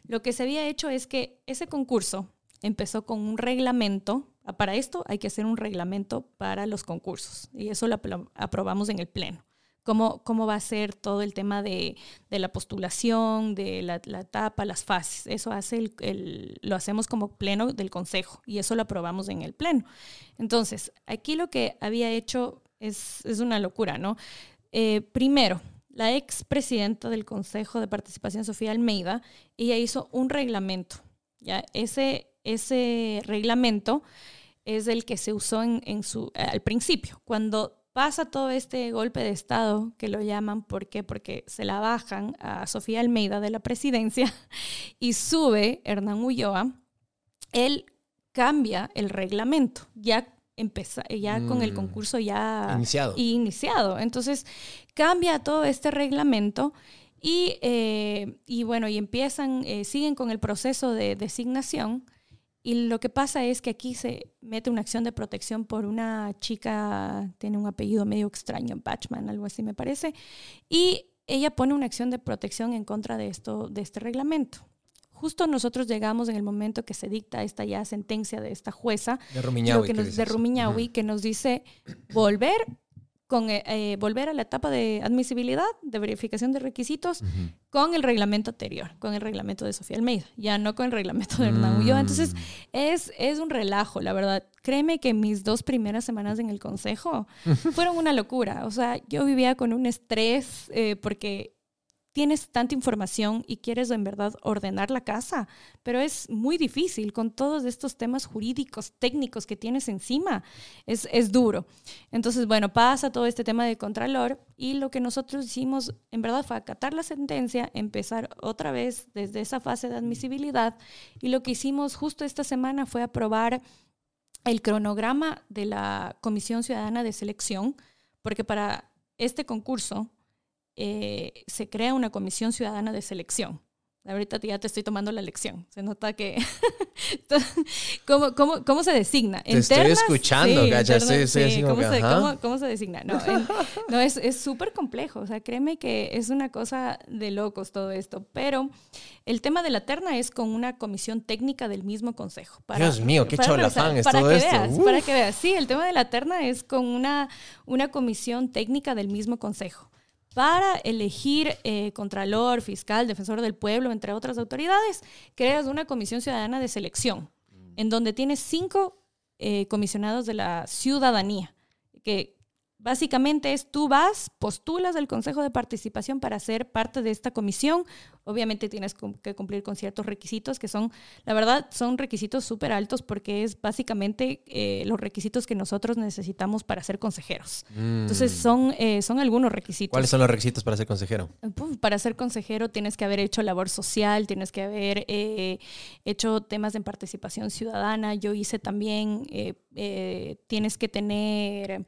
lo que se había hecho es que ese concurso empezó con un reglamento. Para esto hay que hacer un reglamento para los concursos y eso lo aprobamos en el Pleno cómo, cómo va a ser todo el tema de, la postulación, de la, etapa, las fases. Eso hace el, lo hacemos como pleno del Consejo y eso lo aprobamos en el pleno. Entonces, aquí lo que había hecho es, una locura, ¿no? Eh, primero, la ex presidenta del Consejo de Participación, Sofía Almeida, ella hizo un reglamento. ¿ya? Ese, ese reglamento es el que se usó en, en su, al principio, cuando pasa todo este golpe de Estado, que lo llaman, ¿por qué? Porque se la bajan a Sofía Almeida de la presidencia y sube Hernán Ulloa, él cambia el reglamento. Ya empezar ya con el mm. concurso ya iniciado. iniciado. Entonces cambia todo este reglamento y, eh, y bueno, y empiezan, eh, siguen con el proceso de designación. Y lo que pasa es que aquí se mete una acción de protección por una chica, tiene un apellido medio extraño, Batchman, algo así me parece, y ella pone una acción de protección en contra de esto, de este reglamento. Justo nosotros llegamos en el momento que se dicta esta ya sentencia de esta jueza de Rumiñahui, que, nos, de que nos dice volver con eh, eh, volver a la etapa de admisibilidad, de verificación de requisitos, con el reglamento anterior, con el reglamento de Sofía Almeida, ya no con el reglamento de Hernán Ulloa. Entonces, mm. es, es un relajo, la verdad. Créeme que mis dos primeras semanas en el consejo fueron una locura. O sea, yo vivía con un estrés eh, porque tienes tanta información y quieres en verdad ordenar la casa, pero es muy difícil con todos estos temas jurídicos, técnicos que tienes encima. Es, es duro. Entonces, bueno, pasa todo este tema de Contralor y lo que nosotros hicimos en verdad fue acatar la sentencia, empezar otra vez desde esa fase de admisibilidad y lo que hicimos justo esta semana fue aprobar el cronograma de la Comisión Ciudadana de Selección, porque para este concurso, eh, se crea una comisión ciudadana de selección. Ahorita ya te estoy tomando la lección. Se nota que... ¿Cómo, cómo, cómo, se designa? Te estoy escuchando, ¿Cómo, se, designa? No, no es súper complejo. O sea, créeme que es una cosa de locos todo esto. Pero el tema de la terna es con una comisión técnica del mismo consejo. Dios mío, qué cholafán es para todo que esto. Veas, para que veas. Sí, el tema de la terna es con una, una comisión técnica del mismo consejo para elegir eh, contralor, fiscal, defensor del pueblo, entre otras autoridades, creas una comisión ciudadana de selección, en donde tienes cinco eh, comisionados de la ciudadanía, que Básicamente es tú vas, postulas el Consejo de Participación para ser parte de esta comisión. Obviamente tienes que cumplir con ciertos requisitos que son, la verdad, son requisitos súper altos porque es básicamente eh, los requisitos que nosotros necesitamos para ser consejeros. Entonces mm. son, eh, son algunos requisitos. ¿Cuáles son los requisitos para ser consejero? Para ser consejero tienes que haber hecho labor social, tienes que haber eh, hecho temas de participación ciudadana. Yo hice también, tienes que tener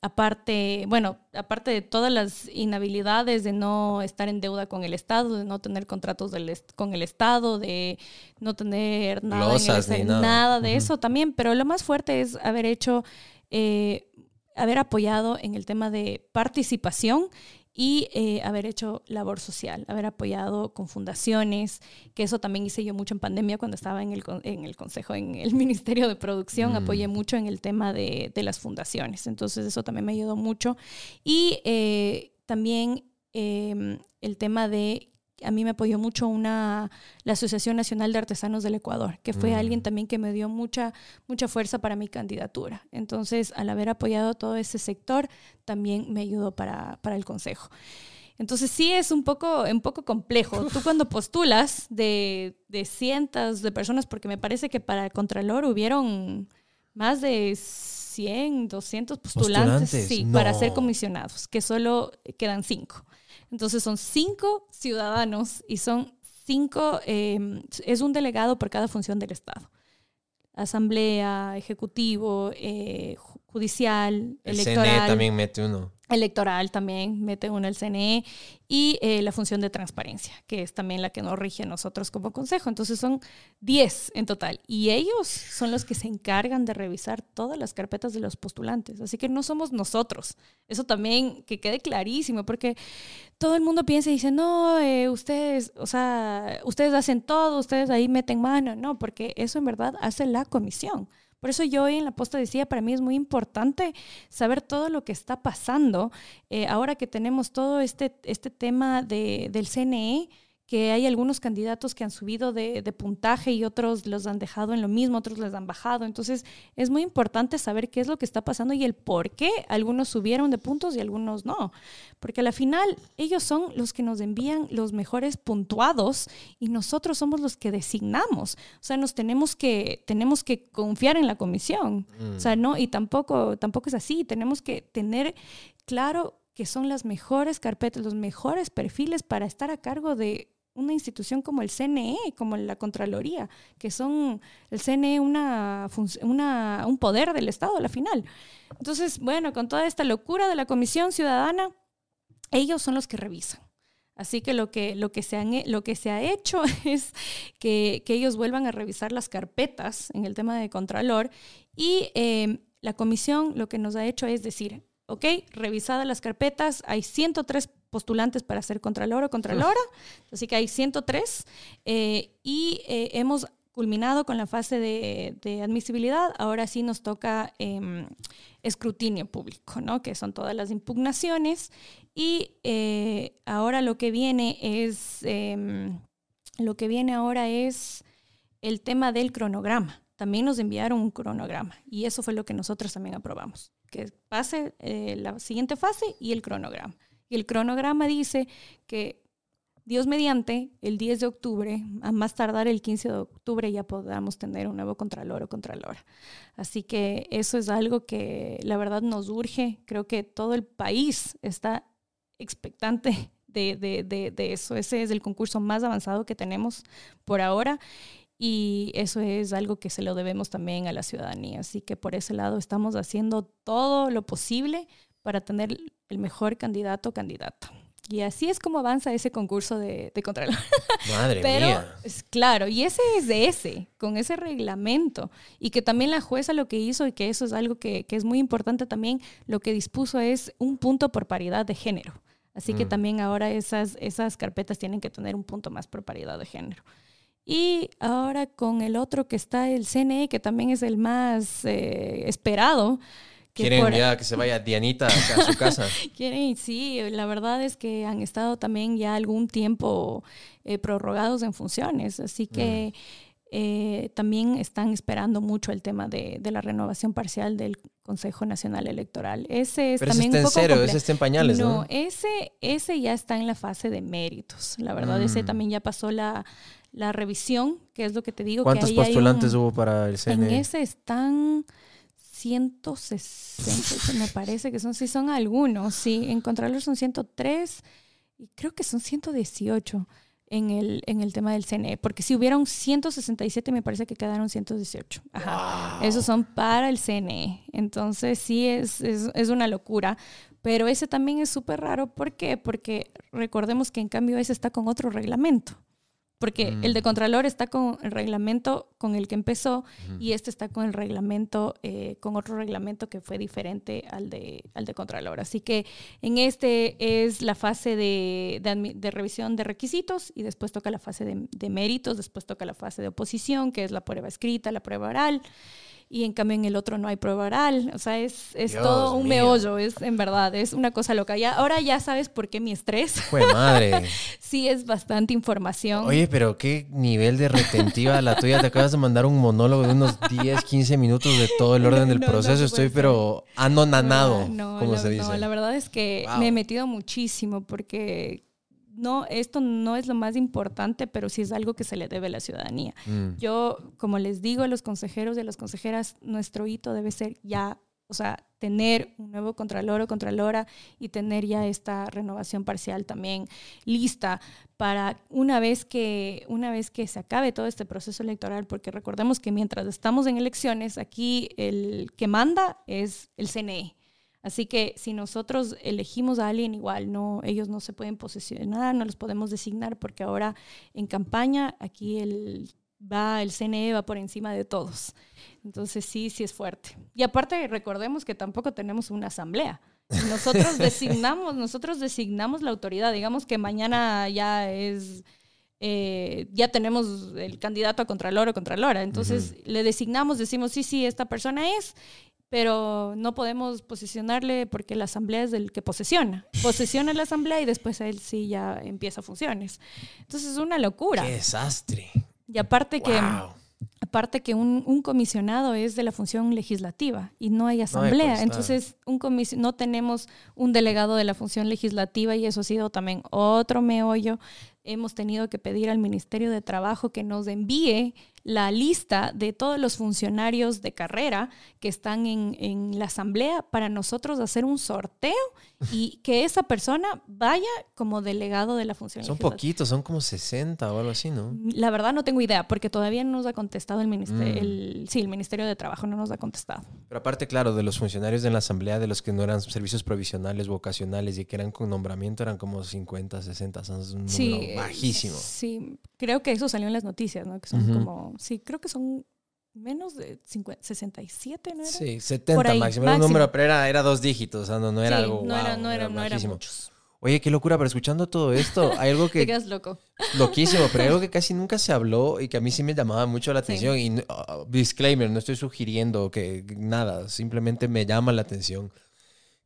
aparte, bueno, aparte de todas las inhabilidades de no estar en deuda con el Estado, de no tener contratos con el Estado, de no tener nada, nada. de eso también, pero lo más fuerte es haber hecho, eh, haber apoyado en el tema de participación y eh, haber hecho labor social, haber apoyado con fundaciones, que eso también hice yo mucho en pandemia cuando estaba en el, en el consejo, en el Ministerio de Producción, apoyé mm. mucho en el tema de, de, las fundaciones, entonces eso también me ayudó mucho. Y eh, también em, el tema de a mí me apoyó mucho una, la Asociación Nacional de Artesanos del Ecuador, que fue mm. alguien también que me dio mucha, mucha fuerza para mi candidatura. Entonces, al haber apoyado todo ese sector, también me ayudó para, para el Consejo. Entonces sí es un poco, un poco complejo. Tú cuando postulas de, de cientos de personas, porque me parece que para el Contralor hubieron más de 100, 200 postulantes, Sí, para ser comisionados, que solo quedan cinco. Entonces son cinco ciudadanos y son cinco, em, es un delegado por cada función del Estado. Asamblea, ejecutivo, eh, judicial, el electoral. CNE también mete uno. Electoral también mete uno el CNE y eh, la función de transparencia, que es también la que nos rige a nosotros como consejo. Entonces son 10 en total y ellos son los que se encargan de revisar todas las carpetas de los postulantes. Así que no somos nosotros. Eso también que quede clarísimo, porque todo el mundo piensa y dice, no, eh, ustedes, o sea, ustedes hacen todo, ustedes ahí meten mano. No, porque eso en verdad hace la comisión. Por eso yo hoy en la posta decía, para mí es muy importante saber todo lo que está pasando. Eh, ahora que tenemos todo este, este tema de, del CNE, que hay algunos candidatos que han subido de, puntaje y otros los han dejado en lo mismo, otros les han bajado. Entonces es muy importante saber qué es lo que está pasando y el por qué algunos subieron de puntos y algunos no. Porque al final ellos son los que nos envían los mejores puntuados y nosotros somos los que designamos. O sea, nos tenemos que, tenemos que confiar en la comisión. O sea, no, y tampoco, tampoco es así. Tenemos que tener claro que son las mejores carpetas, los mejores perfiles para estar a cargo de una institución como el CNE, como la Contraloría, que son el CNE una, una, un poder del Estado a la final. Entonces, bueno, con toda esta locura de la Comisión Ciudadana, ellos son los que revisan. Así que lo que, lo que, se, han, lo que se ha hecho es que, que, ellos vuelvan a revisar las carpetas en el tema de Contralor y eh, la comisión lo que nos ha hecho es decir, ok, revisadas las carpetas, hay 103 postulantes para ser Contralor o Contralora, así que hay 103 eh, y eh, hemos culminado con la fase de, admisibilidad, ahora sí nos toca em, escrutinio público, ¿no? que son todas las impugnaciones y eh, ahora lo que viene es, em, lo que viene ahora es el tema del cronograma. También nos enviaron un cronograma y eso fue lo que nosotros también aprobamos, que pase la siguiente fase y el cronograma. Y el cronograma dice que Dios mediante, el 10 de octubre, a más tardar el 15 de octubre, ya podamos tener un nuevo Contralor o Contralora. Así que eso es algo que la verdad nos urge. Creo que todo el país está expectante de, de, de, eso. Ese es el concurso más avanzado que tenemos por ahora y eso es algo que se lo debemos también a la ciudadanía. Así que por ese lado estamos haciendo todo lo posible para tener el mejor candidato o candidata. Y así es como avanza ese concurso de, de Contralor. Madre Pero, mía. Es, claro, y ese es de ese, con ese reglamento. Y que también la jueza lo que hizo, y que eso es algo que, que es muy importante también, lo que dispuso es un punto por paridad de género. Así que mm. también ahora esas, esas carpetas tienen que tener un punto más por paridad de género. Y ahora con el otro que está el CNE, que también es el más eh, esperado, Quieren ya que se vaya Dianita a su casa. Quieren, sí, la verdad es que han estado también ya algún tiempo eh, prorrogados en funciones, así que mm. eh, también están esperando mucho el tema de, la renovación parcial del Consejo Nacional Electoral. Ese es también ese está en cero, ese está en pañales, ¿no? No, ese, ese ya está en la fase de méritos. La verdad, ese mm. también ya pasó la, revisión, que es lo que te digo. ¿Cuántos postulantes hubo para el CNE? En ese están 160, me parece que son, sí son algunos, sí, en Contralor son 103 y creo que son 118 en el, en el tema del CNE, porque si hubieron 167 me parece que quedaron 118. Ajá. Esos son para el CNE. Entonces sí es, es, es una locura. Pero ese también es súper raro. ¿Por qué? Porque recordemos que en cambio ese está con otro reglamento porque el de mm. Contralor está con el reglamento con el que empezó y este está con el reglamento, eh, con otro reglamento que fue diferente al de, al de Contralor. Así que en este es la fase de, de, revisión de requisitos y después toca la fase de, de méritos, después toca la fase de oposición, que es la prueba escrita, la prueba oral y en cambio en el otro no hay prueba oral. O sea, es, es todo un meollo, es en verdad, es una cosa loca. Ya, ahora ya sabes por qué mi estrés. Fue madre. sí, es bastante información. Oye, pero qué nivel de retentiva la tuya. Te acabas de mandar un monólogo de unos 10, 15 minutos de todo el orden del proceso. Estoy, pero anonanado, no, como se dice. No, la verdad es que me he metido muchísimo porque no, esto no es lo más importante, pero sí es algo que se le debe a la ciudadanía. Mm. Yo, como les digo a los consejeros y a las consejeras, nuestro hito debe ser ya, o sea, tener un nuevo contralor o contralora y tener ya esta renovación parcial también lista para una vez que una vez que se acabe todo este proceso electoral, porque recordemos que mientras estamos en elecciones, aquí el que manda es el CNE. Así que si nosotros elegimos a alguien igual, no, ellos no se pueden posesionar, no los podemos designar porque ahora en campaña aquí el, va, el CNE va por encima de todos. Entonces sí, sí es fuerte. Y aparte recordemos que tampoco tenemos una asamblea. Nosotros designamos, nosotros designamos la autoridad. Digamos que mañana ya es, eh, ya tenemos el candidato a Contralor o Contralora. Entonces le designamos, decimos, sí, sí, esta persona es, pero no podemos posicionarle porque la asamblea es el que posesiona. Posesiona la asamblea y después él sí ya empieza funciones. Entonces es una locura. ¡Qué desastre! Y aparte que... Aparte que un, comisionado es de la función legislativa y no hay asamblea. Entonces, un no tenemos un delegado de la función legislativa y eso ha sido también otro meollo. Hemos tenido que pedir al Ministerio de Trabajo que nos envíe la lista de todos los funcionarios de carrera que están en, en la asamblea para nosotros hacer un sorteo y que esa persona vaya como delegado de la función. Son poquitos, son como 60 o algo así, ¿no? La verdad no tengo idea, porque todavía no nos ha contestado el ministerio, Mm. el, sí, el Ministerio de Trabajo no nos ha contestado. Pero aparte, claro, de los funcionarios de la asamblea, de los que no eran servicios provisionales, vocacionales y que eran con nombramiento, eran como 50, 60, son un número Sí, bajísimo. Sí, creo que eso salió en las noticias, ¿no? Que son como, sí, creo que son menos de 50, 67, ¿no era? Sí, 70 Por ahí, máximo. Era un número, pero era, era dos dígitos, o sea, no, no era Sí, algo no, era, no, era, no bajísimo. muchos. Oye, qué locura, pero escuchando todo esto, hay algo Te que quedas loco. loquísimo, pero hay algo que casi nunca se habló y que a mí sí me llamaba mucho la Sí. atención. Y ah, disclaimer, no estoy sugiriendo que nada, simplemente me llama la atención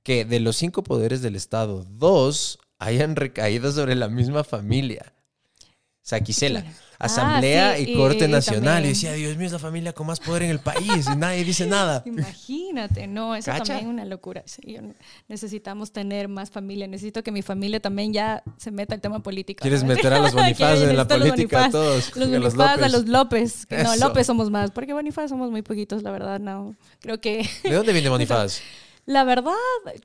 que de los cinco poderes del Estado, dos hayan recaído sobre la misma familia. Saquicela, Claro. Asamblea Ah, sí, y, y- Corte y Nacional. Y decía, Dios mío, es la familia con más poder en el país y nadie dice nada. Imagínate, no, eso ¿Cacha? también es una locura. Sí, necesitamos tener más familia. Necesito que mi familia también ya se meta al tema político. ¿Quieres meter a los Bonifaz en la política a todos? Los Bonifaz, a los López. Que No. López somos más, porque Bonifaz somos muy poquitos, la verdad, no. Creo que ¿De dónde viene Bonifaz? La verdad,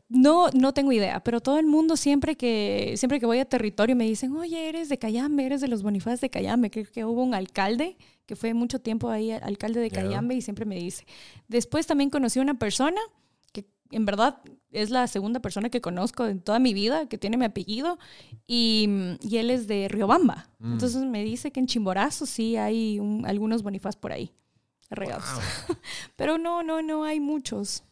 no, no tengo idea, pero todo el mundo siempre que, siempre que voy a territorio me dicen, oye, eres de Cayambe, eres de los Bonifaz de Cayambe. Creo que hubo un alcalde que fue mucho tiempo ahí, alcalde de Ya. Cayambe, y siempre me dice. Después también conocí a una persona que en verdad es la segunda persona que conozco en toda mi vida, que tiene mi apellido, y, y él es de Riobamba. Mm. Entonces me dice que en Chimborazo sí hay un- algunos Bonifaz por ahí, regados. Pero no, no, no hay muchos.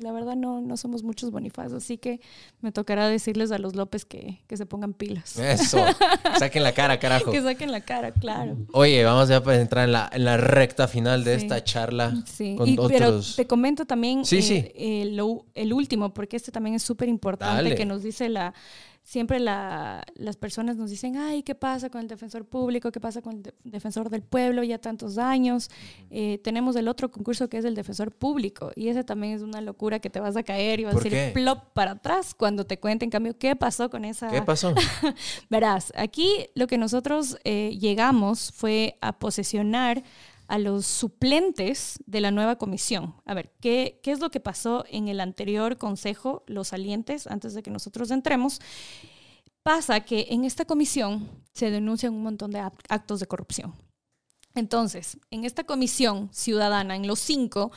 La verdad no, no somos muchos Bonifaz, así que me tocará decirles a los López que, que se pongan pilas. Eso. Saquen la cara, carajo. que saquen la cara, claro. Oye, vamos ya para entrar en la, en la recta final de Sí. esta charla Sí, con y- pero otros. te comento también Sí, eh, sí. eh, lo- el último, porque este también es súper importante, que nos dice la... Siempre la- las personas nos dicen, ay, ¿qué pasa con el defensor público? ¿Qué pasa con el de- defensor del pueblo? Ya tantos años. Eh, tenemos el otro concurso que es el defensor público y ese también es una locura que te vas a caer y vas a ¿Por decir qué? plop para atrás cuando te cuente, en cambio, ¿qué pasó con esa... ¿Qué pasó? Verás, aquí lo que nosotros eh, llegamos fue a posesionar a los suplentes de la nueva comisión. A ver, ¿qué, ¿qué es lo que pasó en el anterior consejo, los salientes, antes de que nosotros entremos? Pasa que en esta comisión se denuncian un montón de act- actos de corrupción. Entonces, en esta comisión ciudadana, en los cinco,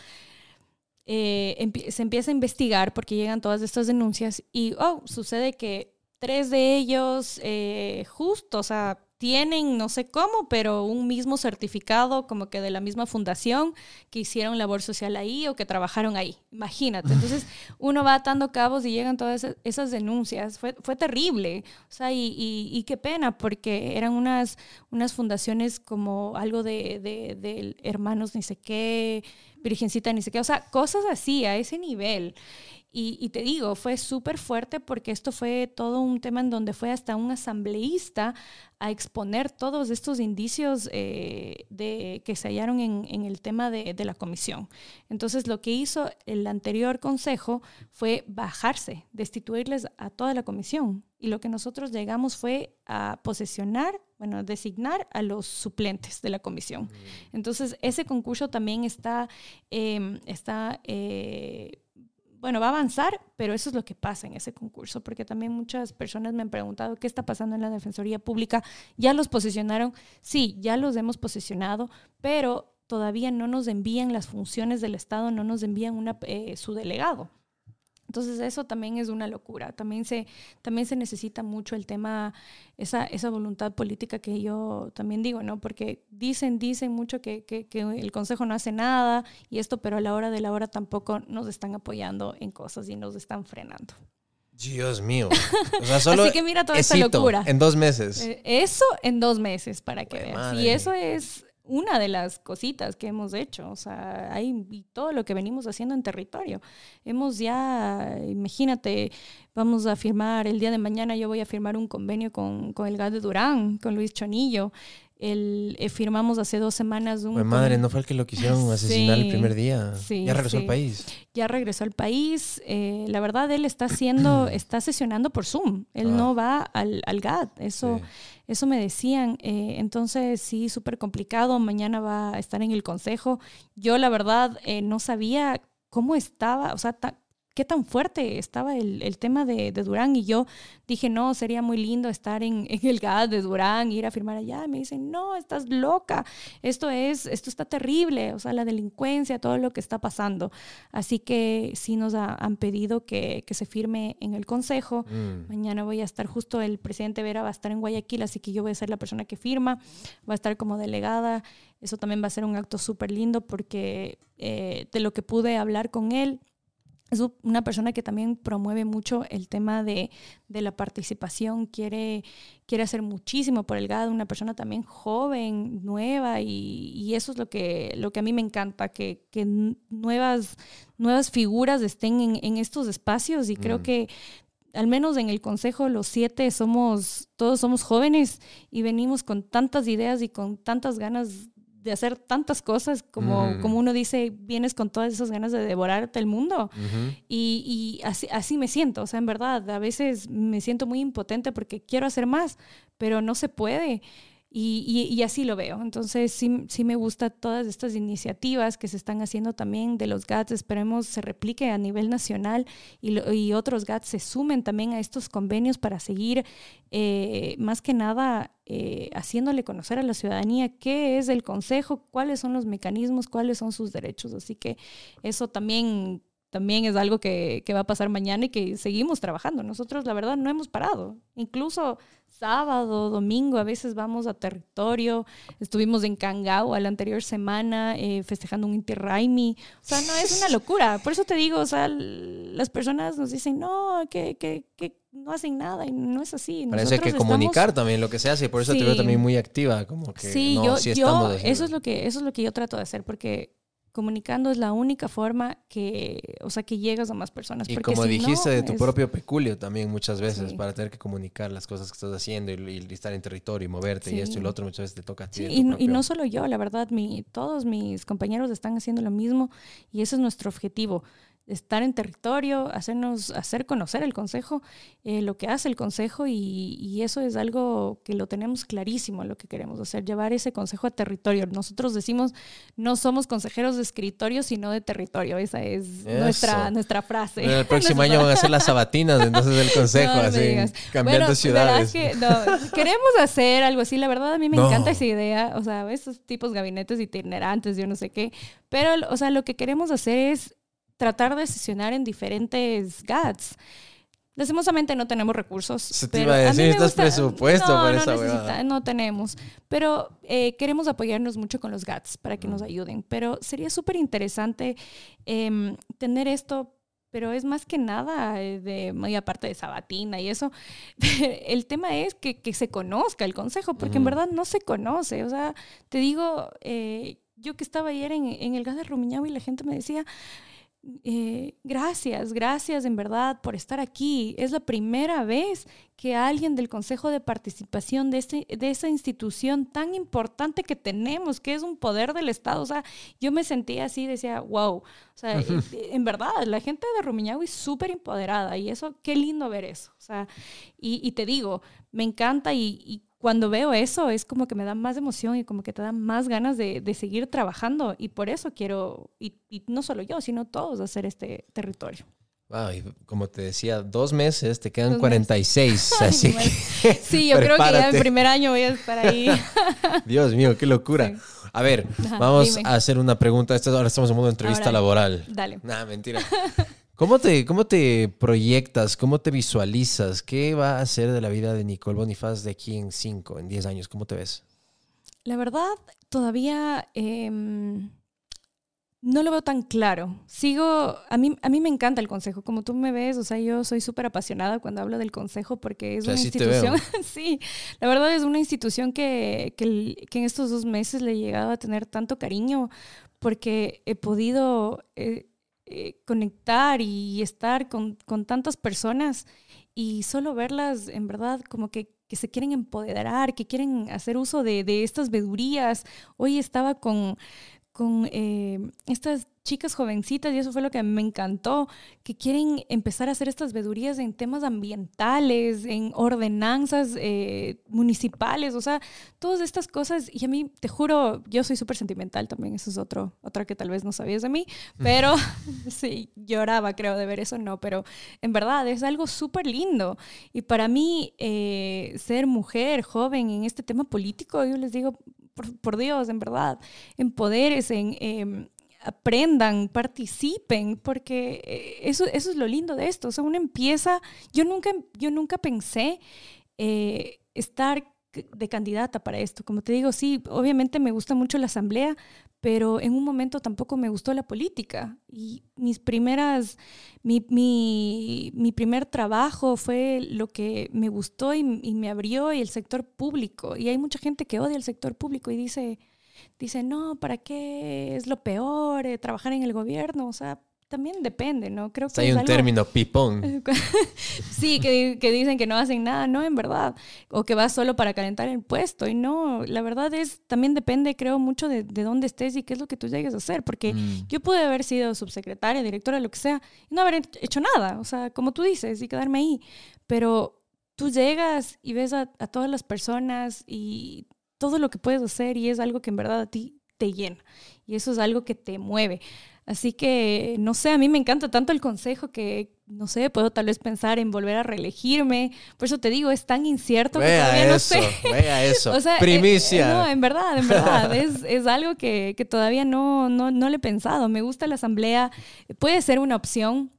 eh, se empieza a investigar porque llegan todas estas denuncias y, oh, sucede que tres de ellos eh, justo, o sea, tienen no sé cómo, pero un mismo certificado como que de la misma fundación que hicieron labor social ahí o que trabajaron ahí. Imagínate. Entonces uno va atando cabos y llegan todas esas, denuncias. Fue, fue terrible. O sea, y, y- y qué pena porque eran unas, unas fundaciones como algo de, de, de hermanos ni sé qué, virgencita ni sé qué. O sea, cosas así, a ese nivel. Y, y te digo, fue súper fuerte porque esto fue todo un tema en donde fue hasta un asambleísta a exponer todos estos indicios eh, de, que se hallaron en, en el tema de, de la comisión. Entonces, lo que hizo el anterior consejo fue bajarse, destituirles a toda la comisión. Y lo que nosotros llegamos fue a posesionar, bueno, a designar a los suplentes de la comisión. Entonces, ese concurso también está, eh, está eh, bueno, va a avanzar, pero eso es lo que pasa en ese concurso, porque también muchas personas me han preguntado qué está pasando en la Defensoría Pública. ¿Ya los posicionaron? Sí, ya los hemos posicionado, pero todavía no nos envían las funciones del Estado, no nos envían una, eh, su delegado. Entonces eso también es una locura. También se, también se necesita mucho el tema, esa, esa voluntad política que yo también digo, ¿no? Porque dicen, dicen mucho que, que, que el Consejo no hace nada y esto, pero a la hora de la hora tampoco nos están apoyando en cosas y nos están frenando. Dios mío. O sea, solo Así que mira toda esta locura. En dos meses. Eh, Eso en dos meses, para que Jue veas. madre. Y eso es una de las cositas que hemos hecho. O sea, hay todo lo que venimos haciendo en territorio. Hemos ya, imagínate, vamos a firmar, el día de mañana yo voy a firmar un convenio con, con el GAD de Durán, con Luis Chonillo. El, eh, firmamos hace dos semanas un... Mi madre, ¿no fue el que lo quisieron asesinar el primer día? Sí, ya regresó al país. Ya regresó al país. Eh, la verdad, él está haciendo, está sesionando por Zoom. Él no ah. va al, al GAT. Eso, eso me decían. Eh, entonces, sí, súper complicado. Mañana va a estar en el consejo. Yo, la verdad, no sabía cómo estaba, o sea, qué tan fuerte estaba el, tema de, Durán. Y yo dije, no, sería muy lindo estar en, el GAD de Durán, ir a firmar allá. Y me dicen, no, estás loca. Esto es, esto está terrible. O sea, la delincuencia, todo lo que está pasando. Así que sí nos han pedido que, se firme en el consejo. Mm. Mañana voy a estar justo, el presidente Vera va a estar en Guayaquil, así que yo voy a ser la persona que firma. Va a estar como delegada. Eso también va a ser un acto súper lindo porque eh, de lo que pude hablar con él, es una persona que también promueve mucho el tema de, la participación, quiere, quiere hacer muchísimo por el GAD, una persona también joven, nueva, y, eso es lo que, lo que a mí me encanta, que, nuevas, nuevas figuras estén en, estos espacios y creo mm. que al menos en el consejo los siete somos, todos somos jóvenes y venimos con tantas ideas y con tantas ganas de hacer tantas cosas, como, como uno dice, vienes con todas esas ganas de devorarte el mundo. Y, y así, así me siento, o sea, en verdad, a veces me siento muy impotente porque quiero hacer más, pero no se puede. Y, así lo veo. Entonces, sí, sí me gusta todas estas iniciativas que se están haciendo también de los GATS. Esperemos se replique a nivel nacional y, otros GATS se sumen también a estos convenios para seguir, eh, más que nada, eh, haciéndole conocer a la ciudadanía qué es el Consejo, cuáles son los mecanismos, cuáles son sus derechos. Así que eso también también es algo que, que, va a pasar mañana y que seguimos trabajando. Nosotros, la verdad, no hemos parado. Incluso sábado, domingo, a veces vamos a territorio. Estuvimos en Cangao la anterior semana eh, festejando un Inti Raimi. O sea, no es una locura. Por eso te digo, o sea, las personas nos dicen, no, que, que, que no hacen nada y no es así. Parece que comunicar también lo que se hace, por eso te veo también muy activa, como que sí, yo, yo eso es lo que eso es lo que yo trato de hacer porque comunicando es la única forma que, o sea, que llegas a más personas. Y como dijiste de tu propio peculio también muchas veces, para tener que comunicar las cosas que estás haciendo y, estar en territorio y moverte y esto y lo otro, muchas veces te toca a ti. Y, y, no solo yo, la verdad, mi, todos mis compañeros están haciendo lo mismo y ese es nuestro objetivo estar en territorio, hacernos, hacer conocer el Consejo, eh, lo que hace el Consejo y, eso es algo que lo tenemos clarísimo, lo que queremos hacer, llevar ese Consejo a territorio. Nosotros decimos, no somos consejeros de escritorio, sino de territorio. Esa es nuestra, nuestra frase. el próximo año van a ser las sabatinas entonces del Consejo, así, cambiando ciudades. queremos hacer algo así, la verdad a mí me encanta esa idea, o sea, esos tipos gabinetes itinerantes, yo no sé qué, pero, o sea, lo que queremos hacer es tratar de sesionar en diferentes GATS. Lastimosamente no tenemos recursos. Se te iba a decir, estás presupuesto no, esa no, no tenemos. Pero eh, queremos apoyarnos mucho con los GATS para que nos ayuden. Pero sería súper interesante em, tener esto, pero es más que nada eh, de muy aparte de Sabatina y eso. el tema es que, que, se conozca el consejo, porque en verdad no se conoce. O sea, te digo, eh, yo que estaba ayer en, en el gas de Rumiñao y la gente me decía, eh, gracias, gracias en verdad por estar aquí. Es la primera vez que alguien del Consejo de Participación de, este, de esa institución tan importante que tenemos, que es un poder del Estado, o sea, yo me sentía así, decía, wow, o sea, en verdad, la gente de Rumiñahui es súper empoderada y eso, qué lindo ver eso, o sea, y, te digo, me encanta y cuando veo eso es como que me da más emoción y como que te da más ganas de, seguir trabajando y por eso quiero, y, no solo yo, sino todos hacer este territorio. Wow, y como te decía, dos meses, te quedan 46, así que Sí, yo creo que ya el primer año voy a estar ahí. Dios mío, qué locura. A ver, vamos a hacer una pregunta. ahora estamos en modo entrevista laboral. Dale. Nada, mentira. ¿Cómo te, ¿Cómo te proyectas? ¿Cómo te visualizas? ¿Qué va a ser de la vida de Nicole Bonifaz de aquí en 5, en 10 años? ¿Cómo te ves? La verdad, todavía em, no lo veo tan claro. Sigo, a mí, a mí me encanta el consejo, como tú me ves, o sea, yo soy súper apasionada cuando hablo del consejo porque es una institución, sí, la verdad es una institución que, que, en estos dos meses le he llegado a tener tanto cariño porque he podido... Eh, eh, conectar y estar con, tantas personas y solo verlas, en verdad, como que que se quieren empoderar, que quieren hacer uso de, de estas vedurías. Hoy estaba con, con eh, estas chicas jovencitas, y eso fue lo que me encantó, que quieren empezar a hacer estas vedurías en temas ambientales, en ordenanzas eh, municipales, o sea, todas estas cosas. Y a mí, te juro, yo soy súper sentimental también, eso es otro, otra que tal vez no sabías de mí, pero sí, lloraba, creo, de ver eso, no, pero en verdad es algo súper lindo. Y para mí, eh, ser mujer, joven en este tema político, yo les digo, por, Dios, en verdad, empoderes, en, em, aprendan, participen, porque eh, eso, eso es lo lindo de esto. O sea, uno empieza, yo nunca, yo nunca pensé eh, estar de candidata para esto. Como te digo, sí, obviamente me gusta mucho la asamblea, pero en un momento tampoco me gustó la política. Y mis primeras, mi, mi, mi primer trabajo fue lo que me gustó y, me abrió y el sector público. Y hay mucha gente que odia el sector público y dice, dice, no, ¿para qué? Es lo peor, eh, trabajar en el gobierno. O sea, también depende, ¿no? Creo que hay un término pipón. sí, que, que, dicen que no hacen nada, no, en verdad. O que vas solo para calentar el puesto. Y no, la verdad es, también depende, creo, mucho de, de dónde estés y qué es lo que tú llegues a hacer. Porque mm. yo pude haber sido subsecretaria, directora, lo que sea, y no haber hecho nada. O sea, como tú dices, y quedarme ahí. Pero tú llegas y ves a, a todas las personas y todo lo que puedes hacer y es algo que en verdad a ti te llena. Y eso es algo que te mueve. Así que, no sé, a mí me encanta tanto el consejo que, no sé, puedo tal vez pensar en volver a reelegirme. Por eso te digo, es tan incierto que todavía no sé. Vea eso, o sea, Primicia. Eh, no, en verdad, en verdad. es, es, algo que, que todavía no, no, no le he pensado. Me gusta la asamblea. Puede ser una opción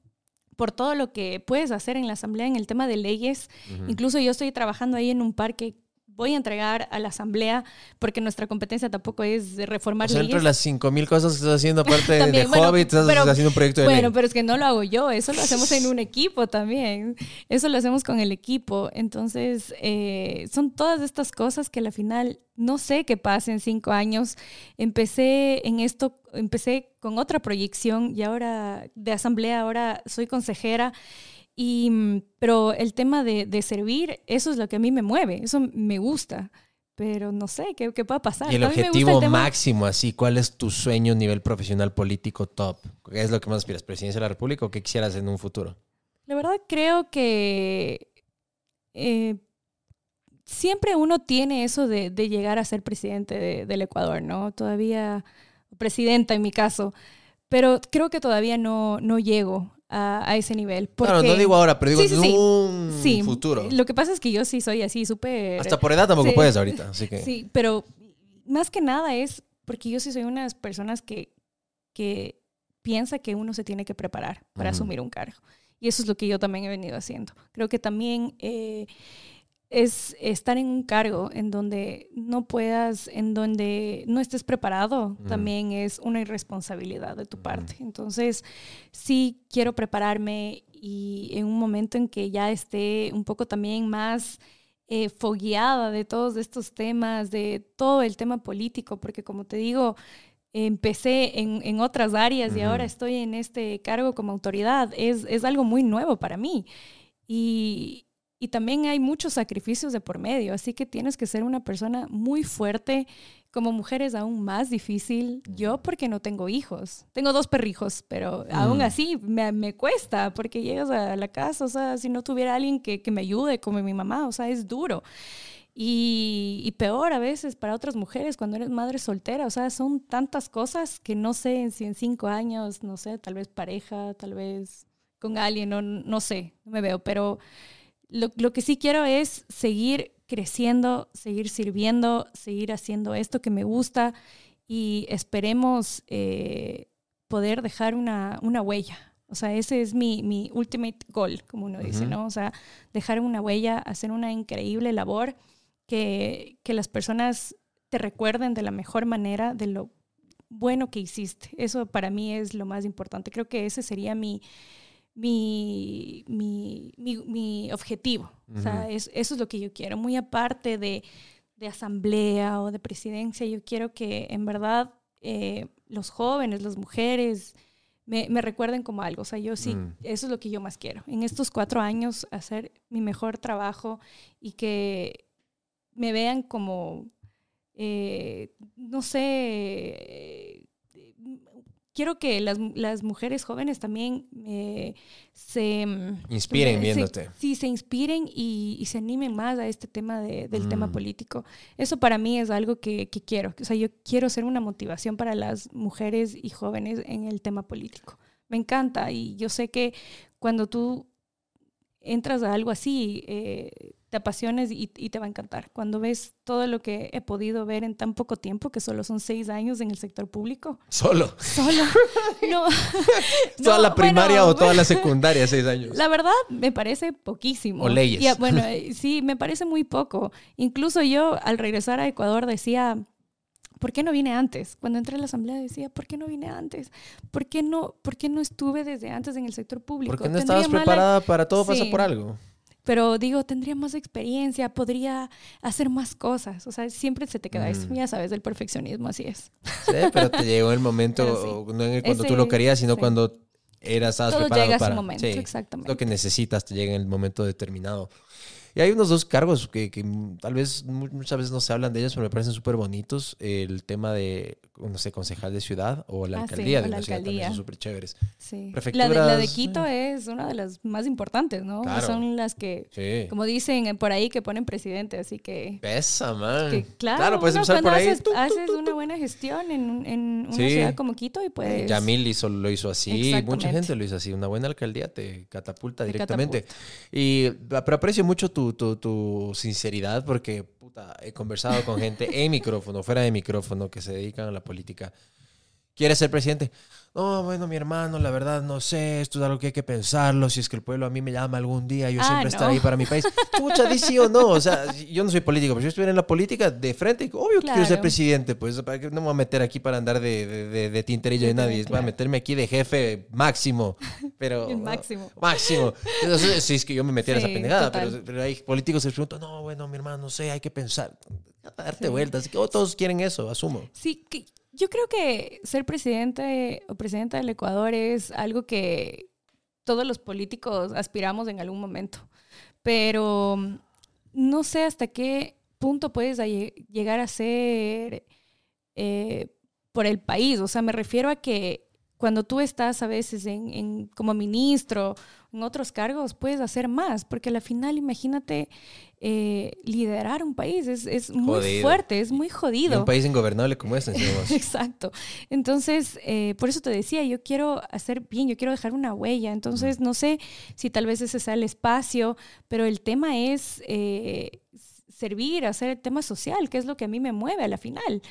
por todo lo que puedes hacer en la asamblea en el tema de leyes. Incluso yo estoy trabajando ahí en un parque voy a entregar a la asamblea, porque nuestra competencia tampoco es reformar o sea, Entre las 5.000 cosas que estás haciendo, aparte de Hobbit, estás haciendo un proyecto de Bueno, pero es que no lo hago yo, eso lo hacemos en un equipo también. Eso lo hacemos con el equipo. Entonces, eh, son todas estas cosas que al final no sé qué pasa en cinco años. Empecé en esto, empecé con otra proyección y ahora de asamblea, ahora soy consejera y, mm, pero el tema de, de, servir, eso es lo que a mí me mueve, eso me gusta. Pero no sé, ¿qué, qué puede pasar? Y el objetivo máximo, así, ¿cuál es tu sueño a nivel profesional político top? ¿Qué es lo que más aspiras? ¿Presidencia de la República o qué quisieras en un futuro? La verdad creo que eh, siempre uno tiene eso de, de llegar a ser presidente del Ecuador, ¿no? Todavía, presidenta en mi caso, pero creo que todavía no, no llego a, ese nivel. Porque... Claro, no digo ahora, pero digo en un futuro. Lo que pasa es que yo sí soy así, súper... Hasta por edad tampoco puedes ahorita, así que... Sí, pero más que nada es porque yo sí soy una de las personas que, que piensa que uno se tiene que preparar para asumir un cargo. Y eso es lo que yo también he venido haciendo. Creo que también... Eh, es estar en un cargo en donde no puedas, en donde no estés preparado, también es una irresponsabilidad de tu parte. Entonces, sí quiero prepararme y en un momento en que ya esté un poco también más eh, fogueada de todos estos temas, de todo el tema político, porque como te digo, empecé en, en otras áreas y ahora estoy en este cargo como autoridad, es, es algo muy nuevo para mí. Y, y también hay muchos sacrificios de por medio, así que tienes que ser una persona muy fuerte. Como mujer es aún más difícil. Yo porque no tengo hijos. Tengo dos perrijos, pero aún así me, me, cuesta porque llegas a la casa, o sea, si no tuviera alguien que, que me ayude como mi mamá, o sea, es duro. Y, y, peor a veces para otras mujeres cuando eres madre soltera. O sea, son tantas cosas que no sé si en cinco años, no sé, tal vez pareja, tal vez con alguien, no, no sé, no me veo, pero lo, lo, que sí quiero es seguir creciendo, seguir sirviendo, seguir haciendo esto que me gusta y esperemos eh, poder dejar una, una, huella. O sea, ese es mi, mi ultimate goal, como uno dice, ¿no? O sea, dejar una huella, hacer una increíble labor, que, que las personas te recuerden de la mejor manera de lo bueno que hiciste. Eso para mí es lo más importante. Creo que ese sería mi, mi, mi, mi, objetivo. O sea, eso es lo que yo quiero. Muy aparte de, de, asamblea o de presidencia, yo quiero que en verdad eh, los jóvenes, las mujeres, me, me recuerden como algo. O sea, yo sí, Mm. eso es lo que yo más quiero. En estos cuatro años, hacer mi mejor trabajo y que me vean como, eh, no sé, eh, quiero que las, las mujeres jóvenes también eh, se... mm, Inspiren se- viéndote. sí, se inspiren y, y se animen más a este tema de- del tema Mm. político. Eso para mí es algo que, que quiero. O sea, yo quiero ser una motivación para las mujeres y jóvenes en el tema político. Me encanta y yo sé que cuando tú entras a algo así, eh, te apasiones y, y te va a encantar. Cuando ves todo lo que he podido ver en tan poco tiempo, que solo son seis años en el sector público, Solo. solo, no. ¿Toda No, la primaria bueno, o toda la secundaria, seis años? la verdad me parece poquísimo. O leyes. Y, bueno, eh, sí, me parece muy poco. Incluso yo al regresar a Ecuador decía, ¿por qué no vine antes? Cuando entré a la asamblea decía, ¿por qué no vine antes? ¿Por qué no, por qué no estuve desde antes en el sector público? Porque no estabas mala- preparada para todo pasa por algo. Pero digo, tendría más experiencia, podría hacer más cosas. O sea, siempre se te queda eso. Mm. Ya sabes, el perfeccionismo, así es. Sí, pero te llegó el momento, sí. no cuando tú lo querías, sino sí. cuando eras, estabas Todo preparado llega a para... su momento, exactamente. lo que necesitas te llega en el momento determinado. Y hay unos dos cargos que, que, tal vez mu- muchas veces no se hablan de ellos, pero me parecen súper bonitos. El tema de, no sé, concejal de ciudad o la Ah, alcaldía de la ciudad también son súper chéveres. Sí. La de, la de eh. Quito es una de las más importantes, ¿no? Claro. Son las que, Sí. como dicen eh, por ahí, que ponen presidente. Así que, Pesa, man. que claro, puedes uno empezar por ahí. haces, tu, tu, haces una buena gestión en, en una ciudad como Quito y pues... Yamil hizo, lo hizo así, mucha gente lo hizo así. Una buena alcaldía te catapulta Te directamente. Y pero aprecio mucho tu, tu, sinceridad porque he conversado con gente en micrófono, fuera de micrófono, que se dedican a la política. ¿Quieres ser presidente? No, bueno, mi hermano, la verdad no sé, esto es algo que hay que pensarlo. Si es que el pueblo a mí me llama algún día, yo Ah, siempre no. estaré ahí para mi país. Pucha, di sí o no. O sea, yo no soy político, pero si yo estuviera en la política de frente, obvio que quiero ser Claro. presidente. Pues, ¿para qué no me voy a meter aquí para andar de, de, de- de tinterillo de De nadie? tener, Voy a claro. meterme aquí de jefe máximo. Pero, El máximo. Máximo. Entonces, si es que yo me metiera esa pendejada, pero, pero hay políticos que se preguntan, no, bueno, mi hermano, no sé, hay que pensar. Darte Sí. vueltas. Oh, todos quieren eso, asumo. Sí, que yo creo que ser presidente o presidenta del Ecuador es algo que todos los políticos aspiramos en algún momento. Pero mm, no sé hasta qué punto puedes llegar a ser eh, por el país. O sea, me refiero a que cuando tú estás a veces en, en- como ministro, en otros cargos, puedes hacer más, porque al final, imagínate, eh, liderar un país es, es muy Jodido. fuerte, es muy Y jodido. un país ingobernable como este, vos. Exacto. Entonces, eh, por eso te decía, yo quiero hacer bien, yo quiero dejar una huella. Entonces, no sé si tal vez ese sea el espacio, pero el tema es eh, servir, hacer el tema social, que es lo que a mí me mueve a la final.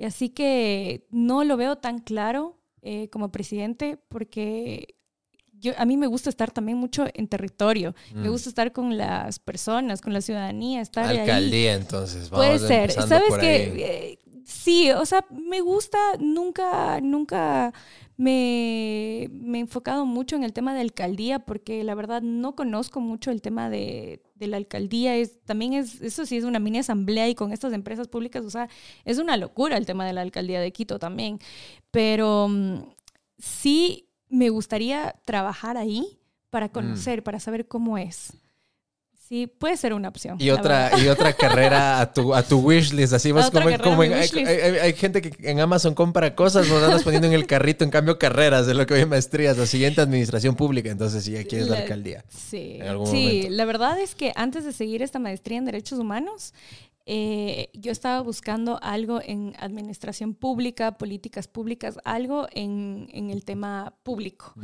Así que no lo veo tan claro eh, como presidente porque... Yo, a mí me gusta estar también mucho en territorio, me Mm. gusta estar con las personas, con la ciudadanía, estar ahí. Alcaldía, entonces. Puede Vamos ser. empezando ¿Sabes que ahí. sí, o sea, me gusta, nunca, nunca me, me he enfocado mucho en el tema de alcaldía porque la verdad no conozco mucho el tema de, de la alcaldía. Es, también es, eso sí es una mini asamblea y con estas empresas públicas, o sea, es una locura el tema de la alcaldía de Quito también. Pero mm, sí me gustaría trabajar ahí para conocer, para saber cómo es. Sí, puede ser una opción. Y otra, verdad. y otra carrera a tu, a tu wishlist, así vas como, como en- hay, gente que en Amazon compra cosas, nos andas poniendo en el carrito, en cambio carreras, de lo que hoy maestrías, la siguiente administración pública, entonces si ya quieres la La- alcaldía. Sí, sí momento. la verdad es que antes de seguir esta maestría en Derechos Humanos, eh, yo estaba buscando algo en administración pública, políticas públicas, algo en, en el tema público.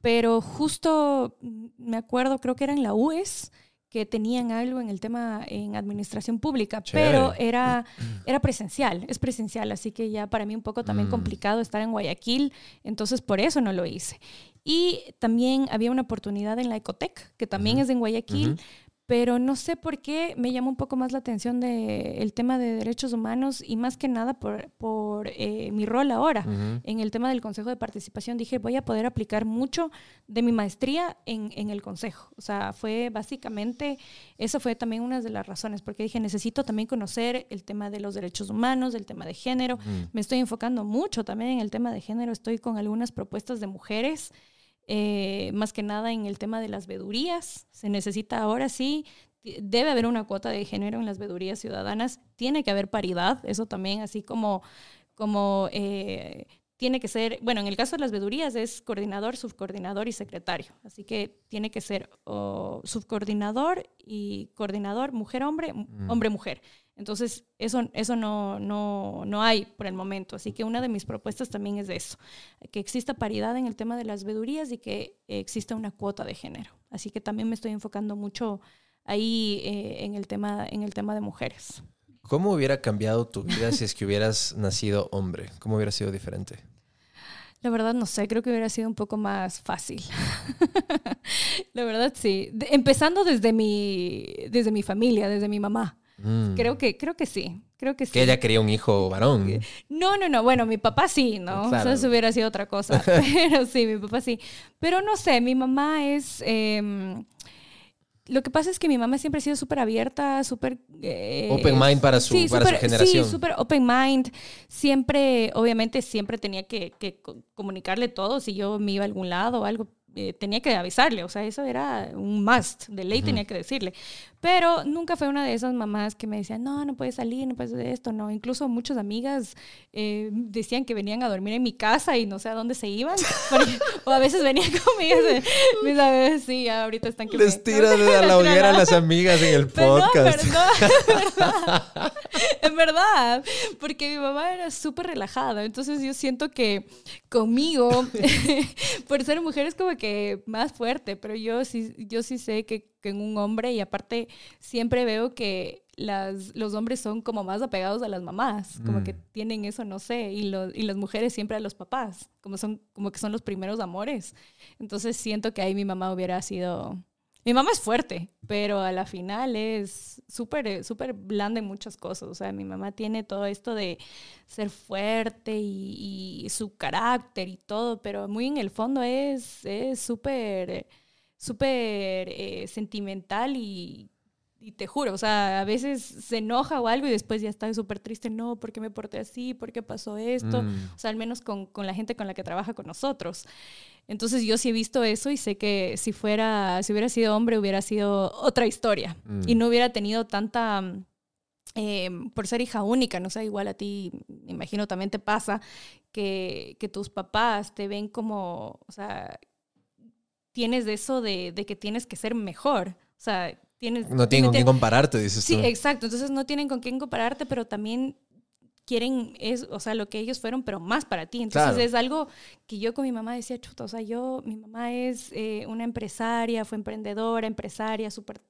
Pero justo mm, me acuerdo, creo que era en la UES, que tenían algo en el tema en administración pública, Chévere. pero era, era presencial, es presencial, así que ya para mí un poco también Mm. complicado estar en Guayaquil, entonces por eso no lo hice. Y también había una oportunidad en la Ecotec, que también Ujú. es en Guayaquil, Ujú. Pero no sé por qué me llama un poco más la atención de el tema de derechos humanos y más que nada por, por eh, mi rol ahora en el tema del Consejo de Participación. Dije, voy a poder aplicar mucho de mi maestría en, en, el Consejo. O sea, fue básicamente, eso fue también una de las razones, porque dije, necesito también conocer el tema de los derechos humanos, el tema de género. Me estoy enfocando mucho también en el tema de género, estoy con algunas propuestas de mujeres. Eh, más que nada en el tema de las vedurías. Se necesita ahora sí, debe haber una cuota de género en las vedurías ciudadanas, tiene que haber paridad, eso también, así como, como eh, tiene que ser, bueno, en el caso de las vedurías es coordinador, subcoordinador y secretario, así que tiene que ser subcoordinador y coordinador, mujer-hombre, mm. Entonces, eso, eso no, no, no, hay por el momento. Así que una de mis propuestas también es de eso, que exista paridad en el tema de las vedurías y que exista una cuota de género. Así que también me estoy enfocando mucho ahí eh, en, el tema, en el tema de mujeres. ¿Cómo hubiera cambiado tu vida si es que hubieras nacido hombre? ¿Cómo hubiera sido diferente? La verdad no sé, creo que hubiera sido un poco más fácil. la verdad sí. empezando desde mi, desde mi familia, desde mi mamá. Mm. Creo que, creo que sí. Creo que sí. Que ella quería un hijo varón. No, no, no. Bueno, mi papá sí, ¿no? Eso hubiera sido otra cosa. Pero sí, mi papá sí. Pero no sé, mi mamá es. Em, lo que pasa es que mi mamá siempre ha sido súper abierta, súper... Eh, open mind para su, para su generación. Sí, súper open mind. Siempre, obviamente, siempre tenía que, que, comunicarle todo si yo me iba a algún lado o algo. Eh, tenía que avisarle, o sea, eso era un must, de ley tenía que decirle. Pero nunca fue una de esas mamás que me decían, no, no puedes salir, no puedes hacer esto, no. Incluso muchas amigas eh, decían que venían a dormir en mi casa y no sé a dónde se iban. o a veces venían conmigo, mis amigas, sí, ahorita están que Les tiran a la hoguera a las amigas en el podcast. No, verdad, en verdad, porque mi mamá era súper relajada, entonces yo siento que conmigo, por ser mujer es como que más fuerte, pero yo sí, yo sí sé que, en un hombre y aparte siempre veo que las, los hombres son como más apegados a las mamás, como que mm. tienen eso, no sé, y, y las mujeres siempre a los papás, como, son, como que son los primeros amores. Entonces siento que ahí mi mamá hubiera sido mi mamá es fuerte, pero a la final es súper, súper blanda en muchas cosas. O sea, mi mamá tiene todo esto de ser fuerte y, su carácter y todo, pero muy en el fondo es súper, súper eh, sentimental y, te juro, o sea, a veces se enoja o algo y después ya está súper triste, no, ¿por qué me porté así? ¿Por qué pasó esto? Mm. O sea, al menos con, con, la gente con la que trabaja con nosotros. Entonces yo sí he visto eso y sé que si fuera, si hubiera sido hombre hubiera sido otra historia y mm. no hubiera tenido tanta, eh, por ser hija única, no sé, igual a ti, me imagino también te pasa que, que tus papás te ven como, o sea, tienes eso de, de, que tienes que ser mejor. O sea, tienes... No tienen con quién compararte, dices tú. Sí, exacto. Entonces no tienen con quién compararte, pero también quieren es, o sea, lo que ellos fueron, pero más para ti. Entonces es algo que yo con mi mamá decía, chuta, o sea, yo, mi mamá es eh, una empresaria, fue emprendedora, empresaria, súper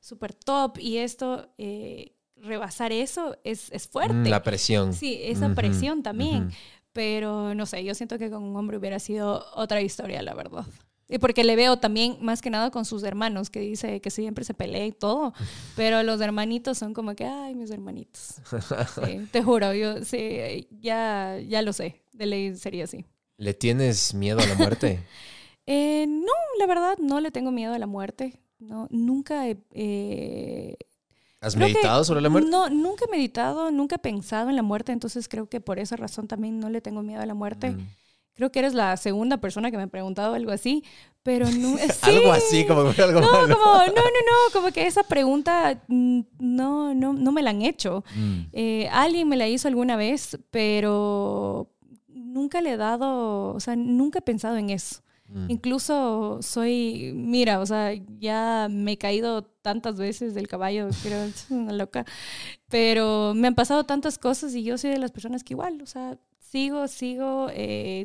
super top, y esto, eh, rebasar eso es, es fuerte. Mm, la presión. Sí, esa presión también. Pero no sé, yo siento que con un hombre hubiera sido otra historia, la verdad. Y porque le veo también, más que nada con sus hermanos, que dice que siempre se pelea y todo, pero los hermanitos son como que, ay, mis hermanitos. te juro, yo sí, ya, ya lo sé, de ley sería así. ¿Le tienes miedo a la muerte? Eh, no, la verdad, no le tengo miedo a la muerte. No, nunca he... Eh, ¿Has meditado sobre la muerte? No, nunca he meditado, nunca he pensado en la muerte, entonces creo que por esa razón también no le tengo miedo a la muerte. Mm. Creo que eres la segunda persona que me ha preguntado algo así, pero no. algo así, como algo no, Como, no, no, no, como que esa pregunta mm, no, no, no me la han hecho. Mm. Eh, alguien me la hizo alguna vez, pero nunca le he dado, o sea, nunca he pensado en eso. Mm. Incluso soy, mira, o sea, ya me he caído tantas veces del caballo, creo, es una loca, pero me han pasado tantas cosas y yo soy de las personas que igual, o sea, sigo, sigo, eh,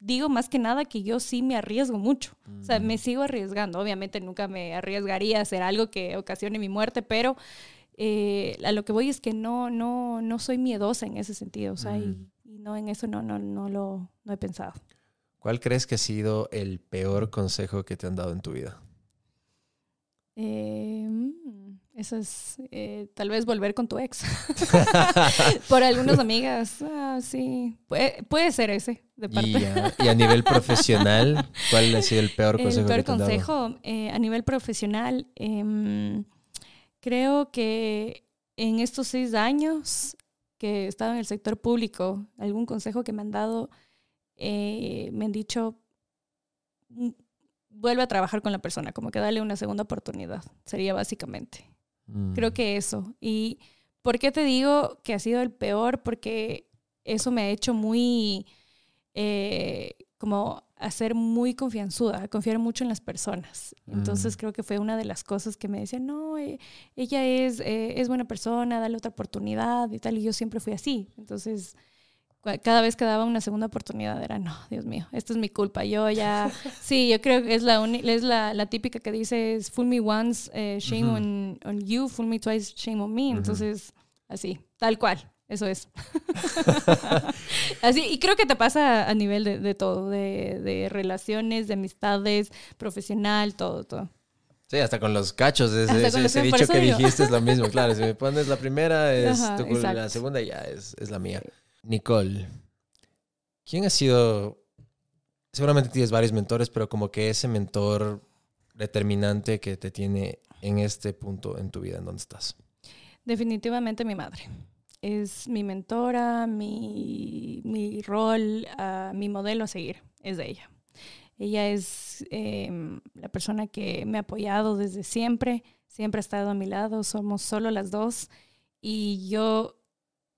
digo más que nada que yo sí me arriesgo mucho. O sea, me sigo arriesgando. Obviamente nunca me arriesgaría a hacer algo que ocasione mi muerte, pero eh, a lo que voy es que no, no, no soy miedosa en ese sentido. O sea, y, no en eso no, no, no lo no he pensado. ¿Cuál crees que ha sido el peor consejo que te han dado en tu vida? Eh, mm, eso es eh, tal vez volver con tu ex. Por algunas amigas, ah, sí, puede, puede, ser ese de parte. Y, a, y, a nivel profesional, ¿cuál ha sido el peor consejo? El peor que te consejo eh, a nivel profesional, eh, creo que en estos seis años que he estado en el sector público, algún consejo que me han dado, eh, me han dicho, "Mm, vuelve a trabajar con la persona, como que dale una segunda oportunidad, sería básicamente. Mm. Creo que eso. ¿Y por qué te digo que ha sido el peor? Porque eso me ha hecho muy, eh, como a ser muy confianzuda, confiar mucho en las personas. Entonces Mm. creo que fue una de las cosas que me decían, no, eh, ella es, eh, es buena persona, dale otra oportunidad y tal. Y yo siempre fui así. Entonces, cada vez que daba una segunda oportunidad era, no, Dios mío, esto es mi culpa. Yo ya, sí, yo creo que es la, es la, la típica que dice, fool me once, eh, shame on, on you, fool me twice, shame on me. Entonces, así, tal cual. Eso es. Así, y creo que te pasa a nivel de, de todo, de, de relaciones, de amistades, profesional, todo, todo. Sí, hasta con los cachos, ese, ese- con los- ese dicho que digo. dijiste es lo mismo, claro. Si me pones la primera, es Ajá, tu culpa, la segunda ya es, es la mía. Nicole, ¿quién ha sido? Seguramente tienes varios mentores, pero como que ese mentor determinante que te tiene en este punto en tu vida, en donde estás. Definitivamente mi madre. Es mi mentora, mi, mi rol, ah, mi modelo a seguir, es de ella. Ella es em, la persona que me ha apoyado desde siempre, siempre ha estado a mi lado, somos solo las dos y yo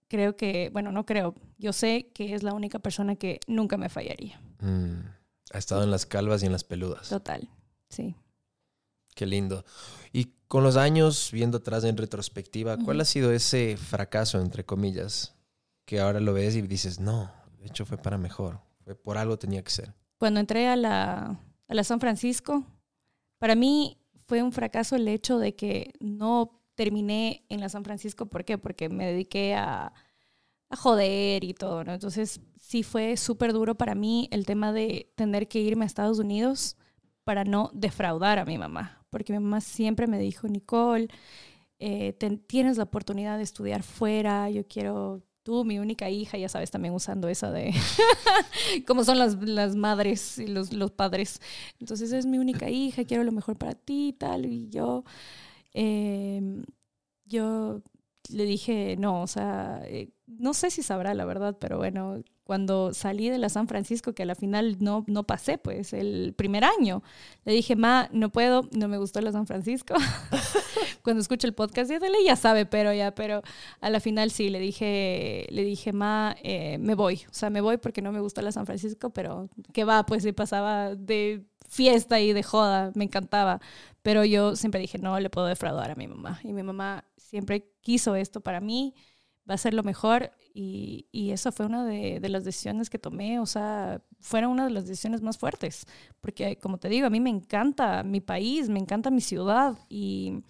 creo que, bueno, no creo, yo sé que es la única persona que nunca me fallaría. Mm, Ha estado en las calvas y en las peludas. Total, sí. Qué lindo. Y con los años, viendo atrás en retrospectiva, ¿cuál ha sido ese fracaso, entre comillas, que ahora lo ves y dices, no, de hecho fue para mejor, fue por algo tenía que ser? cuando entré a la, a la San Francisco, para mí fue un fracaso el hecho de que no terminé en la San Francisco. ¿Por qué? Porque me dediqué a, joder y todo, ¿no? Entonces sí fue súper duro para mí el tema de tener que irme a Estados Unidos para no defraudar a mi mamá. Porque mi mamá siempre me dijo, Nicole, eh, tienes la oportunidad de estudiar fuera, yo quiero tú, mi única hija, ya sabes, también usando esa de cómo son las, las madres y los, los padres. Entonces es mi única hija, quiero lo mejor para ti tal. Y yo, eh, yo le dije, no, o sea, eh, no sé si sabrá la verdad, pero bueno, cuando salí de la San Francisco, que a la final no, no pasé, pues el primer año, le dije, ma, no puedo, no me gustó la San Francisco. cuando escucho el podcast, ya, ya sabe, pero ya, pero a la final sí, le dije, le dije, ma, eh, me voy, o sea, me voy porque no me gusta la San Francisco, pero que va, pues sí pasaba de fiesta y de joda, me encantaba, pero yo siempre dije, no le puedo defraudar a mi mamá, y mi mamá siempre quiso esto para mí, va a ser lo mejor, y, y esa fue una de, de las decisiones que tomé, o sea, fueron una de las decisiones más fuertes, porque como te digo, a mí me encanta mi país, me encanta mi ciudad, y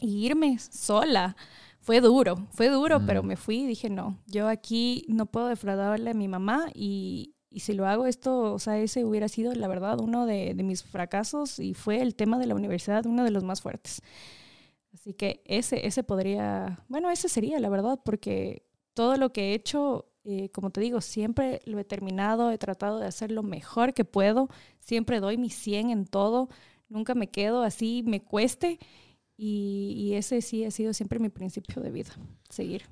y irme sola. Fue duro, fue duro, Mm. pero me fui y dije, no, yo aquí no puedo defraudarle a mi mamá y, y si lo hago esto, o sea, ese hubiera sido, la verdad, uno de, de mis fracasos y fue el tema de la universidad, uno de los más fuertes. Así que ese, ese podría, bueno, ese sería, la verdad, porque todo lo que he hecho, eh, como te digo, siempre lo he terminado, he tratado de hacer lo mejor que puedo, siempre doy mi 100 en todo, nunca me quedo así, me cueste. Y, y ese sí ha sido siempre mi principio de vida, seguir.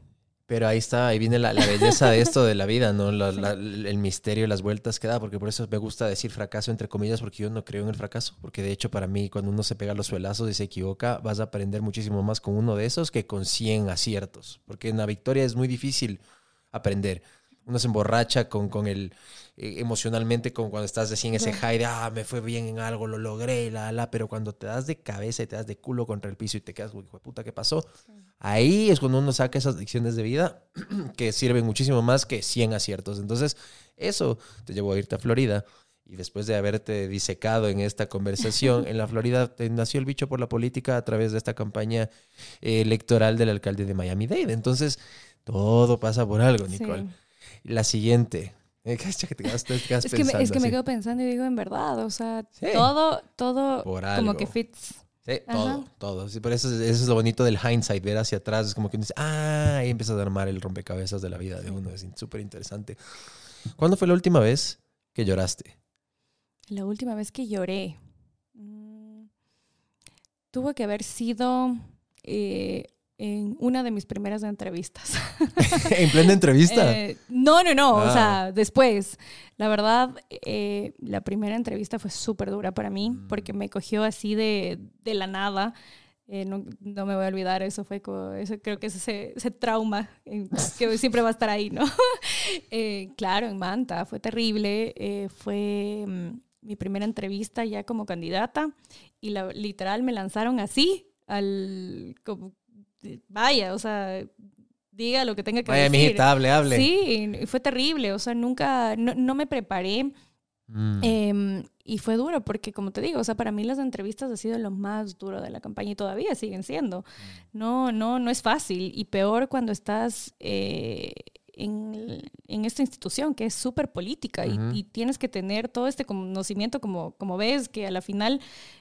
Pero ahí está, ahí viene la, la belleza de esto de la vida, ¿no? La- la- el misterio, las vueltas que da, porque por eso me gusta decir fracaso entre comillas, porque yo no creo en el fracaso, porque de hecho para mí cuando uno se pega los suelazos y se equivoca, vas a aprender muchísimo más con uno de esos que con 100 aciertos, porque en la victoria es muy difícil aprender. Uno se emborracha con, con el eh, emocionalmente, con cuando estás así en ese high de, ah, me fue bien en algo, lo logré, la, la, pero cuando te das de cabeza y te das de culo contra el piso y te quedas, "Uy, hijo de puta, ¿qué pasó? Ahí es cuando uno saca esas lecciones de vida que sirven muchísimo más que 100 aciertos. Entonces, eso te llevó a irte a Florida. Y después de haberte disecado en esta conversación, en la Florida te nació el bicho por la política a través de esta campaña electoral del alcalde de Miami-Dade. Entonces, todo pasa por algo, Nicole. Sí. La siguiente. Eh, cacha que te quedas, te quedas Es que, me, es quedo pensando y digo, en verdad, o sea, Sí. todo, todo como que fits. Sí, todo, todo. Sí, por eso, eso, es lo bonito del hindsight, ver hacia atrás. Es como que dices, ah, ahí empiezas a armar el rompecabezas de la vida de uno. Es súper interesante. ¿Cuándo fue la última vez que lloraste? La última vez que lloré. Mm, tuvo que haber sido eh, en una de mis primeras entrevistas. ¿En plena entrevista? Eh, no, no, no, o ah. sea, después. La verdad, eh, la primera entrevista fue súper dura para mí mm. porque me cogió así de, de la nada. Eh, no, no, me voy a olvidar, eso fue como, eso, creo que es ese, ese trauma que siempre va a estar ahí, ¿no? claro, en Manta, fue terrible, fue mm, mi primera entrevista ya como candidata y la, literal me lanzaron así, al, como, vaya, o sea, diga lo que tenga que vaya, decir. Mijita, hable, hable. Sí, fue terrible, o sea, nunca, no, me preparé. Mm. Em, y fue duro porque, como te digo, o sea, para mí las entrevistas ha sido lo más duro de la campaña y todavía siguen siendo. Mm. No, no, no es fácil y peor cuando estás eh, en, en, esta institución que es súper política y, tienes que tener todo este conocimiento como, como ves, que a la final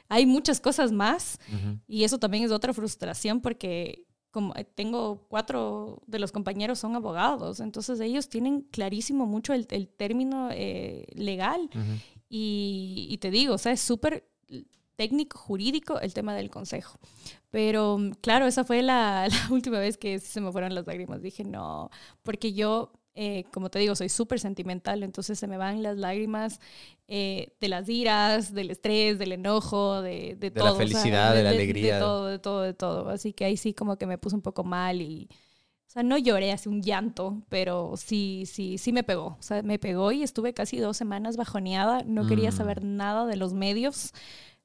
hay muchas cosas más y eso también es otra frustración porque como eh, tengo cuatro de los compañeros son abogados, entonces ellos tienen clarísimo mucho el, el término eh, legal y, y, te digo, o sea, es súper técnico, jurídico, el tema del consejo. Pero claro, esa fue la, la, última vez que se me fueron las lágrimas. Dije, no, porque yo eh, como te digo, soy súper sentimental, entonces se me van las lágrimas eh, de las iras, del estrés, del enojo, de, de, de la felicidad, de, la alegría. De todo, de todo, de todo. Así que ahí sí como que me puse un poco mal y, o sea, no lloré hace un llanto, pero sí, sí, sí me pegó. O sea, me pegó y estuve casi dos semanas bajoneada, no quería mm. saber nada de los medios.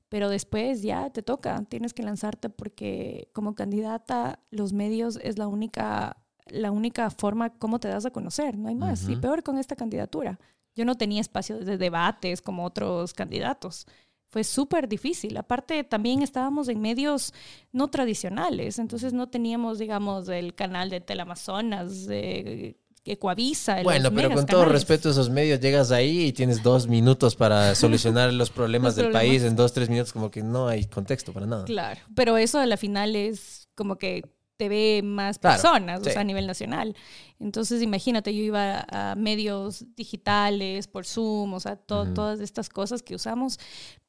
Pero después ya te toca, tienes que lanzarte porque como candidata los medios es la única la única forma como te das a conocer, no hay más. Y peor con esta candidatura. Yo no tenía espacio de debates como otros candidatos. Fue súper difícil. Aparte, también estábamos en medios no tradicionales, entonces no teníamos, digamos, el canal de Teleamazonas, de Ecuavisa. Bueno, pero con todo respeto a esos medios, llegas ahí y tienes dos minutos para solucionar los problemas del país en dos, tres minutos, como que no hay contexto para nada. Claro, pero eso a la final es como que te ve más personas, o sea, a nivel nacional. Entonces, imagínate, yo iba a medios digitales, por Zoom, o sea, todas estas cosas que usamos,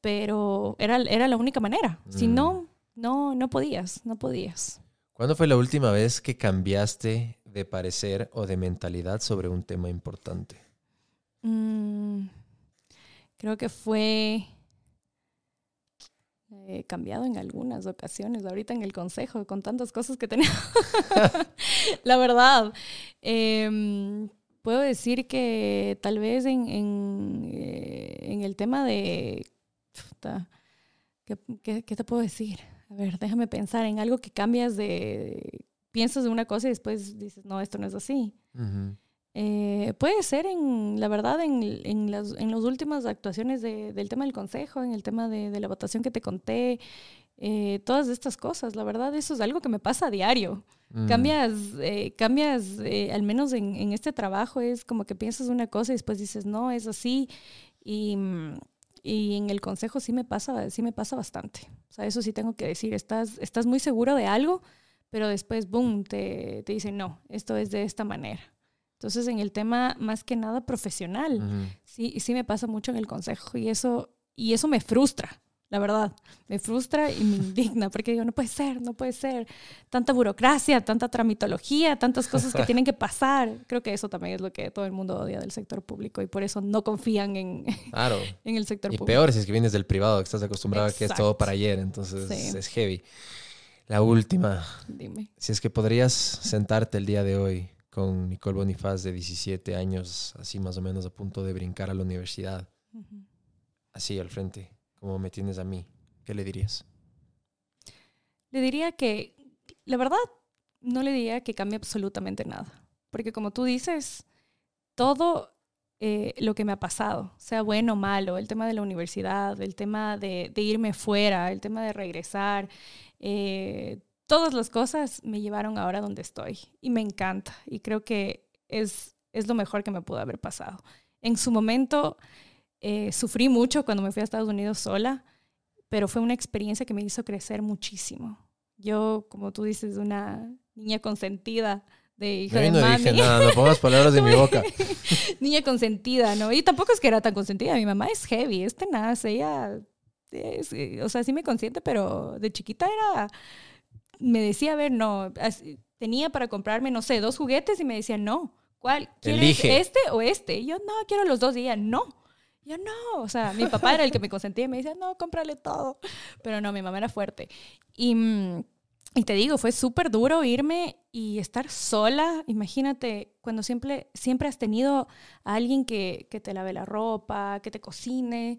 pero era, era la única manera. Si mm. no, no, no podías, no podías. ¿Cuándo fue la última vez que cambiaste de parecer o de mentalidad sobre un tema importante? Mm, creo que fue He cambiado en algunas ocasiones, ahorita en el consejo, con tantas cosas que tenía. la verdad, em, puedo decir que tal vez en, en, eh, el tema de... ¿qué, ¿qué, te puedo decir? A ver, déjame pensar en algo que cambias de... Piensas de una cosa y después dices, no, esto no es así. Eh, puede ser en, la verdad, en, en, las, en las últimas actuaciones de, del tema del consejo, en el tema de, de la votación que te conté, eh, todas estas cosas. La verdad, eso es algo que me pasa a diario. Mm. Cambias, eh, cambias al menos en, en, este trabajo, es como que piensas una cosa y después dices, no, es así. Y, y en el consejo sí me pasa, sí me pasa bastante. O sea, eso sí tengo que decir, estás, estás muy seguro de algo, pero después, boom, te, te dicen, no, esto es de esta manera. Entonces, en el tema más que nada profesional, sí, sí me pasa mucho en el consejo y eso, y eso me frustra, la verdad. Me frustra y me indigna porque digo, no puede ser, no puede ser. Tanta burocracia, tanta tramitología, tantas cosas que tienen que pasar. Creo que eso también es lo que todo el mundo odia del sector público y por eso no confían en, claro. en el sector y público. Y peor si es que vienes del privado, que estás acostumbrado a que es todo para ayer, entonces es heavy. La última. Dime. Si es que podrías sentarte el día de hoy con Nicole Bonifaz de 17 años, así más o menos a punto de brincar a la universidad. Así al frente, como me tienes a mí. ¿Qué le dirías? Le diría que, la verdad, no le diría que cambie absolutamente nada. Porque como tú dices, todo eh, lo que me ha pasado, sea bueno o malo, el tema de la universidad, el tema de, irme fuera, el tema de regresar, eh, todas las cosas me llevaron ahora donde estoy y me encanta y creo que es, es lo mejor que me pudo haber pasado. En su momento eh, sufrí mucho cuando me fui a Estados Unidos sola, pero fue una experiencia que me hizo crecer muchísimo. Yo, como tú dices, una niña consentida de hija de no mami. dije nada, no pongas palabras de mi boca. niña consentida, ¿no? Y tampoco es que era tan consentida. Mi mamá es heavy, es tenaz. Ella, es, eh, o sea, sí me consiente, pero de chiquita era, me decía, a ver, no, tenía para comprarme, no sé, dos juguetes y me decía, no, ¿cuál? ¿Quieres Elige. este o este? Y yo, no, quiero los dos. Y ella, no. Yo, no. O sea, mi papá era el que me consentía y me decía, no, cómprale todo. Pero no, mi mamá era fuerte. Y, mm, y te digo, fue súper duro irme y estar sola. Imagínate, cuando siempre, siempre has tenido a alguien que, que te lave la ropa, que te cocine.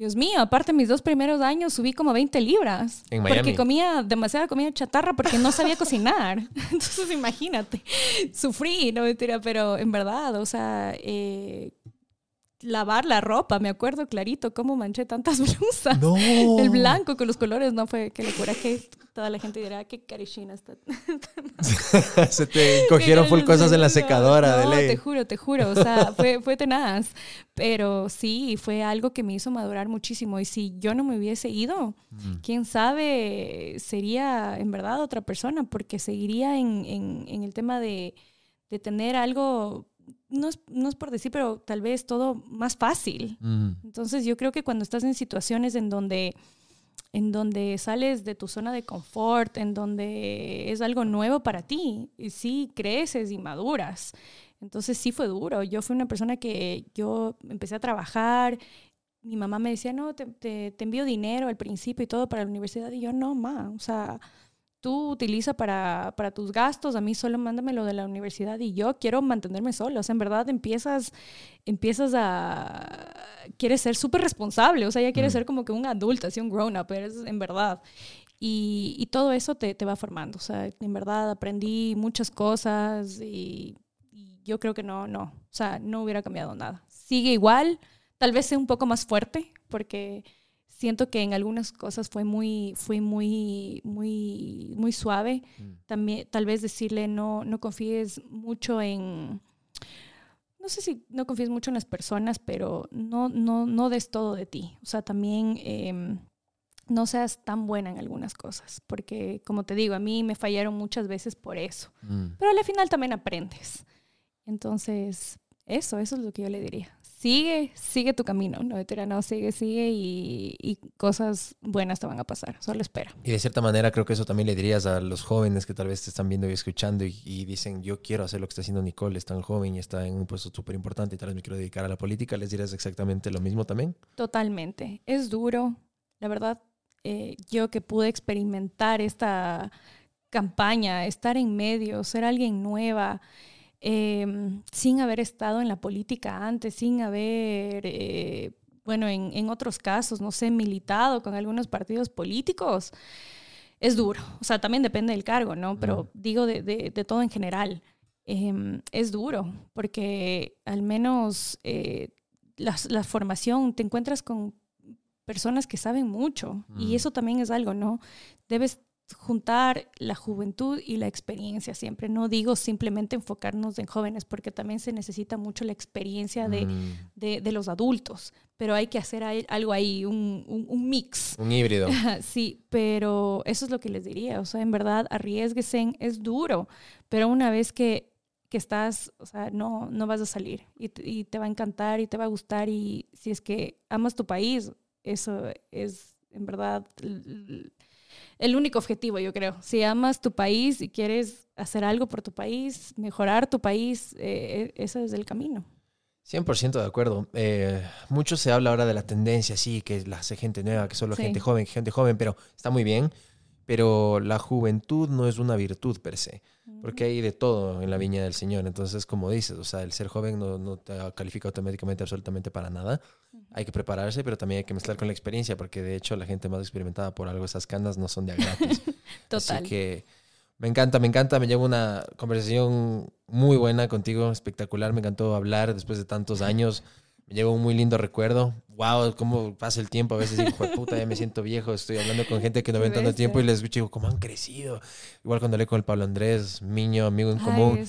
Dios mío, aparte mis dos primeros años subí como 20 libras. En Miami. Porque comía demasiada comida chatarra porque no sabía cocinar. Entonces imagínate, sufrí, no mentira, pero en verdad, o sea, eh, lavar la ropa, me acuerdo clarito cómo manché tantas blusas. No. El blanco con los colores no fue que locura que toda la gente dirá qué carichina está. Se te cogieron full cosas en la secadora de no, ley. te juro, te juro, o sea, fue, fue tenaz, pero sí, fue algo que me hizo madurar muchísimo y si yo no me hubiese ido, Mm. quién sabe, sería en verdad otra persona porque seguiría en, en- en el tema de, de tener algo, no es, no es por decir, pero tal vez todo más fácil. Mm. Entonces yo creo que cuando estás en situaciones en donde, en donde sales de tu zona de confort, en donde es algo nuevo para ti, y sí creces y maduras. Entonces sí fue duro. Yo fui una persona que yo empecé a trabajar. Mi mamá me decía, no, te, te- te envío dinero al principio y todo para la universidad. Y yo, no, ma, o sea, tú utiliza para, para tus gastos, a mí solo mándame lo de la universidad y yo quiero mantenerme sola. O sea, en verdad empiezas, empiezas a... Quieres ser súper responsable, o sea, ya quieres Mm. ser como que un adulto, así un grown-up, eres en verdad. Y, y todo eso te, te va formando. O sea, en verdad aprendí muchas cosas y, y yo creo que no, no, o sea, no hubiera cambiado nada. Sigue igual, tal vez sea un poco más fuerte, porque siento que en algunas cosas fue muy, fui muy, muy, muy suave. Mm. También, tal vez decirle no, no confíes mucho en, no sé si no confíes mucho en las personas, pero no, no, no des todo de ti. O sea, también em, no seas tan buena en algunas cosas, porque como te digo, a mí me fallaron muchas veces por eso. Mm. Pero al final también aprendes. Entonces, eso, eso es lo que yo le diría. Sigue, sigue tu camino, no, Mentira, no, sigue, sigue y, y cosas buenas te van a pasar, solo espera. Y de cierta manera creo que eso también le dirías a los jóvenes que tal vez te están viendo y escuchando y, y dicen, yo quiero hacer lo que está haciendo Nicole, es tan joven y está en un puesto súper importante y tal vez me quiero dedicar a la política, ¿les dirías exactamente lo mismo también? Totalmente. Es duro, la verdad. eh, yo que pude experimentar esta campaña, estar en medio, ser alguien nueva, eh, sin haber estado en la política antes, sin haber, eh, bueno, en, en otros casos, no sé, militado con algunos partidos políticos, es duro. O sea, también depende del cargo, ¿no? Pero digo de, de- de todo en general. Em, es duro, porque al menos eh, la, la formación, te encuentras con personas que saben mucho Mm. y eso también es algo, ¿no? Debes juntar la juventud y la experiencia siempre. No digo simplemente enfocarnos en jóvenes, porque también se necesita mucho la experiencia de, Mm. de- de los adultos, pero hay que hacer algo ahí, un, un- un mix. Un híbrido. Sí, pero eso es lo que les diría. O sea, en verdad, arriesguesen, es duro, pero una vez que, que estás, o sea, no, no vas a salir y te, y te va a encantar y te va a gustar y si es que amas tu país, eso es en verdad el único objetivo, yo creo. Si amas tu país y quieres hacer algo por tu país, mejorar tu país, eh, ese es el camino. 100% de acuerdo. Eh, mucho se habla ahora de la tendencia, sí, que la gente nueva, que solo Sí. gente joven, gente joven, pero está muy bien. Pero la juventud no es una virtud per se, porque hay de todo en la viña del Señor. Entonces, como dices, o sea, el ser joven no, no te califica automáticamente absolutamente para nada. Hay que prepararse, pero también hay que mezclar con la experiencia, porque de hecho la gente más experimentada por algo, esas canas no son de gratis. Total. Así que me encanta, me encanta. Me llevo una conversación muy buena contigo, espectacular. Me encantó hablar después de tantos años. Me llevo un muy lindo recuerdo. Wow, cómo pasa el tiempo. A veces digo, "Jue puta, ya me siento viejo. Estoy hablando con gente que no ven tanto tiempo y les escucho, digo, cómo han crecido. Igual cuando hablé con el Pablo Andrés, niño, amigo en Ay, común.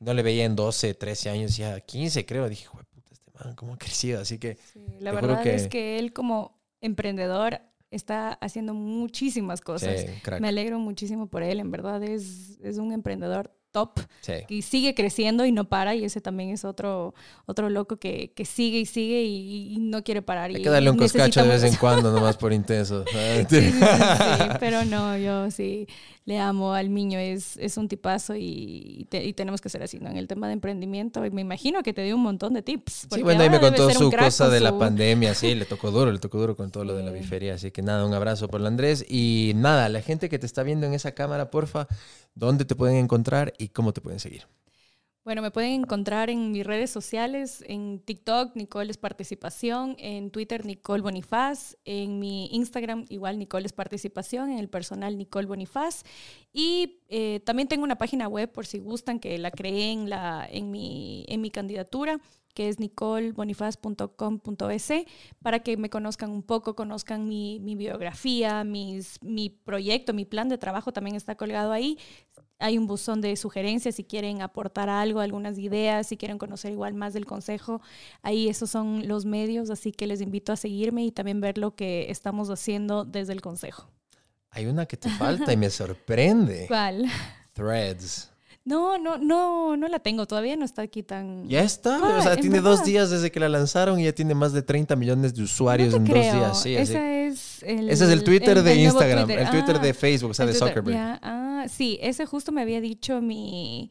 No le veía en 12, 13 años, ya 15 creo. Dije, "Jue puta, este man, cómo ha crecido. Así que Sí, la verdad que- es que él como emprendedor está haciendo muchísimas cosas. Sí. Me alegro muchísimo por él, en verdad es, es un emprendedor top Sí. y sigue creciendo y no para y ese también es otro, otro loco que, que sigue y sigue y, y no quiere parar. Hay y que darle un coscacho de vez en cuando, nomás por intenso. Sí, sí, sí, sí, pero no, yo sí le amo al niño, es, es un tipazo y, y te- y tenemos que ser así, ¿no? En el tema de emprendimiento, y me imagino que te dio un montón de tips. Sí, bueno, ahí me contó su cosa de la pandemia, sí, le tocó duro, le tocó duro con todo lo de la bifería, así que nada, un abrazo por Andrés y nada, la gente que te está viendo en esa cámara, porfa, ¿dónde te pueden encontrar y cómo te pueden seguir? Bueno, me pueden encontrar en mis redes sociales, en TikTok, Nicole es Participación, en Twitter, Nicole Bonifaz, en mi Instagram, igual Nicole es Participación, en el personal Nicole Bonifaz. Y eh, también tengo una página web, por si gustan, que la creé en, la, en, mi, en mi candidatura, que es nicolebonifaz.com.es, para que me conozcan un poco, conozcan mi, mi biografía, mis, mi proyecto, mi plan de trabajo también está colgado ahí. Hay un buzón de sugerencias si quieren aportar algo, algunas ideas, si quieren conocer igual más del consejo. Ahí esos son los medios, así que les invito a seguirme y también ver lo que estamos haciendo desde el consejo. Hay una que te falta y me sorprende. ¿Cuál? Threads. No, no, no, no la tengo. Todavía no está aquí tan. Ya está, Ah, o sea, ¿en tiene dos días desde que la lanzaron y ya tiene más de 30 millones de usuarios en creo. dos días. Sí, así. Ese es el. Ese es el Twitter de el Instagram, Twitter. el Twitter Ah, de Facebook, o sea, de Zuckerberg. ya. Ah, sí, ese justo me había dicho mi,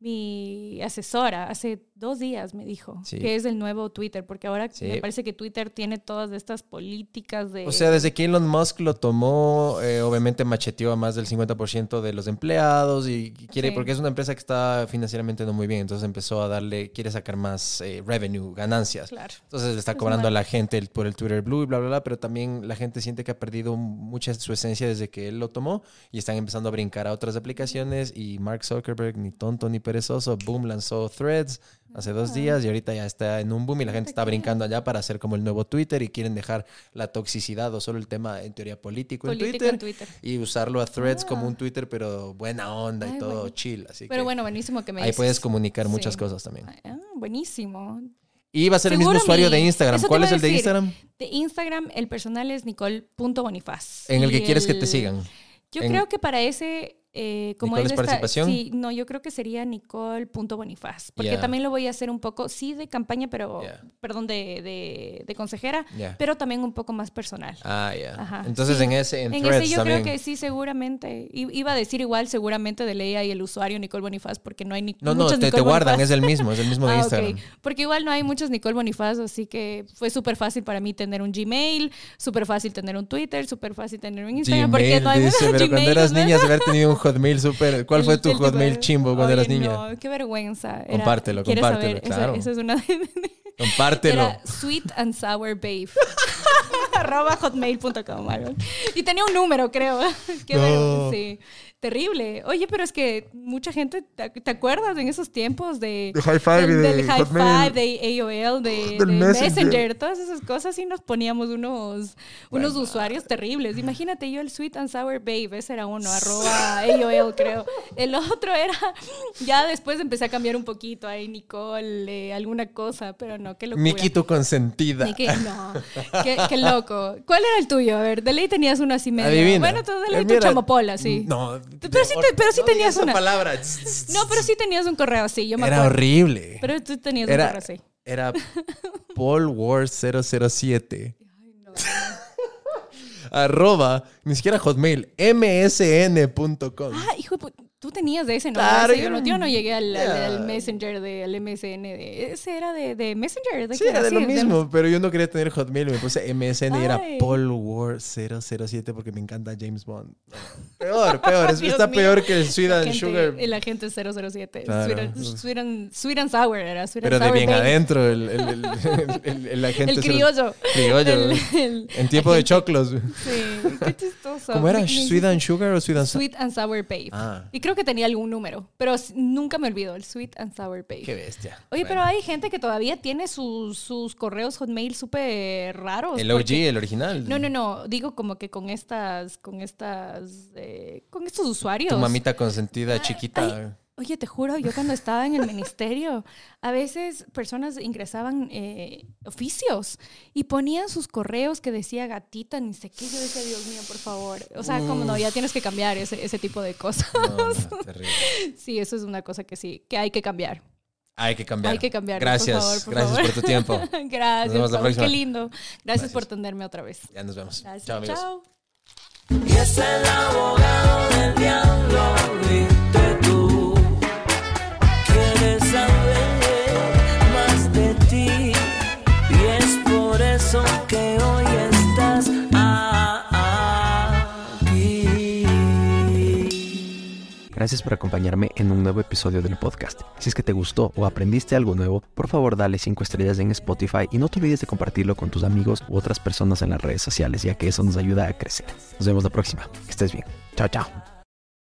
mi asesora hace dos días, me dijo, Sí. que es el nuevo Twitter, porque ahora Sí. me parece que Twitter tiene todas estas políticas de... O sea, desde que Elon Musk lo tomó, eh, obviamente macheteó a más del 50% de los empleados y quiere, Sí. porque es una empresa que está financieramente no muy bien, entonces empezó a darle, quiere sacar más eh, revenue, ganancias. Claro. Entonces le está Es cobrando a la gente el- por el Twitter Blue y bla, bla, bla, pero también la gente siente que ha perdido mucha de su esencia desde que él lo tomó y están empezando a brincar a otras aplicaciones y Mark Zuckerberg, ni tonto ni perezoso, boom, lanzó Threads hace dos Ah. días y ahorita ya está en un boom y la gente está brincando allá para hacer como el nuevo Twitter y quieren dejar la toxicidad o solo el tema en teoría político, en Twitter en Twitter. y usarlo a Threads Ah. como un Twitter pero buena onda y todo bueno. chill, así Pero que bueno, buenísimo que me ahí dices. puedes comunicar muchas Sí. cosas también. Ah, buenísimo. Y va a ser el mismo usuario de Instagram. eso ¿Cuál es el de. Instagram? De Instagram, el personal es nicole.bonifaz. En el que quieres que te sigan. Yo En- creo que para ese, eh, como ¿Nicole es esta-? Sí, no, yo creo que sería nicole.bonifaz. Porque también lo voy a hacer un poco, sí, de campaña, pero, perdón, de, de, de consejera, pero también un poco más personal. Ah, ya. Entonces sí. en ese, en, En Threads ese yo también. creo que sí, seguramente. I- Iba a decir igual, seguramente de ley hay el usuario Nicole Bonifaz, porque no hay ni No, no, muchos te, te Nicole guardan, Bonifaz. es el mismo, es el mismo de Ah. Instagram. Porque igual no hay muchos Nicole Bonifaz, así que fue súper fácil para mí tener un Gmail, súper fácil tener un Twitter, súper fácil tener un Instagram, porque Gmail, no hay dice, pero cuando Gmail, eras ¿no? niña, de haber tenido un Hotmail súper... ¿Cuál fue tu Hotmail chimbo cuando eras niña? No, qué vergüenza. Era- Compártelo, ¿quieres compártelo, saber? Claro. Esa, es una... Compártelo. Era sweet and sour babe. Arroba hotmail.com. Y tenía un número, creo. Qué No. sí. Terrible. Oye, pero es que mucha gente, ¿te, te acuerdas en esos tiempos de... De High Five y del, de del High Hotmail. Five, de AOL, de, Del de Messenger. Messenger. todas esas cosas y nos poníamos unos, unos usuarios terribles. Imagínate yo el Sweet and Sour Babe, ese era uno, arroba AOL creo. El otro era, ya después empecé a cambiar un poquito ahí, Nicole, eh, alguna cosa, pero no, qué locura. Miki tu consentida. Que- no, qué, qué loco. ¿Cuál era el tuyo? A ver, de ley tenías una así medio. Adivina. Bueno, tú de ley El tu chamopola, sí. No. Pero sí te- pero sí no tenías una. palabra. No, pero sí tenías un correo así, yo me Era acuerdo. horrible. Pero tú tenías un correo así. era Paul Wars 007. Arroba, ni siquiera Hotmail, msn.com. Ah, hijo de pu- Tú tenías de ese, ¿no? Claro, Ese yo, no, yo no llegué al, al- Ya. al Messenger, de, al MSN. De, ese era de, de Messenger. ¿de Sí, era de lo Sí, mismo, pero yo no quería tener Hotmail, me puse MSN y era Ay. Paul War 007 porque me encanta James Bond. Peor, peor, está mío. peor que el Sweet and Sugar, El agente 007. Claro. Sweet, and, sweet, and, sweet and Sour era. Sweet pero and de Sour bien adentro, el, el, el, el- el- agente El criollo. criollo, El- el en tiempo de choclos. Sí, qué chistoso. ¿Cómo era? ¿Sweet and Sugar o Sweet and Sour? Sweet and Sour Babe. Ah. Y creo que tenía algún número, pero nunca me olvido, el Sweet and Sour Babe. Qué bestia. Oye, Bueno. pero hay gente que todavía tiene sus, sus correos Hotmail súper raros. El OG, porque- el original. No, no, no. Digo como que con estas, con estas, eh, con estos usuarios. Tu mamita consentida chiquita. Oye, te juro, yo cuando estaba en el ministerio, a veces personas ingresaban eh, oficios y ponían sus correos que decía gatita, ni sé qué. Yo decía, Dios mío, por favor. O sea, como no, ya tienes que cambiar ese, ese tipo de cosas. sí, eso es una cosa que sí, que hay que cambiar. Hay que cambiar. Hay que cambiar. Gracias. Por favor, por Gracias favor. por tu tiempo. Gracias. Nos vemos la Pau, próxima. Qué lindo. Gracias, Gracias. por atenderme otra vez. Ya nos vemos. Gracias. Chao, amigos. Chao. Gracias por acompañarme en un nuevo episodio del podcast. Si es que te gustó o aprendiste algo nuevo, por favor dale 5 estrellas en Spotify y no te olvides de compartirlo con tus amigos u otras personas en las redes sociales, ya que eso nos ayuda a crecer. Nos vemos la próxima. Que estés bien. Chao, chao.